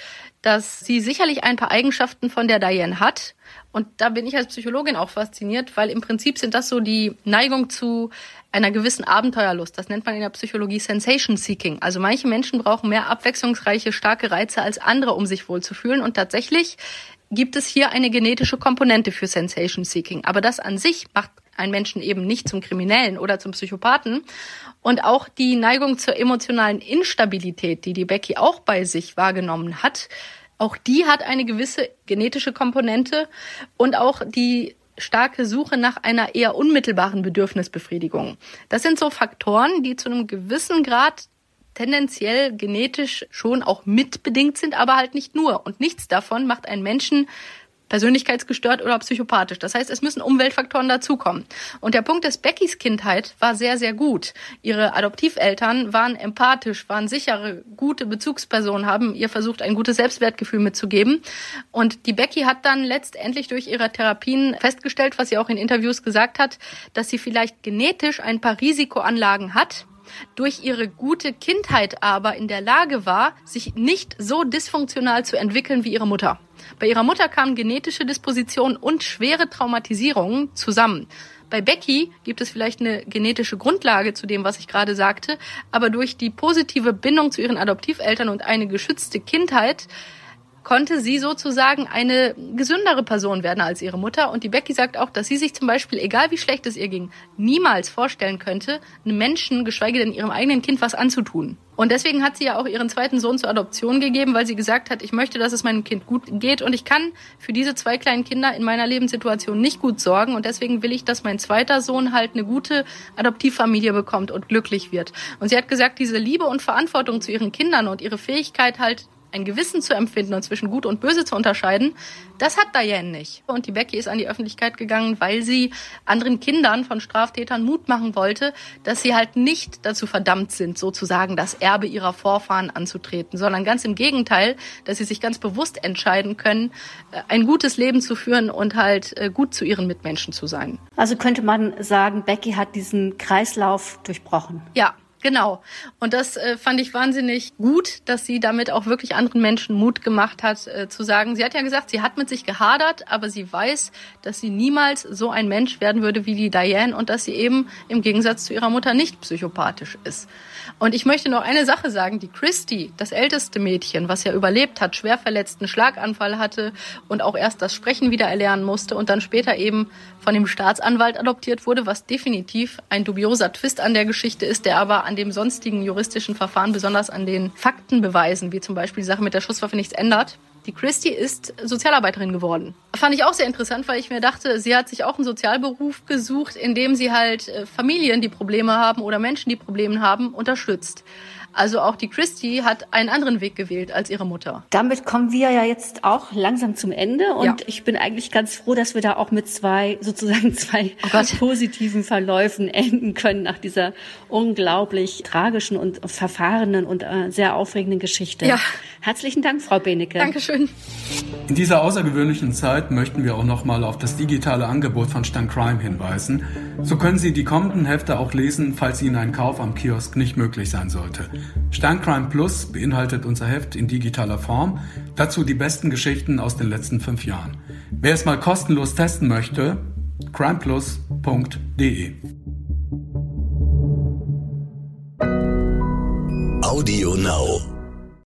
dass sie sicherlich ein paar Eigenschaften von der Diane hat. Und da bin ich als Psychologin auch fasziniert, weil im Prinzip sind das so die Neigung zu einer gewissen Abenteuerlust. Das nennt man in der Psychologie Sensation Seeking. Also manche Menschen brauchen mehr abwechslungsreiche, starke Reize als andere, um sich wohlzufühlen. Und tatsächlich gibt es hier eine genetische Komponente für Sensation Seeking. Aber das an sich macht einen Menschen eben nicht zum Kriminellen oder zum Psychopathen. Und auch die Neigung zur emotionalen Instabilität, die die Becky auch bei sich wahrgenommen hat, auch die hat eine gewisse genetische Komponente und auch die starke Suche nach einer eher unmittelbaren Bedürfnisbefriedigung. Das sind so Faktoren, die zu einem gewissen Grad tendenziell genetisch schon auch mitbedingt sind, aber halt nicht nur. Und nichts davon macht einen Menschen persönlichkeitsgestört oder psychopathisch. Das heißt, es müssen Umweltfaktoren dazukommen. Und der Punkt ist, Beckys Kindheit war sehr, sehr gut. Ihre Adoptiveltern waren empathisch, waren sichere, gute Bezugspersonen, haben ihr versucht, ein gutes Selbstwertgefühl mitzugeben. Und die Becky hat dann letztendlich durch ihre Therapien festgestellt, was sie auch in Interviews gesagt hat, dass sie vielleicht genetisch ein paar Risikoanlagen hat, durch ihre gute Kindheit aber in der Lage war, sich nicht so dysfunktional zu entwickeln wie ihre Mutter. Bei ihrer Mutter kamen genetische Dispositionen und schwere Traumatisierungen zusammen. Bei Becky gibt es vielleicht eine genetische Grundlage zu dem, was ich gerade sagte, aber durch die positive Bindung zu ihren Adoptiveltern und eine geschützte Kindheit konnte sie sozusagen eine gesündere Person werden als ihre Mutter. Und die Becky sagt auch, dass sie sich zum Beispiel, egal wie schlecht es ihr ging, niemals vorstellen könnte, einem Menschen, geschweige denn ihrem eigenen Kind, was anzutun. Und deswegen hat sie ja auch ihren zweiten Sohn zur Adoption gegeben, weil sie gesagt hat, ich möchte, dass es meinem Kind gut geht und ich kann für diese zwei kleinen Kinder in meiner Lebenssituation nicht gut sorgen und deswegen will ich, dass mein zweiter Sohn halt eine gute Adoptivfamilie bekommt und glücklich wird. Und sie hat gesagt, diese Liebe und Verantwortung zu ihren Kindern und ihre Fähigkeit halt ein Gewissen zu empfinden und zwischen Gut und Böse zu unterscheiden, das hat Diane nicht. Und die Becky ist an die Öffentlichkeit gegangen, weil sie anderen Kindern von Straftätern Mut machen wollte, dass sie halt nicht dazu verdammt sind, sozusagen das Erbe ihrer Vorfahren anzutreten, sondern ganz im Gegenteil, dass sie sich ganz bewusst entscheiden können, äh, ein gutes Leben zu führen und halt äh, gut zu ihren Mitmenschen zu sein. Also könnte man sagen, Becky hat diesen Kreislauf durchbrochen. Ja, Genau. Und das äh, fand ich wahnsinnig gut, dass sie damit auch wirklich anderen Menschen Mut gemacht hat, äh, zu sagen, sie hat ja gesagt, sie hat mit sich gehadert, aber sie weiß, dass sie niemals so ein Mensch werden würde wie die Diane und dass sie eben im Gegensatz zu ihrer Mutter nicht psychopathisch ist. Und ich möchte noch eine Sache sagen. Die Christy, das älteste Mädchen, was ja überlebt hat, schwer verletzten Schlaganfall hatte und auch erst das Sprechen wieder erlernen musste und dann später eben von dem Staatsanwalt adoptiert wurde, was definitiv ein dubioser Twist an der Geschichte ist, der aber an dem sonstigen juristischen Verfahren, besonders an den Faktenbeweisen, wie zum Beispiel die Sache mit der Schusswaffe, nichts ändert. Die Christy ist Sozialarbeiterin geworden. Fand ich auch sehr interessant, weil ich mir dachte, sie hat sich auch einen Sozialberuf gesucht, in dem sie halt äh, Familien, die Probleme haben oder Menschen, die Probleme haben, unterstützt. Also auch die Christy hat einen anderen Weg gewählt als ihre Mutter. Damit kommen wir ja jetzt auch langsam zum Ende und ja. ich bin eigentlich ganz froh, dass wir da auch mit zwei sozusagen (laughs) zwei oh positiven Verläufen enden können nach dieser unglaublich tragischen und verfahrenen und äh, sehr aufregenden Geschichte. Ja. Herzlichen Dank, Frau Benecke. Dankeschön. In dieser außergewöhnlichen Zeit möchten wir auch noch mal auf das digitale Angebot von Stan Crime hinweisen. So können Sie die kommenden Hefte auch lesen, falls Ihnen ein Kauf am Kiosk nicht möglich sein sollte. Sterncrime Plus beinhaltet unser Heft in digitaler Form, dazu die besten Geschichten aus den letzten fünf Jahren. Wer es mal kostenlos testen möchte, crimeplus.de. Audio Now.